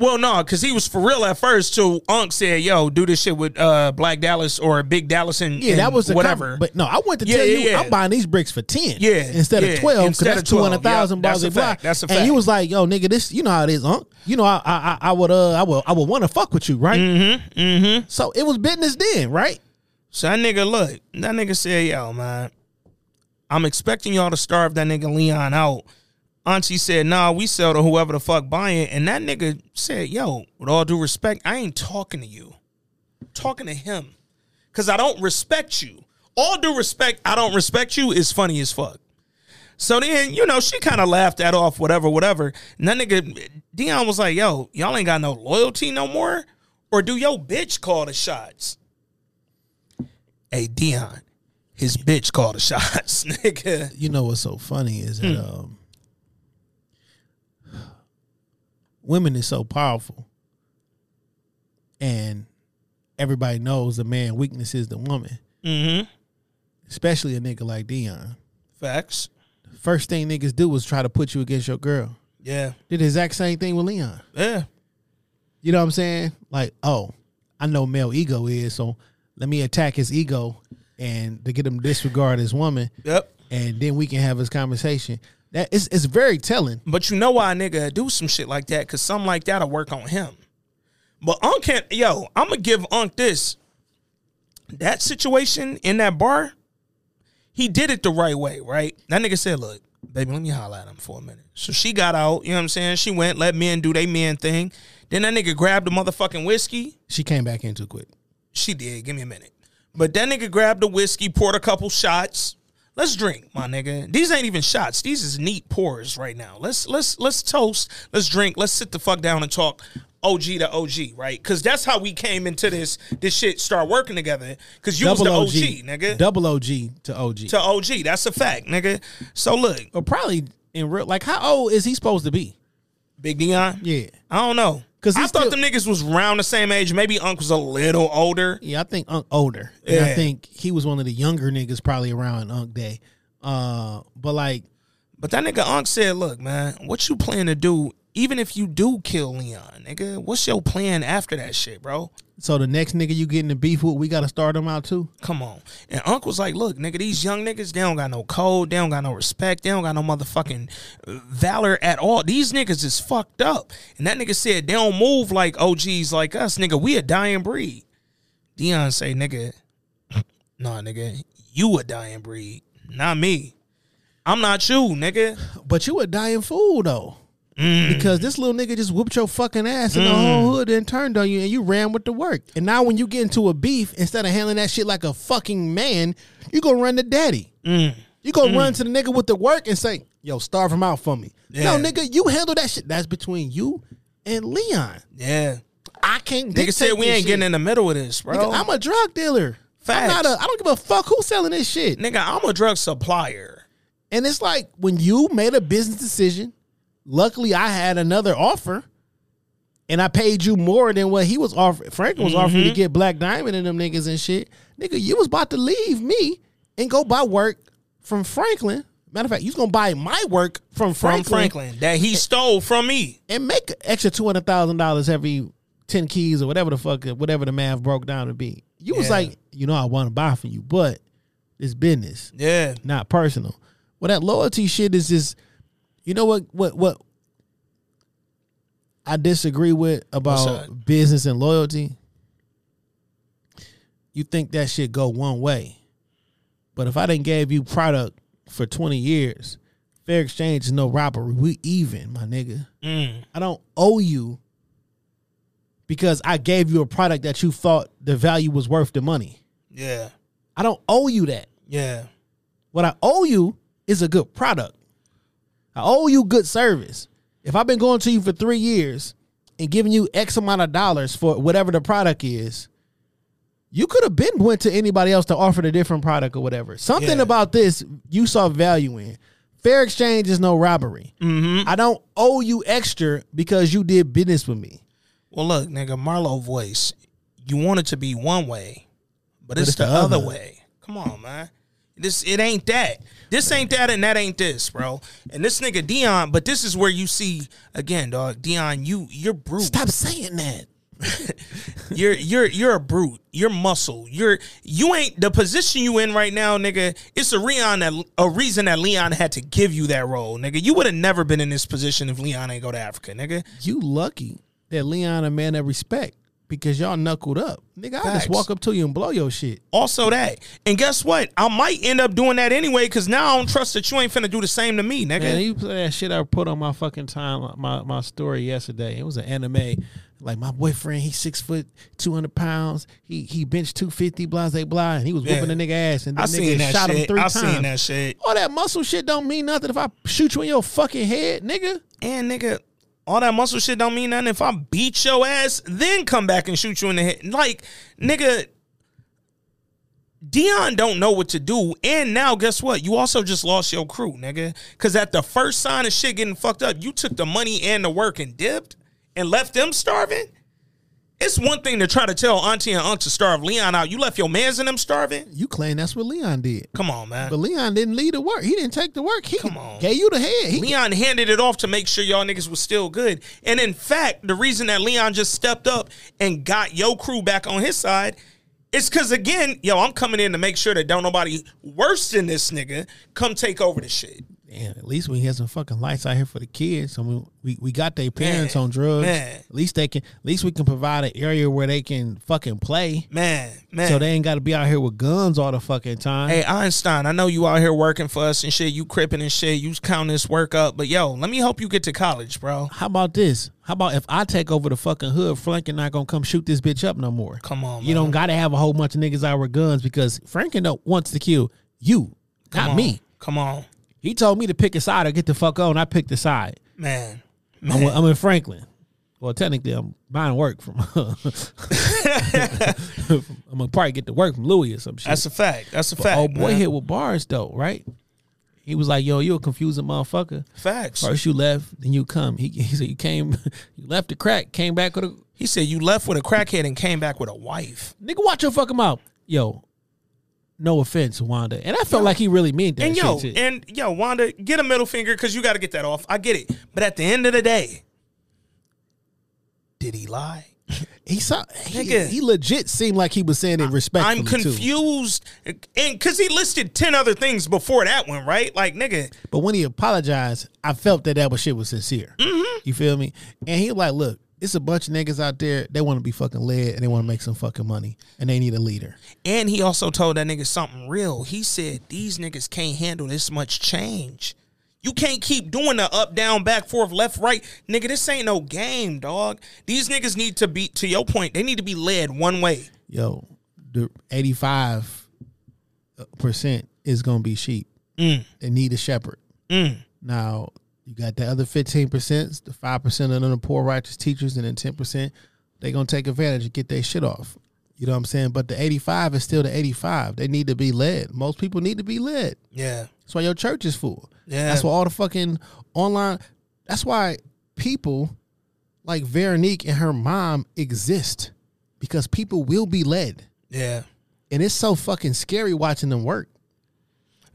Well, no, because he was for real at first. Till Unc said, "Yo, do this shit with uh Black Dallas or Big Dallas and yeah, that was the whatever." but no, I went to Yeah, tell yeah, you, yeah. I'm buying these bricks for ten, Yeah, instead of twelve, because that's two hundred thousand two 12. hundred thousand Yep, that's a fact. That's a And he was like, "Yo, nigga, this, you know how it is, Unc. You know, I, I, I would, uh, I would, I would want to fuck with you, right? Mm-hmm. Mm-hmm. So it was business then, right? So that nigga, look, that nigga said, yo, man, I'm expecting y'all to starve that nigga Leon out. Auntie said, nah, we sell to whoever the fuck buying. And that nigga said, yo, with all due respect, I ain't talking to you. I'm talking to him. Cause I don't respect you. All due respect, I don't respect you is funny as fuck. So then, you know, she kind of laughed that off, whatever, whatever. And that nigga, Dion was like, yo, y'all ain't got no loyalty no more? Or do your bitch call the shots? Hey, Dion, his bitch called the shots, nigga. You know what's so funny is that Hmm. um, women is so powerful, and everybody knows the man weakness is the woman, Mm-hmm. especially a nigga like Dion. Facts. First thing niggas do is try to put you against your girl. Yeah. Did the exact same thing with Leon. Yeah. You know what I'm saying? Like, oh, I know male ego is, so let me attack his ego and to get him to disregard his woman. Yep. And then we can have this conversation. That is it's very telling. But you know why a nigga do some shit like that? Cause something like that'll work on him. But Unc can't yo, I'ma give Unc this. That situation in that bar, he did it the right way, right? That nigga said, look, baby, let me holler at him for a minute. So she got out, you know what I'm saying? She went, let men do they men thing. Then that nigga grabbed the motherfucking whiskey. She came back in too quick. She did. Give me a minute. But that nigga grabbed the whiskey, poured a couple shots. Let's drink, my nigga. These ain't even shots. These is neat pours right now. Let's let's let's toast. Let's drink. Let's sit the fuck down and talk OG to OG, right? Because that's how we came into this this shit. Start working together. Because you was the OG, nigga. Double OG to OG. to OG. That's a fact, nigga. So look, Or probably in real like how old is he supposed to be? Big Dion. Yeah. I don't know. 'Cause I thought still- them niggas was around the same age. Maybe Unc was a little older. Yeah, I think Unc older. And I think he was one of the younger niggas probably around Unc Day. Uh but like But that nigga Unc said, look, man, what you plan to do, even if you do kill Leon, nigga, what's your plan after that shit, bro? so the next nigga you get in the beef with, we gotta start him out too. Come on. And Unc was like, look, nigga, these young niggas, they don't got no code, they don't got no respect, they don't got no motherfucking valor at all. These niggas is fucked up. And that nigga said, they don't move like OGs like us, nigga. We a dying breed. Dion say, nigga, nah, nigga, you a dying breed, not me. I'm not you, nigga. But you a dying fool though. Mm. Because this little nigga just whooped your fucking ass and the whole hood and turned on you and you ran with the work. And now when you get into a beef, instead of handling that shit like a fucking man, you gonna run to daddy. Mm. You gonna run to the nigga with the work and say, yo, starve him out for me. Yeah. No, nigga, you handle that shit. That's between you and Leon. Yeah. I can't Nigga said we ain't getting in the middle of this, bro. Nigga, I'm a drug dealer. I'm not a, I don't give a fuck who's selling this shit. Nigga, I'm a drug supplier. And it's like when you made a business decision, luckily I had another offer and I paid you more than what he was offering. Franklin was offering to mm-hmm. get Black Diamond and them niggas and shit. Nigga, you was about to leave me and go buy work from Franklin. Matter of fact, you was gonna buy my work from From Franklin, Franklin. That he stole from me. and make an extra two hundred thousand dollars every ten keys or whatever the fuck, whatever the math broke down to be. You was Yeah. like, you know, I want to buy from you, but it's business Yeah. not personal. Well, that loyalty shit is just, you know what, what, what I disagree with about business and loyalty. You think that shit go one way, but if I didn't gave you product for twenty years, fair exchange is no robbery. We even, my nigga. Mm. I don't owe you because I gave you a product that you thought the value was worth the money. Yeah. I don't owe you that. Yeah. What I owe you is a good product. I owe you good service. If I've been going to you for three years and giving you X amount of dollars for whatever the product is, you could have been went to anybody else to offer a different product or whatever. Something Yeah. about this you saw value in. Fair exchange is no robbery. Mm-hmm. I don't owe you extra because you did business with me. Well, look, nigga, Marlo voice. You want it to be one way, but, it's, it's the, the other. way. Come on, man. This it ain't that. This ain't that, and that ain't this, bro. And this nigga Dion, but this is where you see again, dog. Dion, you you're brute. Stop saying that. You're you're you're a brute. You're muscle. You're you ain't the position you in right now, nigga. It's a Leon that a reason that Leon had to give you that role, nigga. You would have never been in this position if Leon ain't go to Africa, nigga. You lucky that Leon a man of respect because y'all knuckled up. Nigga, I Facts. just walk up to you and blow your shit. Also that. And guess what? I might end up doing that anyway because now I don't trust that you ain't finna do the same to me, nigga. Man, you play that shit I put on my fucking time, my my story yesterday. It was an anime. Like my boyfriend, he's six foot, two hundred pounds. He he benched two fifty, blah blah blah, and he was Yeah. whooping the nigga ass, and the I nigga seen that shot him shit. three I times. seen that shit. All that muscle shit don't mean nothing if I shoot you in your fucking head, nigga. And nigga, all that muscle shit don't mean nothing if I beat your ass, then come back and shoot you in the head. Like, nigga, Dion don't know what to do. And now guess what? You also just lost your crew, nigga. Cause at the first sign of shit getting fucked up, you took the money and the work and dipped and left them starving. It's one thing to try to tell Auntie and Unc to starve Leon out. You left your mans and them starving? You claim that's what Leon did. Come on, man. But Leon didn't lead the work. He didn't take the work. He Come on. gave you the head. He, Leon handed it off to make sure y'all niggas was still good. And in fact, the reason that Leon just stepped up and got yo crew back on his side is because again, yo, I'm coming in to make sure that don't nobody worse than this nigga come take over the shit. Damn, at least we had some fucking lights out here for the kids. I mean, we, we got their parents Man, on drugs. man. At least they can. At least we can provide an area where they can fucking play. Man, man. So they ain't got to be out here with guns all the fucking time. Hey Einstein, I know you out here working for us and shit. You cripping and shit. You counting this work up, but yo, let me help you get to college, bro. How about this? How about if I take over the fucking hood, Franken not gonna come shoot this bitch up no more. Come on, You don't gotta have a whole bunch of niggas out with guns because Franken don't wants to kill you, Come not on. me. Come on, He told me to pick a side or get the fuck on. I picked the side. man. I'm, I'm in Franklin. Well, technically, I'm buying work from. I'm gonna probably get the work from Louie or some shit. That's a fact. That's a But fact. old boy man. hit with bars though, right? He was like, "Yo, you a confusing motherfucker." Facts. First you left, then you come. He, he said you came, you left the crack, came back with a He said you left with a crackhead and came back with a wife. nigga. Watch your fucking mouth, yo. No offense, Wanda, and I felt like he really meant that And yo, shit. too. and yo, Wanda, get a middle finger because you got to get that off. I get it, but at the end of the day, did he lie? he saw, he, he legit seemed like he was saying it respectfully. I'm too. confused, and because he listed ten other things before that one, right? Like, nigga, But when he apologized, I felt that that was shit was sincere. Mm-hmm. You feel me? And he like, look, it's a bunch of niggas out there. They want to be fucking led and they want to make some fucking money and they need a leader. and he also told that nigga something real. He said these niggas can't handle this much change. You can't keep doing the up, down, back, forth, left, right. Nigga, this ain't no game, dog. These niggas need to be, to your point, they need to be led one way. Yo, the eighty five percent is gonna be sheep. Mm. They need a shepherd. Mm. Now you got the other fifteen percent, the five percent of them poor righteous teachers, and then ten percent they gonna take advantage and get their shit off. You know what I'm saying? But the eighty five is still the eighty five. They need to be led. Most people need to be led. Yeah. That's why your church is full. Yeah. That's why all the fucking online. That's why people like Veronique and her mom exist because people will be led, Yeah. and it's so fucking scary watching them work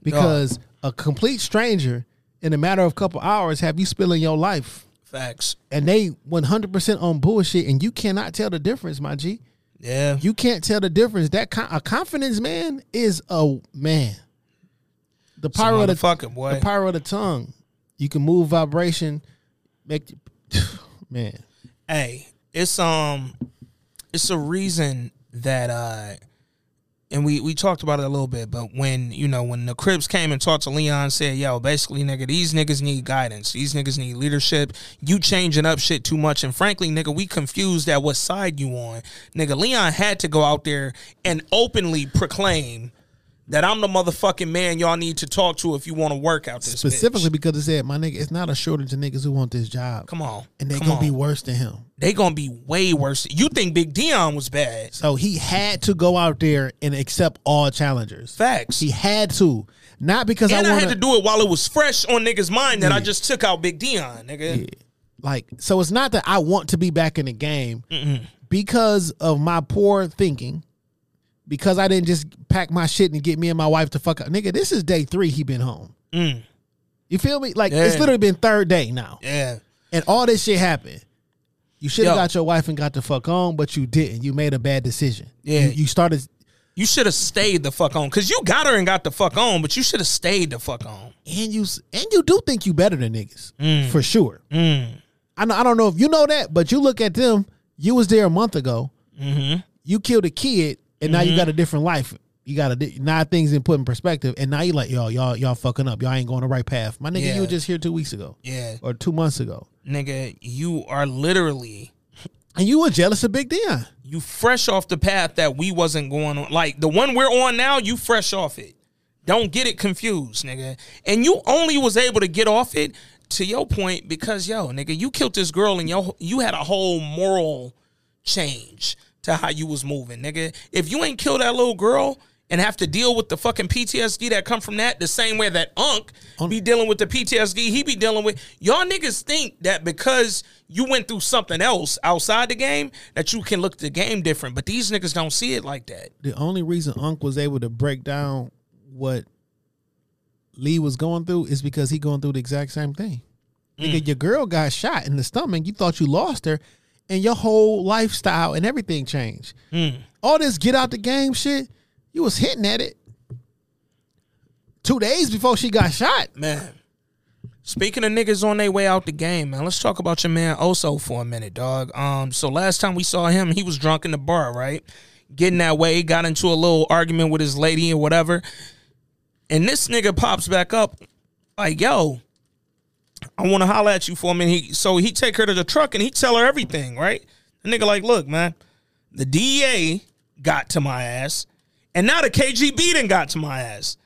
because a complete stranger in a matter of a couple hours have you spilling your life, Facts. and they one hundred percent on bullshit, and you cannot tell the difference, my G. Yeah. You can't tell the difference. That con- a confidence man is a man. The power of the motherfucker, boy. the power of the tongue. You can move vibration, make man. hey, it's um it's a reason that uh and we we talked about it a little bit, but when you know when the Crips came and talked to Leon, said, "Yo, basically, nigga, these niggas need guidance. These niggas need leadership. You changing up shit too much, and frankly, nigga, we confused at what side you on. Nigga, Leon had to go out there and openly proclaim that I'm the motherfucking man y'all need to talk to if you want to work out this Specifically bitch. because it said, my nigga, it's not a shortage of niggas who want this job. Come on. And they gonna be worse than him. They gonna be way worse. You think Big Dion was bad? So he had to go out there and accept all challengers. Facts. He had to. Not because and I I, want had to do it while it was fresh on niggas' mind that I just took out Big Dion, nigga. like so it's not that I want to be back in the game because of my poor thinking. Because I didn't just pack my shit and get me and my wife to fuck up. Nigga, this is day three he been home. Mm. You feel me? Like it's literally been third day now. Yeah. And all this shit happened. You should have got your wife and got the fuck on, but you didn't. You made a bad decision. Yeah. You, you started You should have stayed the fuck on. Cause you got her and got the fuck on, but you should have stayed the fuck on. and you and you do think you better than niggas. Mm. For sure. Mm. I know, I don't know if you know that, but you look at them, you was there a month ago. Mm-hmm. You killed a kid and now you Mhm. got a different life. You got to di- now things in put in perspective, and now you like yo, y'all, y'all fucking up. Y'all ain't going the right path. My nigga, Yeah. you were just here two weeks ago, Yeah. or two months ago, Nigga, you are literally and you were jealous of Big Dion. you fresh off the path that we wasn't going on. Like the one we're on now, you fresh off it. Don't get it confused, nigga. And you only was able to get off it to your point because yo, nigga, you killed this girl and yo, you had a whole moral change to how you was moving, nigga. If you ain't kill that little girl and have to deal with the fucking PTSD that come from that, the same way that Unc be dealing with the PTSD he be dealing with. Y'all niggas think that because you went through something else outside the game that you can look the game different, but these niggas don't see it like that. The only reason Unc was able to break down what Lee was going through is because he going through the exact same thing. Nigga, mm. your girl got shot in the stomach. You thought you lost her, and your whole lifestyle and everything changed. All this get out the game shit, you was hitting at it two days before she got shot. Man. Speaking of niggas on their way out the game, man, let's talk about your man Oso for a minute, dog. Um, so last time we saw him, he was drunk in the bar, right? Getting that way, got into a little argument with his lady or whatever. And this nigga pops back up, like, yo, I want to holler at you for a minute. He, so he take her to the truck and he tell her everything, right? The nigga like, look, man, the DEA got to my ass, and now the KGB done got to my ass.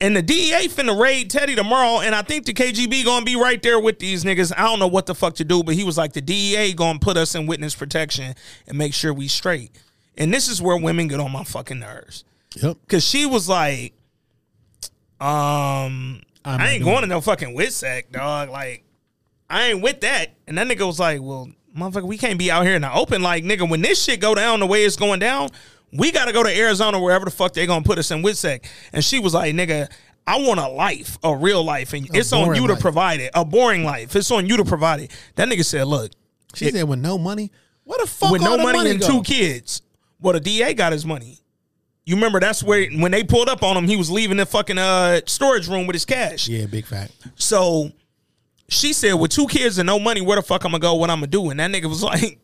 And the DEA finna raid Teddy tomorrow, and I think the KGB gonna be right there with these niggas. I don't know what the fuck to do, but he was like, the DEA gonna put us in witness protection and make sure we straight. And this is where women get on my fucking nerves. Yep. Cause she was like, um, I'm I ain't going to no fucking WITSEC, dog. Like, I ain't with that. And that nigga was like, well, motherfucker, we can't be out here in the open. Like, nigga, when this shit go down the way it's going down, we got to go to Arizona, wherever the fuck they gonna put us in WITSEC. And she was like, nigga, I want a life, a real life, and A it's on you to life. provide it. A boring life. It's on you to provide it. That nigga said, look, She said with no money. What the fuck? with no money, money and go? two kids. Well, the DA got his money. You remember that's where when they pulled up on him, he was leaving the fucking uh storage room with his cash. Yeah, big fact. So she said, with two kids and no money, where the fuck I'm gonna go? What I'm gonna do? And that nigga was like,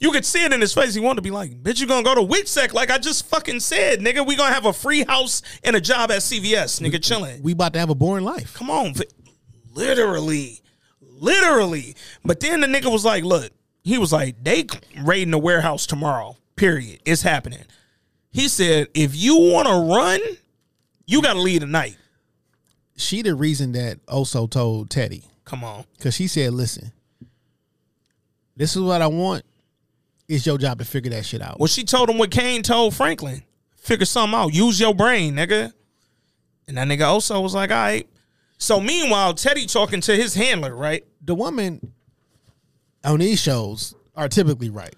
you could see it in his face. He wanted to be like, bitch, you gonna go to WITSEC like I just fucking said, nigga. We gonna have a free house and a job at CVS, nigga, chilling. We about to have a boring life. Come on, literally, literally. But then the nigga was like, look, he was like, they raiding the warehouse tomorrow. Period. It's happening. He said, if you want to run, you got to leave tonight. She the reason that Oso told Teddy Come on. because she said, "Listen, this is what I want. It's your job to figure that shit out." Well, she told him what Kane told Franklin. Figure something out. Use your brain, nigga. And that nigga also was like, all right. So meanwhile, Teddy talking to his handler, right? the women on these shows are typically right.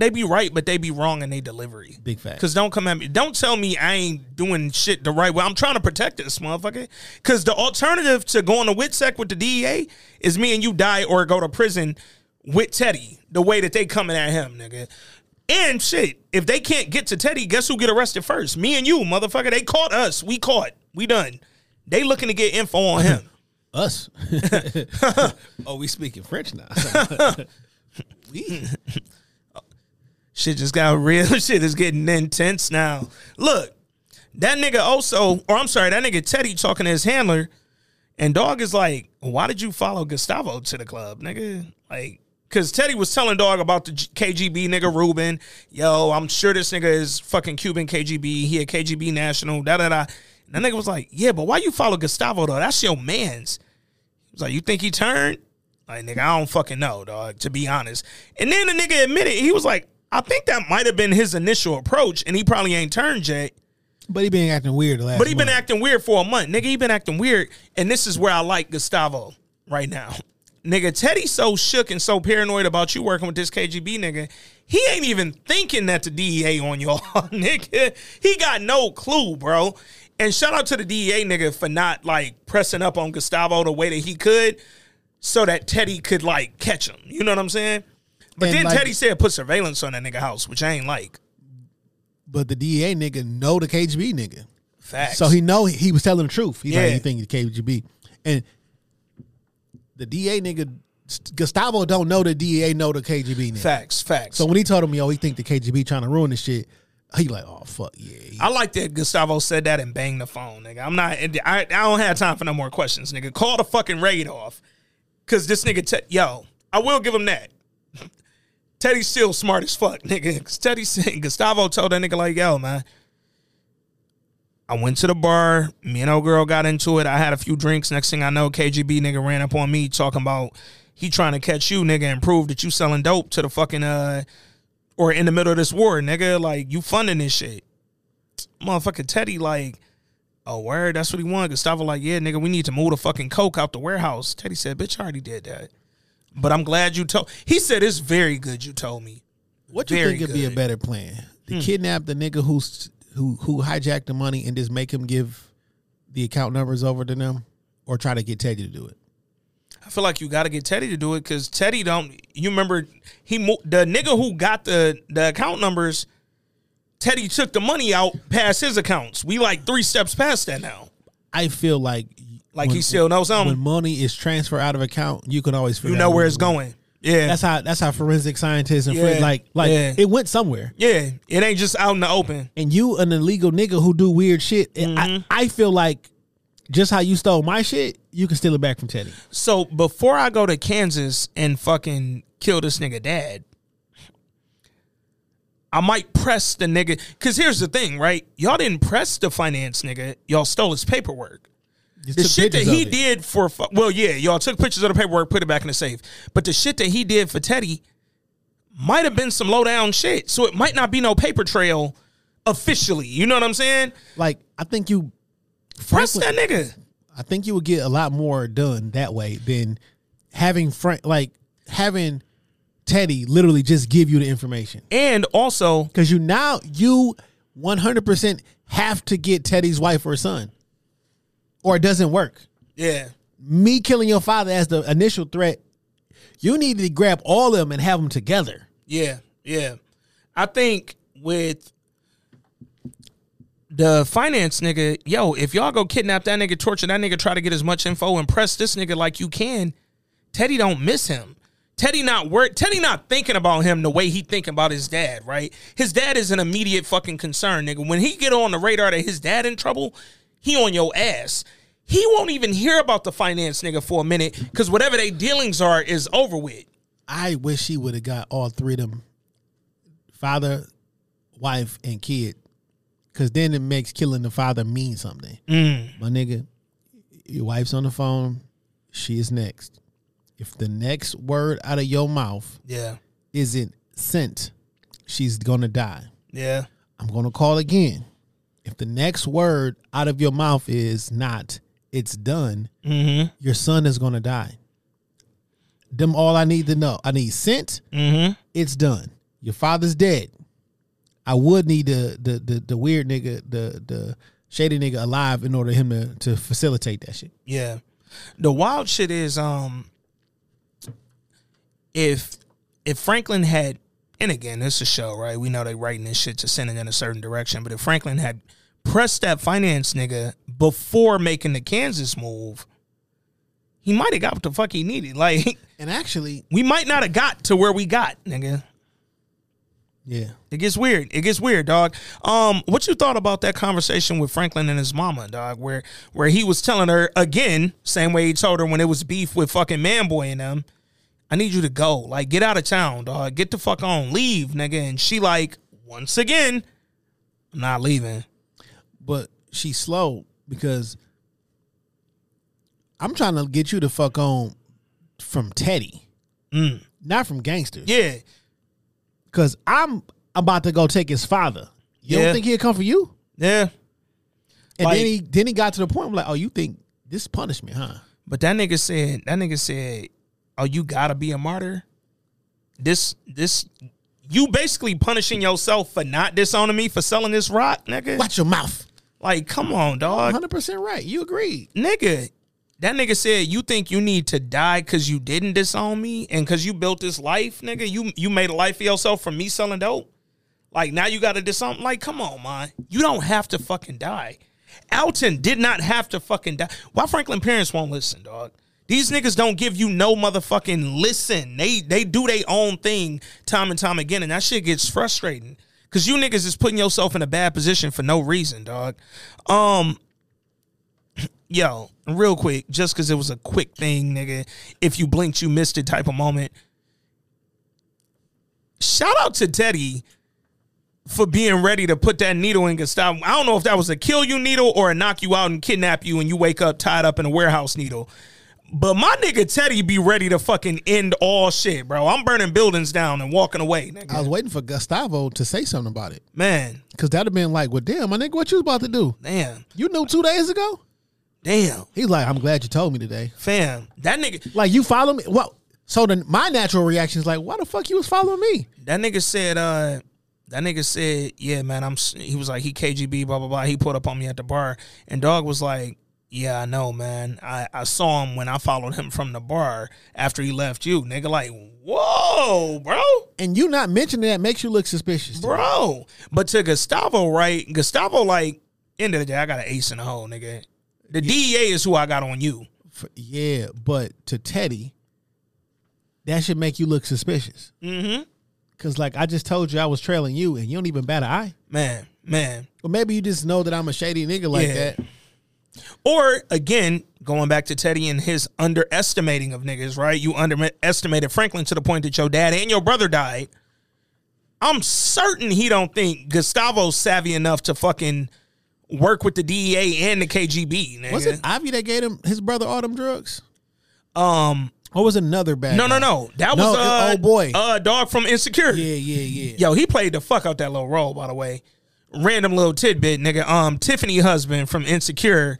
They be right, but they be wrong in their delivery. Big fact. Cause don't come at me. Don't tell me I ain't doing shit the right way. I'm trying to protect this motherfucker. Cause the alternative to going to WITSEC with the DEA is me and you die or go to prison with Teddy. The way that they coming at him, nigga. And shit, if they can't get to Teddy, guess who get arrested first? Me and you, motherfucker. They caught us. We caught. We done. They looking to get info on him. Us. oh, we speaking French now. we. Shit just got real. Shit is getting intense now. Look, that nigga also, or I'm sorry, that nigga Teddy talking to his handler, and dog is like, "Why did you follow Gustavo to the club, nigga? Like, Cause Teddy was telling dog about the KGB nigga Ruben. Yo, I'm sure this nigga is fucking Cuban KGB. He a KGB national. Da da da. And that nigga was like, yeah, but why you follow Gustavo though? That's your man's. He was like, you think he turned? Like nigga, I don't fucking know, dog. To be honest. And then the nigga admitted he was like, I think that might have been his initial approach, and he probably ain't turned yet. But he been acting weird the last. But he been acting weird for a month. Nigga, he been acting weird. And this is where I like Gustavo right now. Nigga, Teddy so shook and so paranoid about you working with this KGB nigga. He ain't even thinking that the DEA on y'all, nigga. He got no clue, bro. And shout out to the DEA nigga for not like pressing up on Gustavo the way that he could so that Teddy could like catch him. You know what I'm saying? But And, then like- Teddy said put surveillance on that nigga house, which I ain't like. But the DEA nigga know the KGB nigga. Facts. So he know he was telling the truth. He's Yeah. like, think the KGB. And the DA nigga, Gustavo don't know the DEA know the KGB nigga. Facts, facts. So when he told him, yo, he think the KGB trying to ruin this shit, he like, oh, fuck, yeah. I like that Gustavo said that and banged the phone, nigga. I'm not. I, I don't have time for no more questions, nigga. Call the fucking raid off, cause this nigga, te- yo, I will give him that. Teddy's still smart as fuck, nigga. Teddy said Gustavo told that nigga like, yo, man. I went to the bar. Me and old girl got into it. I had a few drinks. Next thing I know, KGB nigga ran up on me talking about he trying to catch you, nigga, and prove that you selling dope to the fucking uh or in the middle of this war, nigga. Like you funding this shit. Motherfucking Teddy, like, oh word, that's what he wanted. Gustavo, like, yeah, nigga, we need to move the fucking coke out the warehouse. Teddy said, bitch, I already did that. But I'm glad you told. He said it's very good. You told me. What do you Very think would be a good. better plan? To Hmm. kidnap the nigga who's who who hijacked the money and just make him give the account numbers over to them, or try to get Teddy to do it? I feel like you got to get Teddy to do it because Teddy don't. You remember he mo- the nigga who got the the account numbers. Teddy took the money out past his accounts. We like three steps past that now. I feel like Like he still knows something. When money is transferred out of account, you can always figure You know where it's going. Yeah, That's how that's how forensic scientists and Yeah. friends like like Yeah. it went somewhere. yeah. It ain't just out in the open. And you an illegal nigga who do weird shit. Mm-hmm. I, I feel like just how you stole my shit, you can steal it back from Teddy. So before I go to Kansas and fucking kill this nigga dad, I might press the nigga. Cause here's the thing, right? Y'all didn't press the finance nigga. Y'all stole his paperwork. The shit that he did for well, yeah, y'all took pictures of the paperwork, put it back in the safe. But the shit that he did for Teddy might have been some low down shit. So it might not be no paper trail officially. You know what I'm saying? Like I think you Press that nigga. I think you would get a lot more done that way than having Frank like having Teddy literally just give you the information. And also, Because you now you one hundred percent have to get Teddy's wife or son. Or it doesn't work. yeah. Me killing your father as the initial threat, you need to grab all of them and have them together. Yeah, yeah. I think with the finance nigga, yo, if y'all go kidnap that nigga, torture that nigga, try to get as much info and press this nigga like you can, Teddy don't miss him. Teddy not work. Teddy not thinking about him the way he thinking about his dad, right? His dad is an immediate fucking concern, nigga. When he get on the radar that his dad in trouble, he on your ass. He won't even hear about the finance nigga for a minute because whatever they dealings are is over with. I wish he would have got all three of them father, wife, and kid. Cause then it makes killing the father mean something. Mm. My nigga, your wife's on the phone, she is next. If the next word out of your mouth Yeah, isn't sent, she's gonna die. yeah. I'm gonna call again. If the next word out of your mouth is not, it's done, Mm-hmm. your son is gonna die. Them all I need to know. I need sent, Mm-hmm. it's done. Your father's dead. I would need the the the, the weird nigga, the the shady nigga alive in order for him to, to facilitate that shit. Yeah. The wild shit is um if if Franklin had and again, it's a show, right? We know they writing this shit to send it in a certain direction, but if Franklin had pressed that finance nigga before making the Kansas move, he might have got what the fuck he needed. Like And actually, we might not have got to where we got, nigga. yeah. It gets weird. It gets weird, dog. Um, what you thought about that conversation with Franklin and his mama, dog? Where where he was telling her again, same way he told her when it was beef with fucking Manboy and them. I need you to go. Like, get out of town, dog. Get the fuck on. Leave, nigga. And she like, once again, I'm not leaving. But she's slow because I'm trying to get you to fuck on from Teddy, Mm. not from gangsters. Yeah. Because I'm about to go take his father. You Yeah. don't think he'd come for you? Yeah. And Like- then he then he got to the point where like, oh, you think this is punishment, huh? But that nigga said, that nigga said, oh, you gotta be a martyr. This, this, you basically punishing yourself for not disowning me for selling this rock, nigga. Watch your mouth. Like, come on, dog. 100% right. You agreed. nigga. That nigga said you think you need to die because you didn't disown me and because you built this life, nigga. You you made a life for yourself from me selling dope. Like now you got to disown. Like come on, man. You don't have to fucking die. Alton did not have to fucking die. Why Franklin parents won't listen, dog? These niggas don't give you no motherfucking listen. They they do their own thing time and time again, and that shit gets frustrating. Cause you niggas is putting yourself in a bad position for no reason, dog. Um, yo, real quick, just because it was a quick thing, nigga. If you blinked, you missed it type of moment. Shout out to Teddy for being ready to put that needle in Gustavo. I don't know if that was a kill you needle or a knock you out and kidnap you and you wake up tied up in a warehouse needle. But my nigga Teddy be ready to fucking end all shit, bro. I'm burning buildings down and walking away, nigga. I was waiting for Gustavo to say something about it. Man, Because that'd have been like, well, damn, my nigga, what you was about to do? damn, You knew two days ago? damn, He's like, I'm glad you told me today. fam. That nigga, Like, you follow me? Well, so then my natural reaction is like, why the fuck you was following me? That nigga said, uh, that nigga said, yeah, man, I'm, he was like, he KGB, blah, blah, blah. He put up on me at the bar. And dog was like, yeah, I know, man. I, I saw him when I followed him from the bar after he left you. Nigga, like, whoa, bro, And you not mentioning that makes you look suspicious. bro. But to Gustavo, right? Gustavo, like, end of the day, I got an ace in the hole, nigga. The DEA is who I got on you. Yeah, but to Teddy, that should make you look suspicious. Mm-hmm. Cause like I just told you I was trailing you and you don't even bat an eye. Man, man. Or maybe you just know that I'm a shady nigga like Yeah. that. Or again, going back to Teddy and his underestimating of niggas, right? You underestimated Franklin to the point that your dad and your brother died. I'm certain he don't think Gustavo's savvy enough to fucking work with the DEA and the KGB. Nigga. Was it Ivy that gave him his brother all them drugs? Um, Or was another bad no, no, guy? no. That No, was uh, oh boy. uh, dog from Insecure. Yeah, yeah, yeah. Yo, he played the fuck out that little role, by the way. Random little tidbit, nigga. Um, Tiffany husband from Insecure,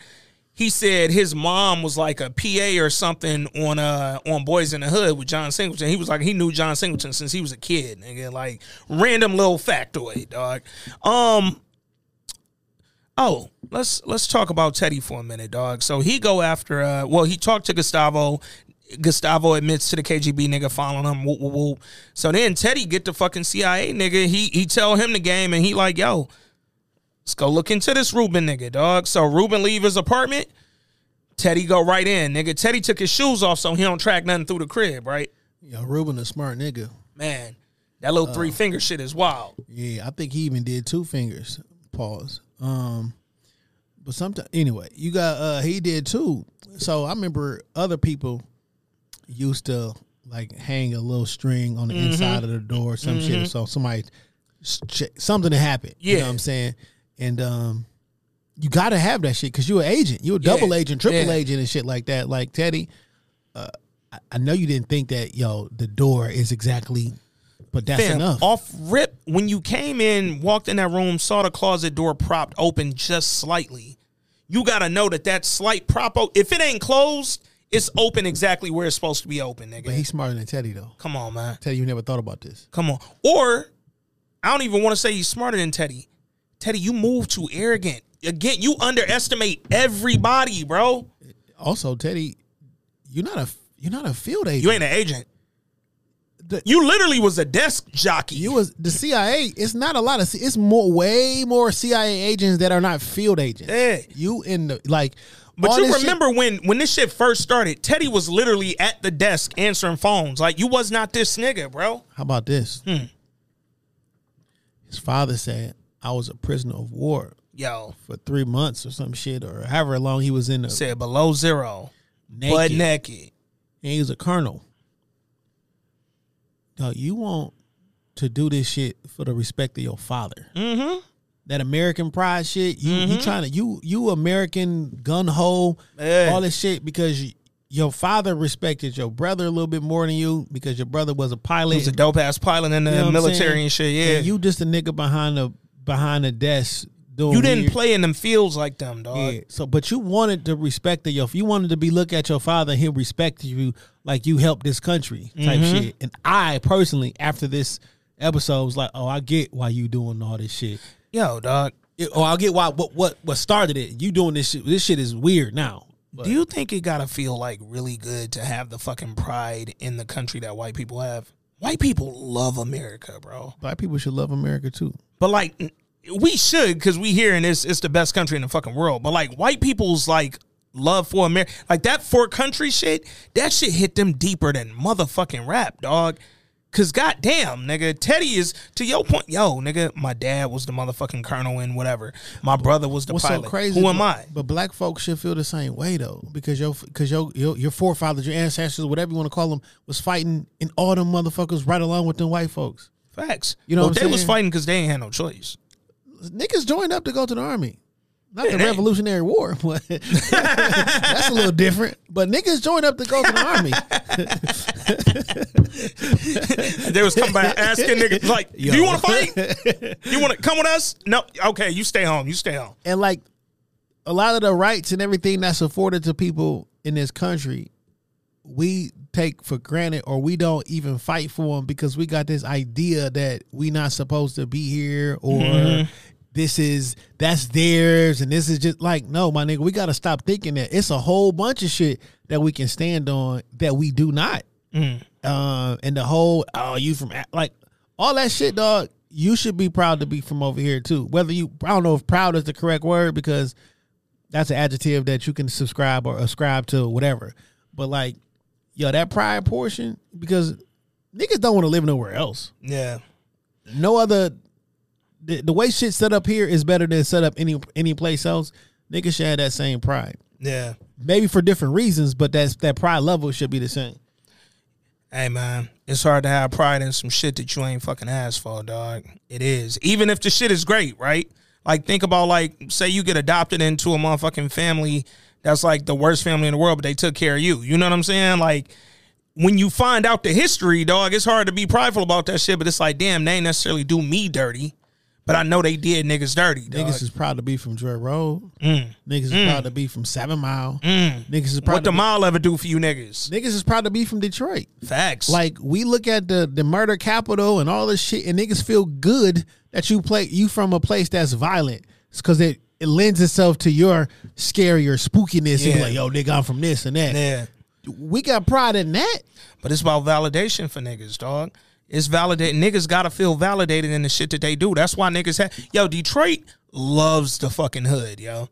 he said his mom was like a PA or something on uh on Boys in the Hood with John Singleton. He was like he knew John Singleton since he was a kid, nigga. Like random little factoid, dog. Um Oh, let's let's talk about Teddy for a minute, dog. So he go after uh well, he talked to Gustavo. Gustavo admits to the KGB nigga following him. Whoop, whoop, whoop. So then Teddy get the fucking CIA nigga. He he tell him the game and he like, yo, let's go look into this Ruben nigga, dog. So Ruben leave his apartment. Teddy go right in, nigga. Teddy took his shoes off so he don't track nothing through the crib, right? Yo, Ruben a smart nigga. Man, that little three finger shit is wild. Yeah, I think he even did two fingers. Pause. Um, but sometimes anyway, you got uh he did too. So I remember other people used to like hang a little string on the Mm-hmm. inside of the door, or some shit. So somebody something happened. you know Yeah. what I'm saying. And um, you got to have that shit because you're an agent. You're a Yeah. double agent, triple Yeah. agent, and shit like that. Like Teddy, uh, I, I know you didn't think that yo the door is exactly, but that's Fam, enough. Off rip, when you came in, walked in that room, saw the closet door propped open just slightly, you got to know that that slight prop, o- if it ain't closed, it's open exactly where it's supposed to be open, nigga. But he's smarter than Teddy though. Come on, man. Teddy, you never thought about this. Come on. Or, I don't even want to say he's smarter than Teddy. Teddy, you move too arrogant. Again, you underestimate everybody, bro. Also, Teddy, you're not a you're not a field agent. You ain't an agent. The- You literally was a desk jockey. You was the CIA. It's not a lot of. It's more, way more CIA agents that are not field agents. Yeah. You in the like. But you this shit- remember when when this shit first started, Teddy was literally at the desk answering phones. Like you was not this nigga, bro. how about this? Hmm. His father said I was a prisoner of war Yo, for three months or some shit, or however long he was in the said below zero, naked. butt naked. and he was a colonel. dog, you want to do this shit for the respect of your father. Mm-hmm. That American pride shit. You you Mhm. trying to you you American gun ho Yeah. all this shit because you, your father respected your brother a little bit more than you because your brother was a pilot. He was a dope ass pilot in the You know military and shit. Yeah, And you just a nigga behind the behind the desk doing you didn't weird- play in them fields like them, dog. Yeah. So, but you wanted to respect the, your, you wanted to be look at your father, and he'll respect you like you helped this country type Mhm. shit. And I personally, after this episode, was like, oh, I get why you doing all this shit. Yo, dog. oh, I'll get why what what what started it. You doing this shit. This shit is weird now. Do you think it gotta feel like really good to have the fucking pride in the country that white people have? White people love America, bro. Black people should love America too. But like, we should because we here and it's it's the best country in the fucking world. But like, white people's like love for America, like that for country shit, that shit hit them deeper than motherfucking rap, dog. Cause goddamn, nigga, Teddy is to your point. Yo, nigga, my dad was the motherfucking colonel in whatever. My brother was the What's pilot. so crazy? Who am but- I? But black folks should feel the same way though, because your because your, your your forefathers, your ancestors, whatever you want to call them, was fighting, and all them motherfuckers right along with them white folks. Facts. You know well, they was fighting because they ain't had no choice. Niggas joined up to go to the army. Not the Revolutionary War, but that's a little different. But niggas joined up to go to the army. they was coming back asking niggas like, Yo. "Do you want to fight? You want to come with us? No, okay, you stay home. You stay home." and like a lot of the rights and everything that's afforded to people in this country, we take for granted or we don't even fight for them because we got this idea that we not supposed to be here or Mhm. This is that's theirs and this is just like no my nigga we got to stop thinking that it's a whole bunch of shit that we can stand on that we do not Mm. uh, and the whole oh you from like all that shit, dog. You should be proud to be from over here too. Whether you I don't know if proud is the correct word because that's an adjective that you can subscribe or ascribe to whatever. But like, yo, that pride portion because niggas don't want to live nowhere else. Yeah. No other the, the way shit set up here is better than set up any any place else. Niggas should have that same pride. Yeah. Maybe for different reasons, but that's that pride level should be the same. Hey man, it's hard to have pride in some shit that you ain't fucking asked for, dog. It is. Even if the shit is great, right? Like think about like say you get adopted into a motherfucking family that's like the worst family in the world, but they took care of you. You know what I'm saying? Like when you find out the history, dog, it's hard to be prideful about that shit, but it's like, damn, they ain't necessarily do me dirty. But I know they did niggas dirty, dog. Niggas is proud to be from Dre Road. Mm. Niggas is Mm. proud to be from Seven Mile. Mm. Niggas is proud What to the be- mile ever do for you niggas? Niggas is proud to be from Detroit. Facts. Like we look at the the murder capital and all this shit, and niggas feel good that you play you from a place that's violent. It's because it it lends itself to your scarier spookiness. Yeah. like, yo, nigga, I'm from this and that. Yeah. We got pride in that. But it's about validation for niggas, dog. It's validated. Niggas gotta feel validated in the shit that they do. That's why niggas have yo, Detroit loves the fucking hood, yo.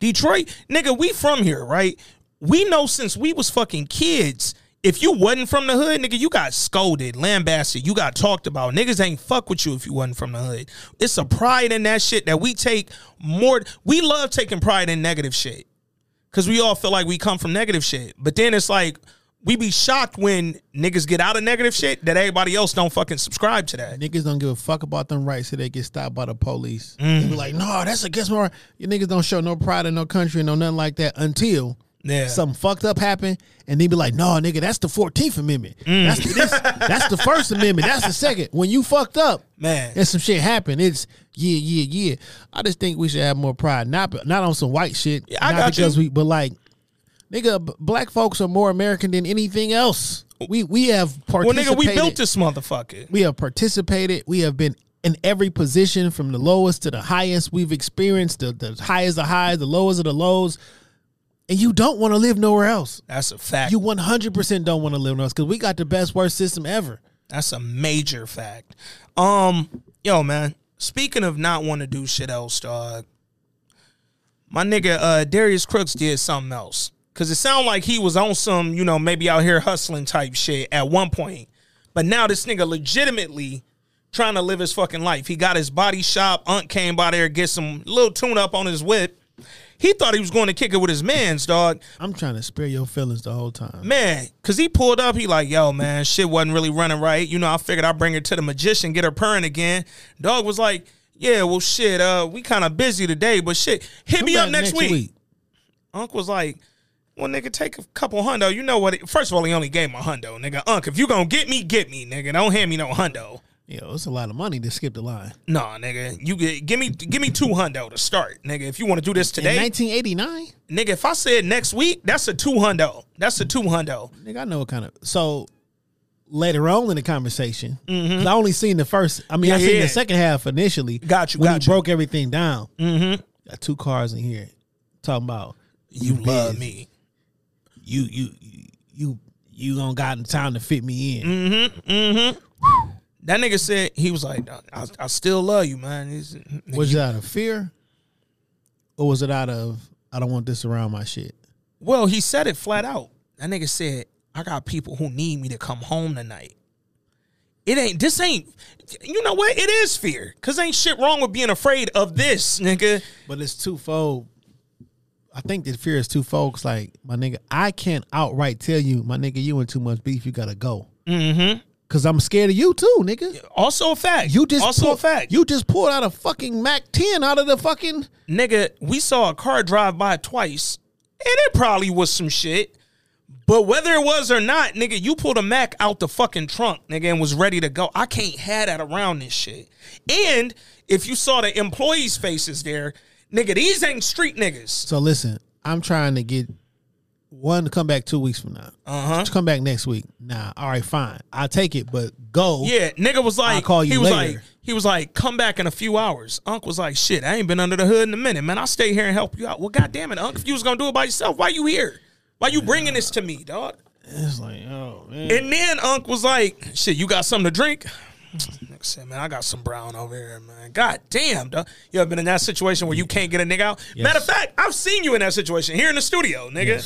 Detroit, nigga, we from here, right? We know since we was fucking kids. If you wasn't from the hood, nigga, you got scolded, lambasted, you got talked about. Niggas ain't fuck with you if you wasn't from the hood. It's a pride in that shit that we take more. We love taking pride in negative shit because we all feel like we come from negative shit. But then it's like we be shocked when niggas get out of negative shit that everybody else don't fucking subscribe to that. Niggas don't give a fuck about them rights so they get stopped by the police. Mm. They be like, no, that's against my right. You niggas don't show no pride in no country and no nothing like that until Yeah. something fucked up happened, and they be like, no, nigga, that's the 14th Amendment. Mm. That's, the, this, that's the First Amendment. That's the second. When you fucked up Man. and some shit happened, it's yeah, yeah, yeah. I just think we should have more pride. Not not on some white shit. Yeah, I not got because you. we but like nigga, black folks are more American than anything else. We we have participated. Well, nigga, we built this motherfucker. We have participated. We have been in every position from the lowest to the highest. We've experienced the, the highest of highs, the lowest of the lows. And you don't want to live nowhere else. That's a fact. You 100% don't want to live nowhere else because we got the best worst system ever. That's a major fact. Um, yo, man. Speaking of not want to do shit else, dog. My nigga uh Darius Crooks did something else. Cause it sounded like he was on some, you know, maybe out here hustling type shit at one point. But now this nigga legitimately trying to live his fucking life. He got his body shop. Aunt came by there, get some little tune up on his whip. He thought he was going to kick it with his man's dog. I'm trying to spare your feelings the whole time. Man, cause he pulled up, he like, yo, man, shit wasn't really running right. You know, I figured I'd bring her to the magician, get her purring again. Dog was like, Yeah, well shit, uh, we kind of busy today, but shit, hit Come me up back next, week. Unc was like, Well, nigga, take a couple hundo. You know what? it- First of all, he only gave him a hundo, nigga. Unc, if you gonna get me, get me, nigga. Don't hand me no hundo. Yo, it's a lot of money to skip the line. Nah, nigga. You get give me give me two hundo to start, nigga. If you want to do this today, 1989, nigga. If I said next week, that's a two hundo. That's a two hundo. nigga, I know what kind of. So later on in the conversation, 'cause I only seen the first. I mean, I Mm-hmm. Seen yeah. the second half initially. Got you, when got he you. broke everything down. Mm-hmm. Got two cars in here talking about You love biz. me. You you you you you gonna got in time to fit me in. Mm-hmm. Mm-hmm. That nigga said he was like, I, I still love you, man. He's, Was it out of fear, or was it out of I don't want this around my shit? well, he said it flat out. That nigga said, I got people who need me to come home tonight. It ain't this ain't you know what? It is fear. Cause ain't shit wrong with being afraid of this, nigga. But it's twofold. I think the fear is twofold. 'cause like my nigga, I can't outright tell you, my nigga, you in too much beef. You gotta go. Mm-hmm. Cause I'm scared of you too, nigga. Also a fact. You just also pull- a fact. You just pulled out a fucking Mac 10 out of the fucking. nigga, we saw a car drive by twice, and it probably was some shit. But whether it was or not, nigga, you pulled a Mac out the fucking trunk, nigga, and was ready to go. I can't have that around this shit. And if you saw the employees' faces there, nigga, these ain't street niggas. So listen, I'm trying to get one to come back two weeks from now. Uh huh. To come back next week. Nah, all right, fine. I'll take it, but go. Yeah, nigga was like, I'll call you he was later. like, he was like, come back in a few hours. Unc was like, shit, I ain't been under the hood in a minute, man. I'll stay here and help you out. Well, goddamn it, Unc, if you was gonna do it by yourself, why you here? Why you bringing this to me, dog? It's like, oh man. And then Unc was like, shit, you got something to drink? Nigga said, man, I got some brown over here, man. God damn, dog. You ever been in that situation where you can't get a nigga out? Matter of fact, I've seen you in that situation here in the studio, nigga.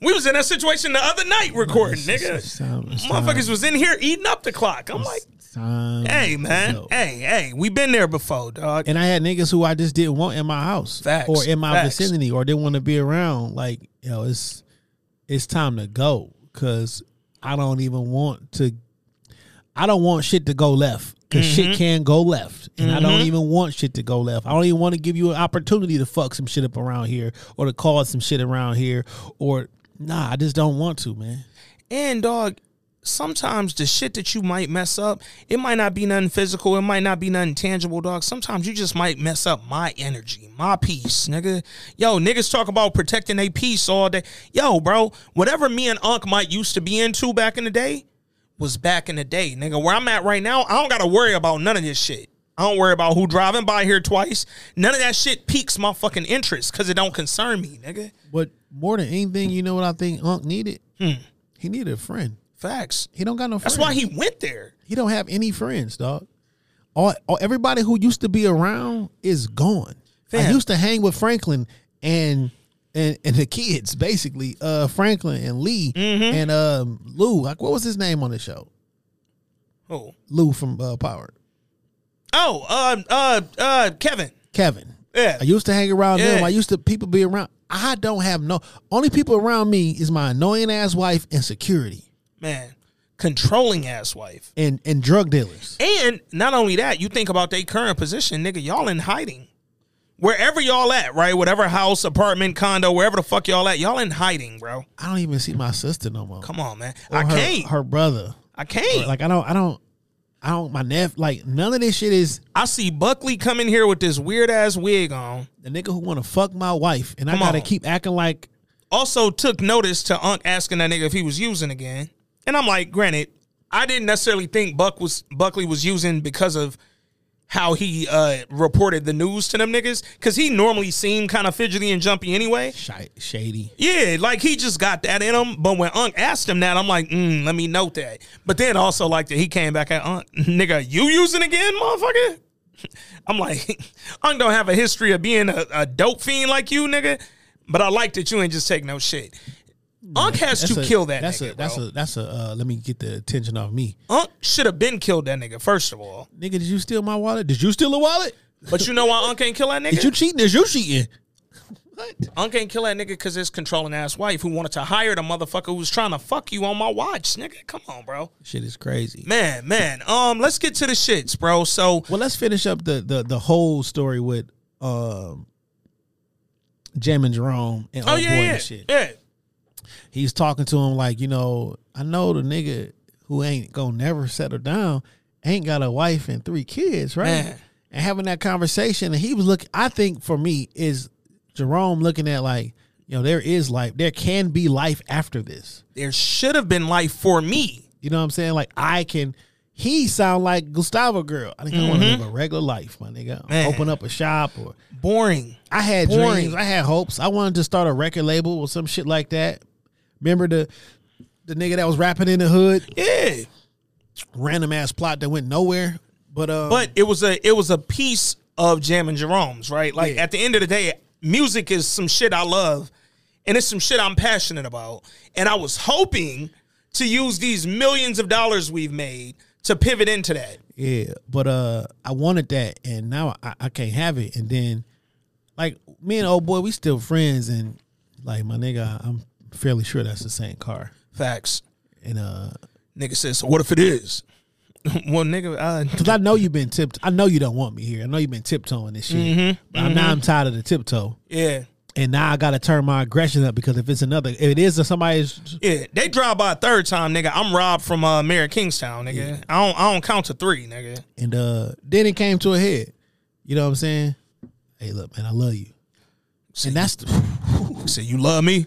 We was in that situation the other night recording, nigga. time- it's time. Motherfuckers was in here eating up the clock. I'm like, Time hey, man. go. Hey, hey, we been there before, dog. And I had niggas who I just didn't want in my house, Facts, or in my facts. vicinity, or didn't want to be around. Like, yo, it's it's time to go because I don't even want to. I don't want shit to go left because Mm-hmm. shit can go left, and I don't even want shit to go left. I don't even want to give you an opportunity to fuck some shit up around here, or to cause some shit around here, or nah, I just don't want to, man. And dog, sometimes the shit that you might mess up, it might not be nothing physical, it might not be nothing tangible, dog. Sometimes you just might mess up my energy, my peace, nigga. Yo, niggas talk about protecting their peace all day. Yo, bro, whatever me and Unc might used to be into back in the day was back in the day, nigga. Where I'm at right now, I don't gotta worry about none of this shit. I don't worry about who driving by here twice. None of that shit piques my fucking interest because it don't concern me, nigga. But more than anything, you know what I think Unc needed? He needed a friend. Facts. He don't got no. Hmm. That's why he went there. He don't have any friends, dog. All, all everybody who used to be around is gone. I used to hang with Franklin and and and the kids, basically. Uh, Franklin and Lee Mm-hmm. and um Lou. Like, what was his name on the show? Oh. Lou from uh, Power. Oh, uh, uh, uh, Kevin. Kevin. Yeah. I used to hang around them. I used to people be around. I don't have no only people around me is my annoying ass wife and security Man, controlling ass wife. and and drug dealers. And not only that, you think about their current position, nigga, y'all in hiding. Wherever y'all at, right? Whatever house, apartment, condo, wherever the fuck y'all at, y'all in hiding, bro. I don't even see my sister no more. Come on, man. Or I her, can't. Her brother. I can't. Like I don't. I don't. I don't. My nephew. Like none of this shit is I see Buckley come in here with this weird ass wig on. the nigga who want to fuck my wife, and Come I gotta on. keep acting like Also took notice to Unc asking that nigga if he was using again. And I'm like, granted, I didn't necessarily think Buck was Buckley was using because of how he uh reported the news to them niggas. Cause he normally seemed kind of fidgety and jumpy anyway. shady. Yeah, like he just got that in him. But when Unc asked him that, I'm like, mm, let me note that. But then also like that he came back at Unc, nigga, you using again, motherfucker? I'm like, Unc don't have a history of being a, a dope fiend like you, nigga. But I like that you ain't just take no shit. Unc has That's to a- kill that That's nigga, a. That's bro. a. That's a. Uh, let me get the attention off me, Unc should have been killed that nigga, first of all. nigga. Did you steal my wallet? Did you steal a wallet? But you know why Unc ain't kill that nigga? Did you cheating? Is you cheating? What? Unc ain't kill that nigga because his controlling ass wife who wanted to hire the motherfucker who was trying to fuck you on my watch, nigga. Come on, bro. Shit is crazy. Man, man. Um, let's get to the shits, bro. So Well, let's finish up the the, the whole story with um Jam and Jerome and Oh yeah, boy yeah. and shit. Yeah. He's talking to him like, you know, I know the nigga who ain't gonna never settle down ain't got a wife and three kids, right? Man. And having that conversation, and he was looking. I think for me is Jerome looking at like, you know, there is life. There can be life after this. There should have been life for me. You know what I'm saying? Like I can. He sound like Gustavo girl. I think I want to live a regular life, my nigga. Mm-hmm. Man. Open up a shop or Boring. I had Boring. dreams. I had hopes. I wanted to start a record label or some shit like that. Remember the the nigga that was rapping in the hood? Yeah. Random ass plot that went nowhere. But uh But it was a it was a piece of Jam and Jerome's, right? Like Yeah. at the end of the day, music is some shit I love and it's some shit I'm passionate about. And I was hoping to use these millions of dollars we've made to pivot into that. Yeah, but uh, I wanted that, and now I, I can't have it. And then, like me and old boy, we still friends, and like my nigga, I'm fairly sure that's the same car. Facts. And uh, Nigga says, so what if it is? well, nigga, uh, because I know you've been tipped. I know you don't want me here. I know you've been tiptoeing this shit. Mm-hmm, But I'm- now I'm tired of the tiptoe, yeah. and now I got to turn my aggression up because if it's another, if it is somebody's, Yeah, they drive by a third time, nigga. I'm robbed from uh, Mayor Kingstown, nigga. I don't, I don't count to three, nigga. and uh, then it came to a head. You know what I'm saying? Hey, look, man, I love you, and that's the. So you love me?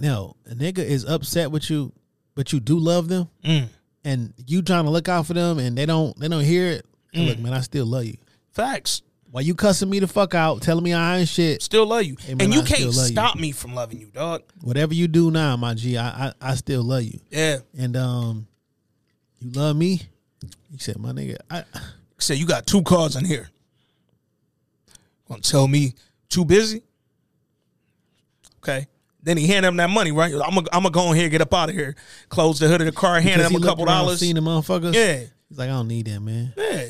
No, a nigga is upset with you, but you do love them, Mm. and you trying to look out for them, and they don't they don't hear it. Mm. Look, man, I still love you. Facts. Why you cussing me the fuck out, telling me I ain't shit? Still love you, Hey, man, and you I can't love you. stop me from loving you, dog. Whatever you do now, my G, I I, I still love you. Yeah. And um, you love me. He said, my nigga, I said you got two cars in here. Gonna tell me too busy? Okay. Then he handed him that money, right? I'm gonna I'm go in here, get up out of here, close the hood of the car, hand because him a couple dollars. Seen the motherfuckers. Yeah. He's like, I don't need that, man. Yeah.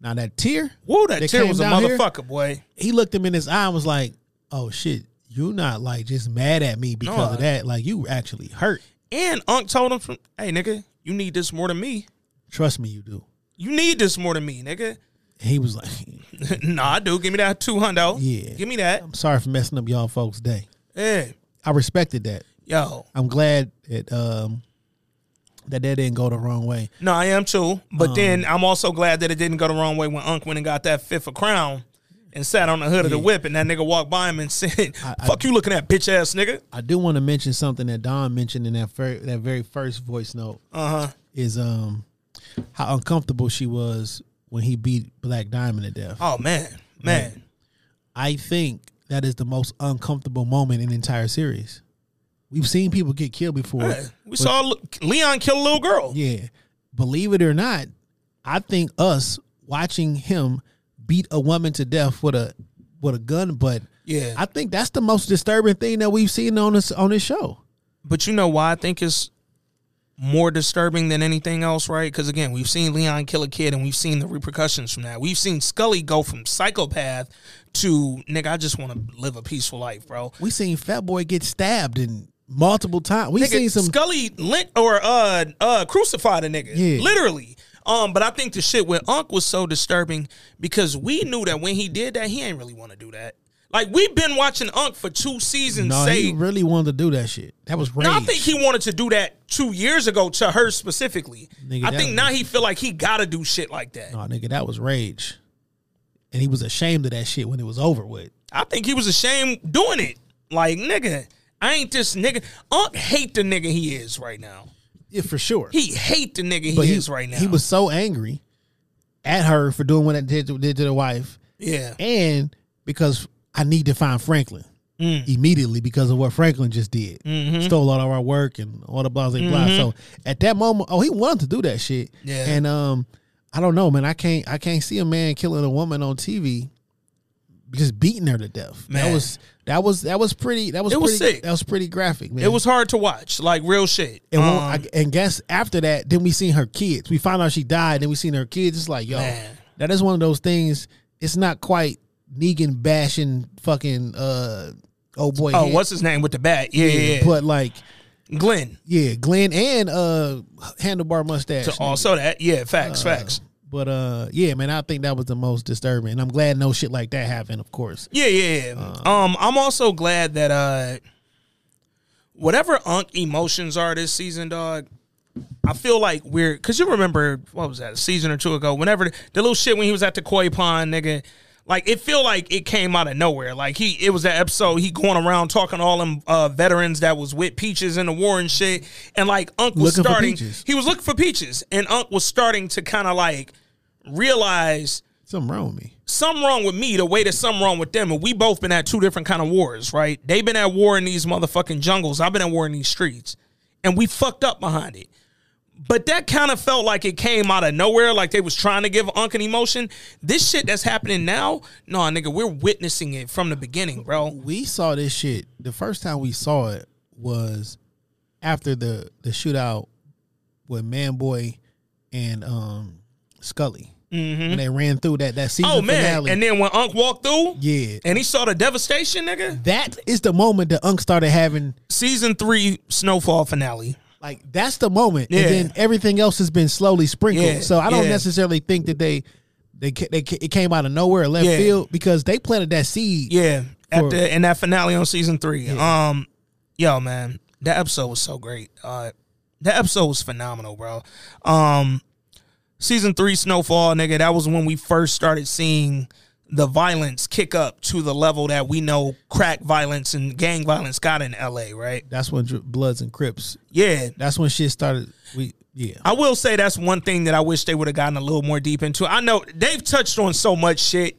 Now that tear, Woo, that tear was a down here, motherfucker, boy. He looked him in his eye and was like, "Oh shit, you're not like just mad at me because No, of that. Like you actually hurt. And Unc told him, from, "Hey, nigga, you need this more than me. Trust me, you do." You need this more than me, nigga." He was like, nah, I do. Give me that two hundo. Yeah. Give me that. "I'm sorry for messing up y'all folks' day. Yeah. I respected that. Yo. I'm glad that um that that didn't go the wrong way. No, I am too. But Um, then I'm also glad that it didn't go the wrong way when Unc went and got that fifth of crown and sat on the hood of the whip and that nigga walked by him and said, Fuck you looking at bitch ass nigga. I do want to mention something that Don mentioned in that very that very first voice note. Uh-huh. Is um how uncomfortable she was when he beat Black Diamond to death. Oh man. Man. I think that is the most uncomfortable moment in the entire series. We've seen people get killed before. Yeah. We but- saw Leon kill a little girl. Yeah. Believe it or not, I think us watching him beat a woman to death with a with a gun butt. Yeah. I think that's the most disturbing thing that we've seen on this on this show. But you know why I think it's more disturbing than anything else, right? Because again, we've seen Leon kill a kid and we've seen the repercussions from that. We've seen Scully go from psychopath to nigga, I just want to live a peaceful life, bro. We seen Fat Boy get stabbed and multiple times. We Nigga, seen some Scully lint or uh uh crucified a nigga. Yeah. Literally. Um, but I think the shit with Unc was so disturbing because we knew that when he did that, he ain't really want to do that. Like we've been watching Unc for two seasons No, say he really wanted to do that shit. That was rage. no, I think he wanted to do that two years ago to her specifically. Nigga, I think now he feel like he gotta do shit like that. No, nigga, that was rage. And he was ashamed of that shit when it was over with. I think he was ashamed doing it. Like nigga, I ain't this nigga. Unc hate the nigga he is right now. Yeah, for sure. He hate the nigga he But is right now. He was so angry at her for doing what it did to, did to the wife. Yeah. And because I need to find Franklin Mm. immediately because of what Franklin just did. Mhm. Stole all of our work and all the blah blah blah. Mhm. So at that moment, oh, he wanted to do that shit. Yeah. And um, I don't know, man. I can't I can't see a man killing a woman on TV just beating her to death. Man. That was that was that was pretty that was It was pretty, sick. that was pretty graphic, man. It was hard to watch, like real shit. And, Um, I, and guess after that, then we seen her kids. We found out she died. Then we seen her kids. It's like, yo, Man. that is one of those things. It's not quite Negan bashing fucking uh oh boy, Oh, Hand- what's his name with the bat? Yeah, yeah. yeah. But like, Glenn. yeah, Glenn and uh handlebar mustache. To also that, yeah, facts, facts. But uh, yeah, man, I think that was the most disturbing, and I'm glad no shit like that happened. Of course, Yeah, yeah. yeah. um, I'm also glad that uh, whatever Unk emotions are this season, dog. I feel like we're because you remember what was that a season or two ago? Whenever the, the little shit when he was at the koi pond, nigga. Like it feel like it came out of nowhere. Like he, it was that episode he going around talking to all them uh, veterans that was with Peaches in the war and shit. And like Unk was Looking starting, he was looking for Peaches, and Unk was starting to kind of like realize something wrong with me. something wrong with me the way that something wrong with them. And we both been at two different kind of wars right? They've been at war in these motherfucking jungles. I've been at war in these streets. And we fucked up behind it but that kind of felt like it came out of nowhere like they was trying to give Unc an emotion. This shit that's happening now no nigga we're witnessing it from the beginning bro. We saw this shit. The first time we saw it was after the the shootout with Manboy and um Scully. When they ran through that that season oh man. finale. and then when Unc walked through yeah, and he saw the devastation nigga? That is the moment that Unk started having season three snowfall finale like that's the moment, Yeah. and then everything else has been slowly sprinkled. Yeah, So I don't yeah. necessarily think that they they they it came out of nowhere left field because they planted that seed. Yeah, the in that finale on season three. Um, yo, man, that episode was so great. Uh, that episode was phenomenal, bro. Um, season three, Snowfall, nigga. That was when we first started seeing the violence kick up to the level that we know crack violence and gang violence got in L.A. Right? That's when Bloods and Crips. Yeah, That's when shit started. We yeah. I will say that's one thing that I wish they would have gotten a little more deep into. I know they've touched on so much shit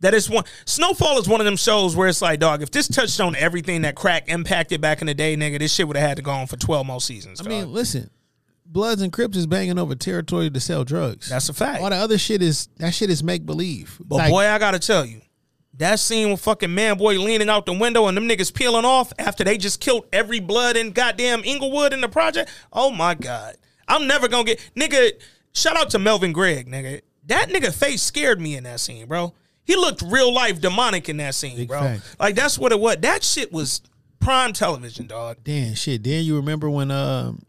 that it's one Snowfall is one of them shows where it's like, dog, if this touched on everything that crack impacted back in the day, nigga, this shit would have had to go on for twelve more seasons. I dog. mean, listen, Bloods and Crips is banging over territory to sell drugs. That's a fact. All the other shit is that shit is make believe. But boy, I gotta tell you, that scene with fucking man boy leaning out the window and them niggas peeling off after they just killed every blood in goddamn Inglewood in the project. Oh my god. I'm never gonna get nigga. Shout out to Melvin Gregg, nigga. That nigga face scared me in that scene, bro. He looked real life demonic in that scene, bro. fact. Like that's what it was. That shit was prime television, dog. damn shit. Then you remember when um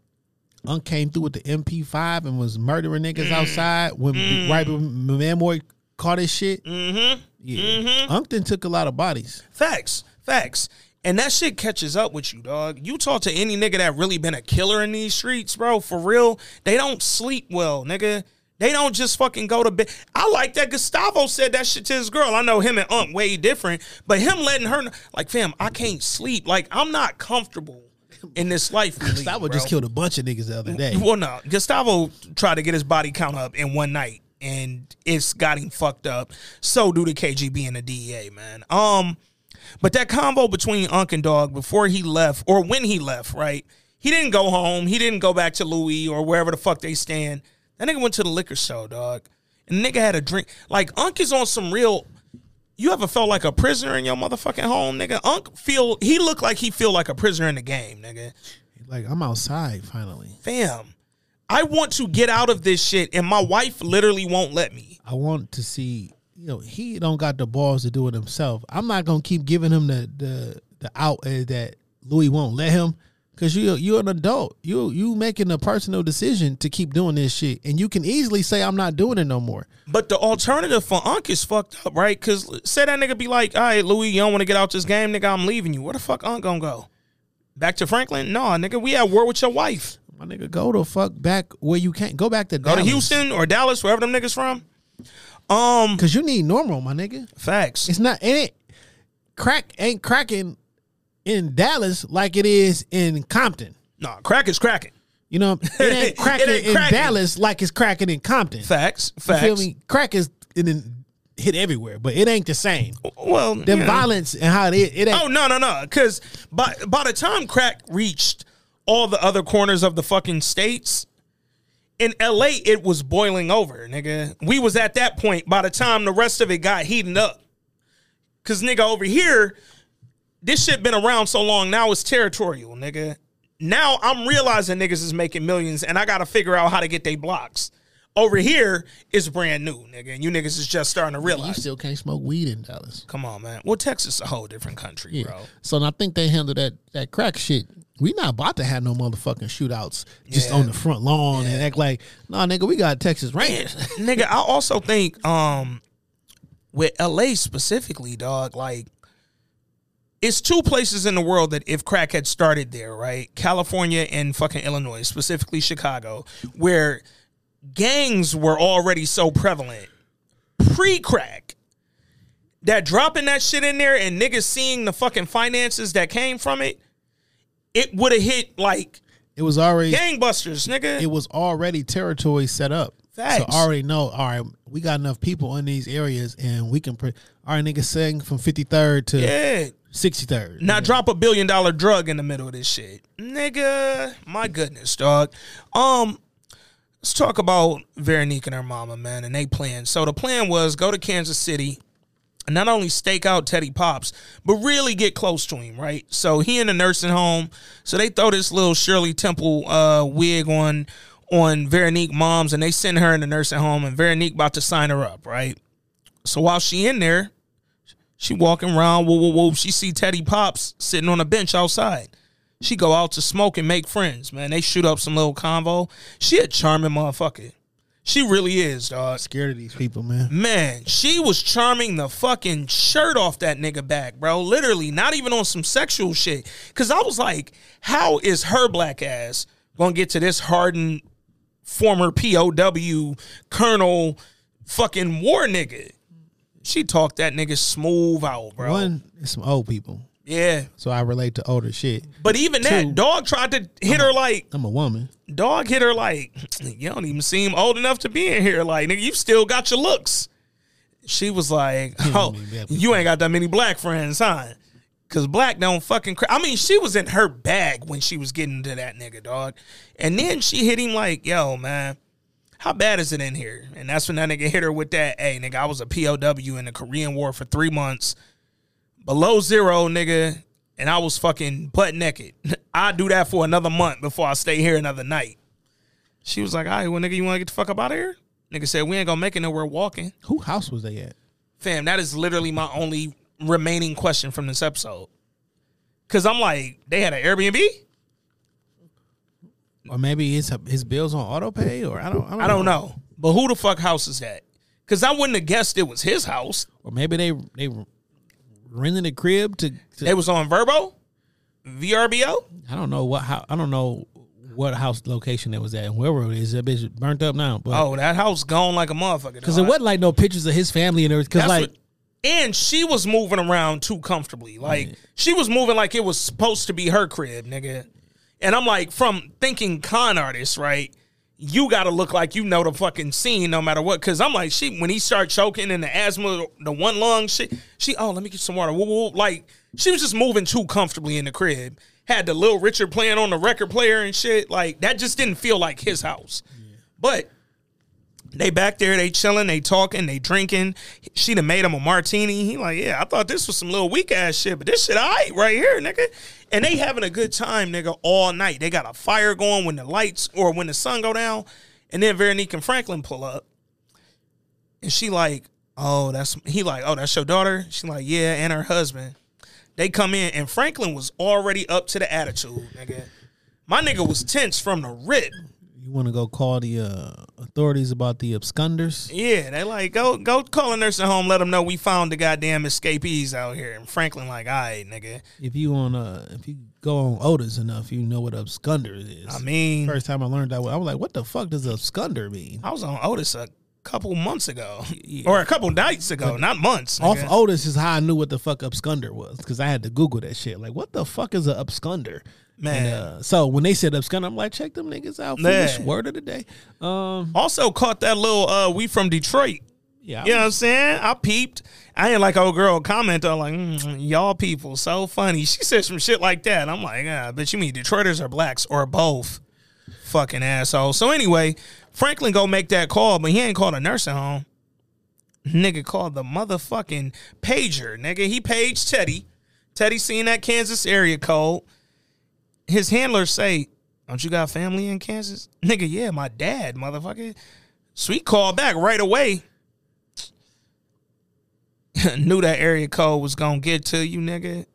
Unk came through with the MP5 and was murdering niggas mm. outside when right mm. when Manboy caught his shit. Mm-hmm. Yeah, mm-hmm. Unk then took a lot of bodies. Facts, facts. And that shit catches up with you, dog. You talk to any nigga that really been a killer in these streets, bro, for real, they don't sleep well, nigga. They don't just fucking go to bed. I like that Gustavo said that shit to his girl. I know him and Ump way different, but him letting her, like, fam, I can't sleep. Like, I'm not comfortable in this life. we lead, Gustavo bro. just killed a bunch of niggas the other day. Well, no, Gustavo tried to get his body count up in one night, and it's got him fucked up. So do the KGB and the DEA, man. Um, but that combo between Unc and Dog before he left, or when he left, right? He didn't go home. He didn't go back to Louie or wherever the fuck they stand. That nigga went to the liquor store, dog, and the nigga had a drink. Like Unc is on some real. You ever felt like a prisoner in your motherfucking home, nigga? Unc feel he looked like he feel like a prisoner in the game, nigga. Like I'm outside finally. Fam, I want to get out of this shit, and my wife literally won't let me. I want to see. You know, he don't got the balls to do it himself. I'm not gonna keep giving him the the the out uh, that Louie won't let him. Cause you you're an adult. You you making a personal decision to keep doing this shit, and you can easily say I'm not doing it no more. But the alternative for Unc is fucked up, right? Because say that nigga be like, all right, Louie, you don't want to get out this game, nigga, I'm leaving you. Where the fuck Unc gonna go? Back to Franklin? No, nigga, we at war with your wife. My nigga, go to fuck back where you can't go back to Go to Houston or Dallas, wherever them niggas from. Um, Cause you need normal, my nigga. facts. It's not in it crack ain't cracking in Dallas like it is in Compton. Nah, crack is cracking. You know, it ain't It cracking ain't in cracking. Dallas like it's cracking in Compton. Facts. You Facts. feel me? Crack is it done hit everywhere, but it ain't the same. Well, The you know. violence and how it it ain't. Oh no no no! Because by by the time crack reached all the other corners of the fucking states, in L.A. it was boiling over, nigga. We was at that point by the time the rest of it got heating up. Cause nigga over here, this shit been around so long now it's territorial, nigga. Now I'm realizing niggas is making millions and I gotta figure out how to get they blocks. Over here is brand new, nigga, and you niggas is just starting to realize. You still can't smoke weed in Dallas. Come on, man. Well, Texas is a whole different country, Yeah. bro. So I think they handle that that crack shit. We not about to have no motherfucking shootouts just Yeah. on the front lawn and act like, nah, nigga, we got Texas Rangers. nigga, I also think um with LA specifically, dog, like it's two places in the world that if crack had started there, right? California and fucking Illinois, specifically Chicago, where gangs were already so prevalent pre-crack that dropping that shit in there and niggas seeing the fucking finances that came from it, it would have hit like It was already gangbusters, nigga. it was already territory set up. Facts. So I already know, all right, we got enough people in these areas and we can, pre- all right, niggas sing from 53rd to yeah. 63rd. Now drop a billion dollar drug in the middle of this shit. Nigga, my goodness, dog. Um, let's talk about Veronique and her mama, man, and they plan. So the plan was go to Kansas City and not only stake out Teddy Pops, but really get close to him, right? So he in the nursing home. So they throw this little Shirley Temple uh wig on on Veronique moms and they send her in the nursing home and Veronique about to sign her up, right? So while she in there, she walking around, whoa, whoa, whoa. She see Teddy Pops sitting on a bench outside. She go out to smoke and make friends, man. They shoot up some little convo. She a charming motherfucker. She really is, dog. Scared of these people, man. Man, she was charming the fucking shirt off that nigga back, bro. Literally, not even on some sexual shit. Cause I was like, how is her black ass gonna get to this hardened former POW colonel fucking war nigga? She talked that nigga smooth out, bro. One, it's some old people. Yeah. So I relate to older shit. But even Two, that, dog tried to hit her like I'm a woman. dog hit her like, you don't even seem old enough to be in here. Like, nigga, you still got your looks. She was like, oh, you ain't got that many black friends, huh? Cause black don't fucking. Cra- I mean, she was in her bag when she was getting to that nigga, dog. And then she hit him like, yo, man, how bad is it in here? And that's when that nigga hit her with that, hey, nigga, I was a POW in the Korean War for three months, below zero, nigga, and I was fucking butt naked. I'd do that for another month before I stay here another night. She was like, all right, well, nigga, you want to get the fuck up out of here? Nigga said, we ain't gonna make it nowhere walking. Who house was they at? Fam, that is literally my only remaining question from this episode. Cause I'm like, they had an Airbnb? Or maybe his his bills on auto pay, or I don't. I don't, I don't know. But who the fuck house is that? Cause I wouldn't have guessed it was his house. Or maybe they they rented a crib to. to They was on Verbo? VRBO? I don't know what how I don't know what house location it was at. And wherever it is, that bitch burnt up now. But Oh, that house gone like a motherfucker. because it wasn't like no pictures of his family and everything. Because like what- and she was moving around too comfortably. Like she was moving like it was supposed to be her crib, nigga. And I'm like, from thinking con artist, right? You gotta look like you know the fucking scene no matter what. Cause I'm like, she when he started choking and the asthma, the one lung shit, she oh let me get some water. Woo, woo. Like she was just moving too comfortably in the crib. Had the little Richard playing on the record player and shit. Like that just didn't feel like his house. But they back there, they chilling, they talking, they drinking. She done made him a martini. He like, yeah, I thought this was some little weak ass shit, but this shit all right right here, nigga. And they having a good time, nigga, all night. They got a fire going when the lights or when the sun go down. And then Veronique and Franklin pull up. And she like, oh, that's he like, oh, that's your daughter? She like, yeah, and her husband. They come in and Franklin was already up to the attitude, nigga. My nigga was tense from the rip. You want to go call the uh, authorities about the absconders. Yeah, they like go go call a nursing home, let them know we found the goddamn escapees out here. And Franklin like, all right, nigga. If you on uh, if you go on Otis enough, you know what absconder is. I mean, First time I learned that, I was like, "What the fuck does absconder mean?" I was on Otis a couple months ago, or a couple nights ago, not months. Off nigga. Otis is how I knew what the fuck absconder was because I had to Google that shit. Like, what the fuck is an absconder? Man. And, uh, so when they said absconder, I'm like, check them niggas out. This word of the day. Um, Also caught that little uh we from Detroit. yeah, You know what I'm saying? I peeped. I ain't like old girl comment on like mm, y'all people so funny. She said some shit like that. I'm like, ah, but you mean Detroiters are blacks or both? Fucking asshole. So anyway, Franklin go make that call, but he ain't called a nursing home. Nigga called the motherfucking pager. Nigga, he paged Teddy. Teddy seen that Kansas area code. His handlers say, Don't you got family in Kansas? Nigga, yeah, my dad, motherfucker. Sweet called back right away. Knew that area code was gonna get to you, nigga.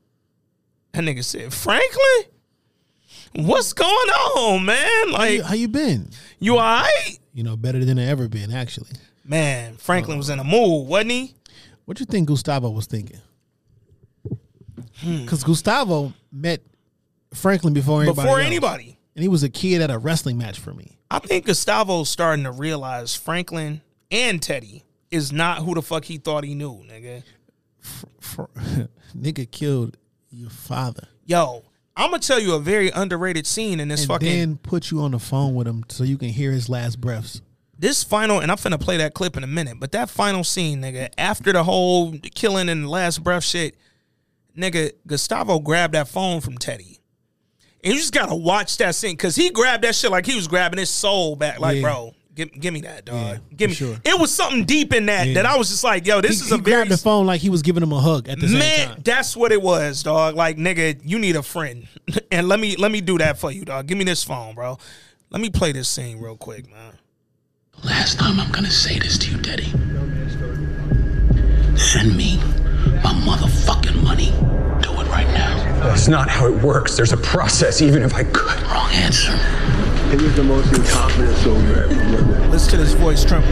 That nigga said, Franklin, what's going on, man? How you, Like, how you been? you all right? You know, better than I ever been, actually. Man, Franklin was in a mood, wasn't he? What you think Gustavo was thinking? Hmm. Because Gustavo met Franklin before anybody. Before else. anybody. and he was a kid at a wrestling match for me. I think Gustavo's starting to realize Franklin and Teddy is not who the fuck he thought he knew, nigga. For, nigga killed your father, Yo, I'm gonna tell you a very underrated scene in this and fucking then put you on the phone with him so you can hear his last breaths. this final, and I'm finna play that clip in a minute, but that final scene, nigga, after the whole killing and last breath shit, nigga, Gustavo grabbed that phone from Teddy. And you just gotta watch that scene, cause he grabbed that shit like he was grabbing his soul back. Like, Yeah. bro, give, give me that, dog. Yeah, give me. sure. It was something deep in that Yeah. that I was just like, yo, this he, is a he very grabbed the phone like he was giving him a hug at the same time. Man, that's what it was, dog. Like, nigga, you need a friend, and let me let me do that for you, dog. Give me this phone, bro. Let me play this scene real quick, man. Last time I'm gonna say this to you, Daddy. Send me my motherfucking money. That's not how it works. There's a process, even if I could. Wrong answer. It was the most incompetent soldier ever lived. Listen to this voice tremble.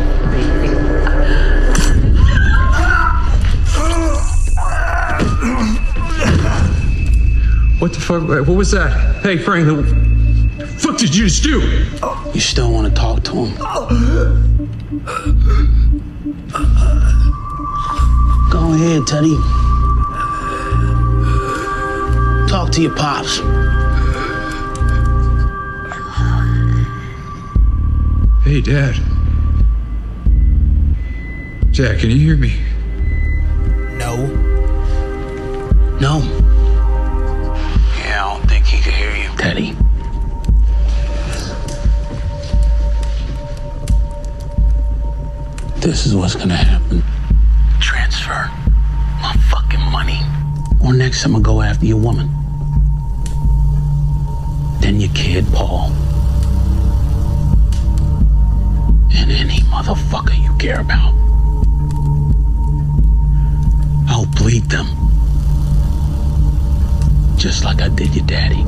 What the fuck? What was that? Hey, Frank, the fuck did you just do? You still want to talk to him? Go ahead, Teddy. Talk to your pops. Hey, Dad. Jack, can you hear me? No. No. Yeah, I don't think he can hear you. Teddy. This is what's gonna happen. Or next I'm gonna go after your woman. Then your kid, Paul. And any motherfucker you care about. I'll bleed them. Just like I did your daddy.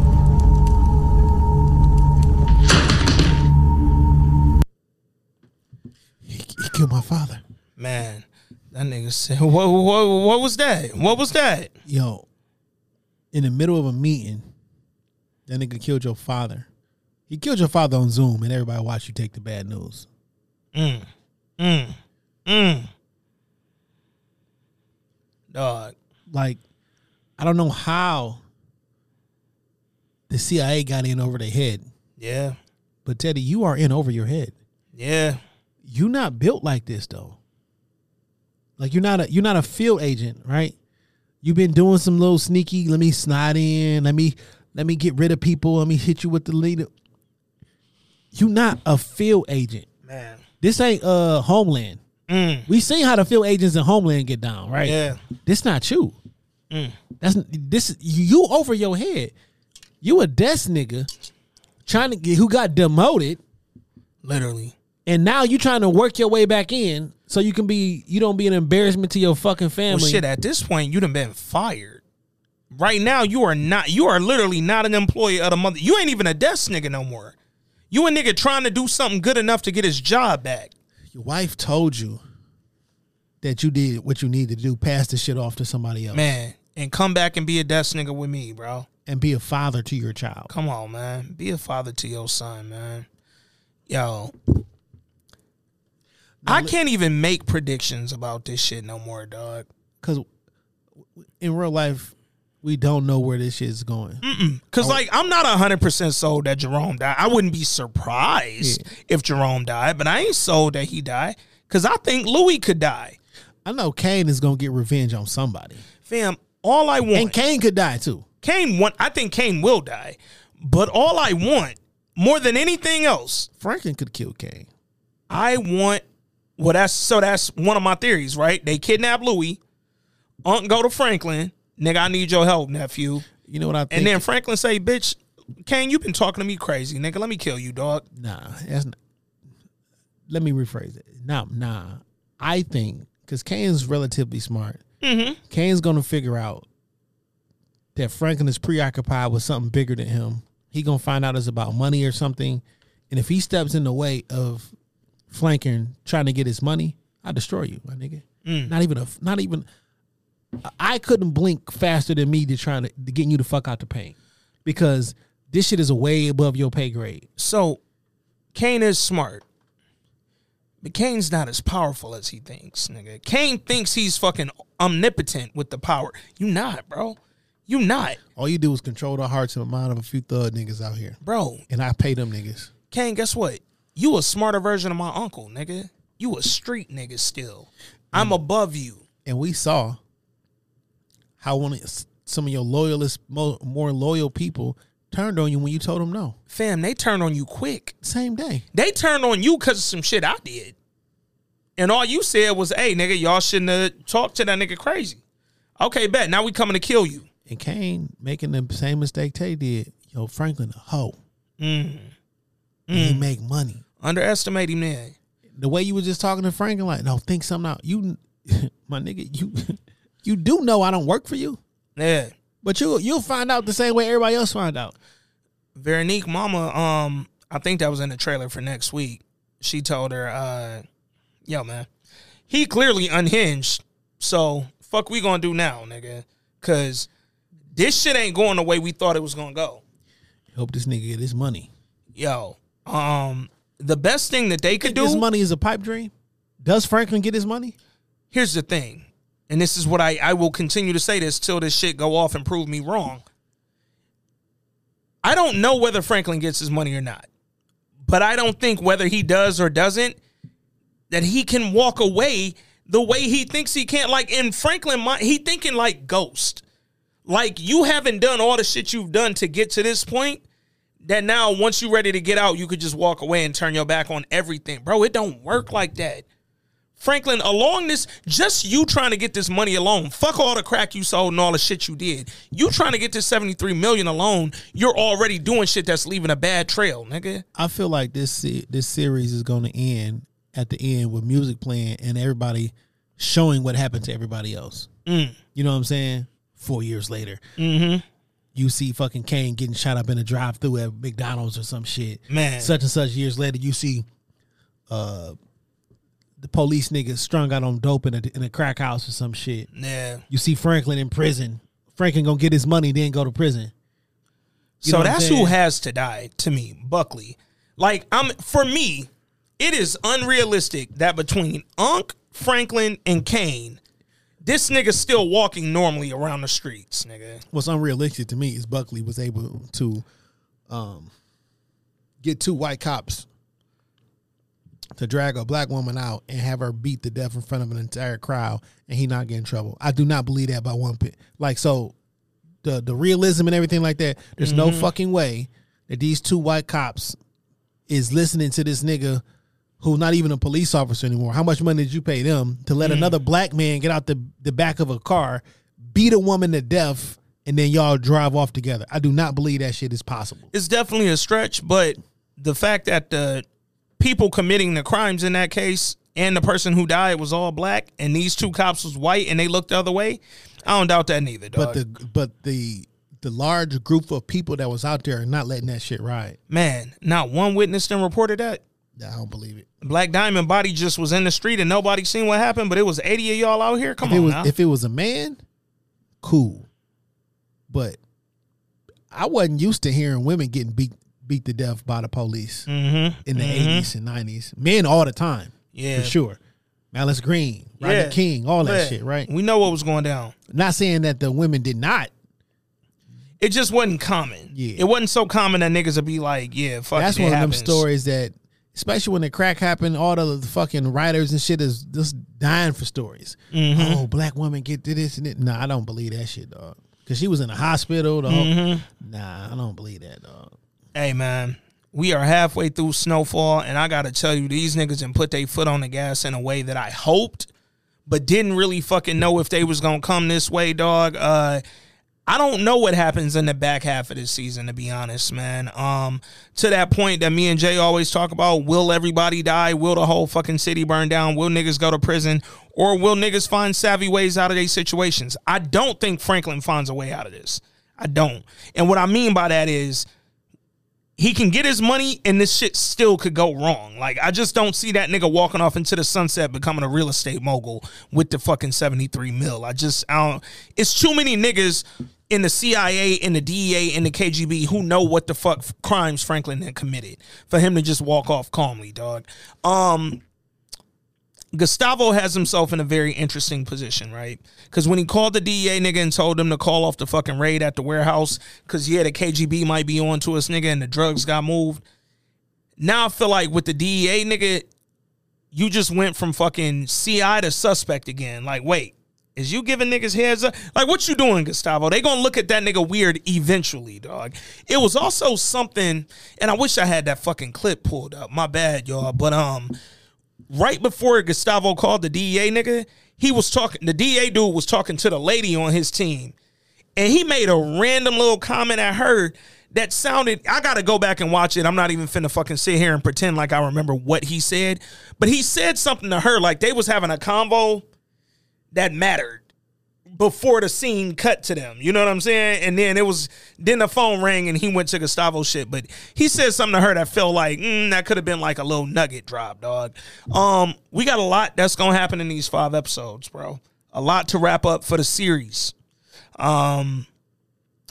He, he killed my father. Man, that nigga said, what, what, what was that? What was that? Yo, in the middle of a meeting, that nigga killed your father. He killed your father on Zoom, and everybody watched you take the bad news. Mm. Mm. Mm. Dog. Like, I don't know how the CIA got in over their head, Yeah. but Teddy, you are in over your head. Yeah. You not built like this though. Like you're not a you're not a field agent, right? You've been doing some little sneaky. Let me snide in. Let me let me get rid of people. Let me hit you with the leader. You not a field agent. Man. This ain't uh Homeland. Mm. We seen how the field agents in Homeland get down, right? Yeah. This not you. Mm. That's this you over your head. You a desk nigga trying to get who got demoted Literally. And now you're trying to work your way back in so you can be you don't be an embarrassment to your fucking family. Well, shit, at this point, you done been fired. Right now, you are not, you are literally not an employee of the mother. You ain't even a desk nigga no more. You a nigga trying to do something good enough to get his job back. Your wife told you that you did what you need to do, pass the shit off to somebody else. Man, and come back and be a desk nigga with me, bro. And be a father to your child. Come on, man. Be a father to your son, man. Yo. I can't even make predictions about this shit no more, dog. Because in real life, we don't know where this shit is going. Mm-mm. Cause oh. like I'm not hundred percent sold that Jerome died. I wouldn't be surprised if Jerome died, but I ain't sold that he died. Cause I think Louie could die. I know Kane is gonna get revenge on somebody. Fam, all I want And Kane could die too. Kane want I think Kane will die. But all I want, more than anything else, Franklin could kill Kane. I want well that's so that's one of my theories, right? They kidnap Louie, Unc go to Franklin, nigga, I need your help, nephew. You know what I think? And then Franklin say, bitch, Kane, you've been talking to me crazy, nigga. Let me kill you, dog. Nah, that's not, let me rephrase it. Nah, nah. I think because Kane's relatively smart. Mm-hmm. Kane's gonna figure out that Franklin is preoccupied with something bigger than him. He gonna find out it's about money or something, and if he steps in the way of Franklin trying to get his money, I destroy you, my nigga. Mm. Not even a, not even. I couldn't blink faster than me to trying to, to getting you the fuck out the paint because this shit is way above your pay grade. So, Kane is smart, but Kane's not as powerful as he thinks, nigga. Kane thinks he's fucking omnipotent with the power. You not, bro. You not, All you do is control the hearts and the mind of a few thug niggas out here, bro. and I pay them niggas. Kane, guess what? You a smarter version of my uncle, nigga. You a street nigga still. I'm above you. and we saw how one of some of your loyalist, more loyal people turned on you when you told them no. Fam, they turned on you quick. Same day. They turned on you because of some shit I did. And all you said was, hey, nigga, y'all shouldn't have talked to that nigga crazy. Okay, bet. Now we coming to kill you. And Kane making the same mistake Tay did. Yo, Franklin a hoe. Mm. And He make money. Underestimate him there. The way you was just talking to Franklin, like, no, think something out. You, my nigga, you, you do know I don't work for you, Yeah. but you you'll find out the same way everybody else find out. Veronique Mama, um, I think that was in the trailer for next week. She told her, uh, yo, man, he clearly unhinged. So fuck we gonna do now, nigga? Cause this shit ain't going the way we thought it was gonna go. Hope this nigga get his money. Yo, um, the best thing that they could do His money is a pipe dream. Does Franklin get his money? here's the thing, and this is what I, I will continue to say this till this shit go off and prove me wrong. I don't know whether Franklin gets his money or not, but I don't think whether he does or doesn't that he can walk away the way he thinks he can't. Like in Franklin, he thinking like Ghost. Like you haven't done all the shit you've done to get to this point. That now, once you're ready to get out, you could just walk away and turn your back on everything, bro. It don't work like that. Franklin, along this, just you trying to get this money alone. Fuck all the crack you sold and all the shit you did. You trying to get this 73 million alone, you're already doing shit that's leaving a bad trail, nigga. I feel like this this series is going to end at the end with music playing and everybody showing what happened to everybody else. Mm. You know what I'm saying? Four years later, Mm-hmm. You see fucking Kane getting shot up in a drive-through at McDonald's or some shit. Man. such and such years later, you see, uh, the police niggas strung out on dope in a in a crack house or some shit. Yeah. You see Franklin in prison. Franklin gonna get his money, then go to prison. You so know what I'm that's who has to die to me, Buckley. Like I'm for me, it is unrealistic that between Unc, Franklin, and Kane, this nigga's still walking normally around the streets, nigga. what's unrealistic to me is Buckley was able to um, get two white cops to drag a black woman out and have her beat to death in front of an entire crowd and he not get in trouble. I do not believe that by one bit. Like so the the realism and everything like that, there's no Mhm. fucking way that these two white cops is listening to this nigga who's not even a police officer anymore. How much money did you pay them to let Mm. another black man get out the, the back of a car, beat a woman to death, and then y'all drive off together? I do not believe that shit is possible. It's definitely a stretch, but the fact that the people committing the crimes in that case and the person who died was all black and these two cops was white and they looked the other way, I don't doubt that neither, dog. But the but the the large group of people that was out there are not letting that shit ride. Man, not one witness then reported that. I don't believe it. Black Diamond body just was in the street and nobody seen what happened, but it was 80 of y'all out here. Come if it on was now. if it was a man, cool. But I wasn't used to hearing women getting beat beat to death by the police Mhm, in the mhm. 80s and 90s. Men all the time. Yeah. For sure. Malice Green, Rodney Yeah. King, all that Yeah. shit, right? We know what was going down. Not saying that the women did not. It just wasn't common. Yeah. It wasn't so common that niggas would be like, yeah, fuck That's it, it one of them stories that, especially when the crack happened, all the fucking writers and shit is just dying for stories. Mhm. Oh, black woman get to this and it. Nah, I don't believe that shit, dog. Because she was in the hospital. Whole, Mhm. Nah, I don't believe that, dog. Hey man, we are halfway through snowfall, and I gotta tell you, these niggas didn't put their foot on the gas in a way that I hoped, but didn't really fucking know if they was gonna come this way, dog. Uh I don't know what happens in the back half of this season, to be honest, man. Um, to that point that me and Jay always talk about, will everybody die? Will the whole fucking city burn down? Will niggas go to prison? Or will niggas find savvy ways out of these situations? I don't think Franklin finds a way out of this. I don't. And what I mean by that is he can get his money and this shit still could go wrong. Like I just don't see that nigga walking off into the sunset becoming a real estate mogul with the fucking 73 mil. I just I don't it's too many niggas in the CIA, in the DEA, in the KGB who know what the fuck crimes Franklin had committed for him to just walk off calmly, dog. Um Gustavo has himself in a very interesting position, right? Because when he called the DEA nigga and told them to call off the fucking raid at the warehouse, because yeah, the KGB might be on to us, nigga, and the drugs got moved. Now I feel like with the DEA nigga, you just went from fucking CI to suspect again. Like, wait, is you giving niggas heads up? Like, what you doing, Gustavo? They gonna look at that nigga weird eventually, dog. It was also something, and I wish I had that fucking clip pulled up. My bad, y'all. But um, right before Gustavo called the DEA nigga, he was talking. The DEA dude was talking to the lady on his team, and he made a random little comment at her that sounded. I gotta go back and watch it. I'm not even finna fucking sit here and pretend like I remember what he said, but he said something to her like they was having a convo that mattered before the scene cut to them. You know what I'm saying? And then it was then the phone rang and he went to Gustavo shit. But he said something to her that felt like mm, that could have been like a little nugget drop, dog. Um, we got a lot that's gonna happen in these five episodes, bro. A lot to wrap up for the series. Um,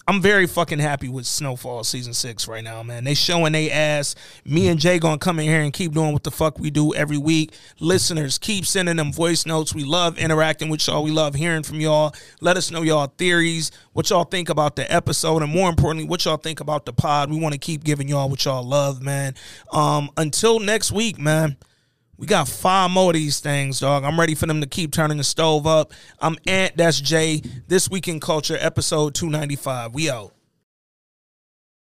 I'm very fucking happy with Snowfall season six right now, man. They showing they ass. Me and Jay gonna come in here and keep doing what the fuck we do every week. Listeners, keep sending them voice notes. We love interacting with y'all. We love hearing from y'all. Let us know y'all theories, what y'all think about the episode, and more importantly, what y'all think about the pod. We want to keep giving y'all what y'all love, man. Um, until next week, man. We got five more of these things, dog. I'm ready for them to keep turning the stove up. I'm Ant, that's Jay. This Week in Culture, episode 295. We out.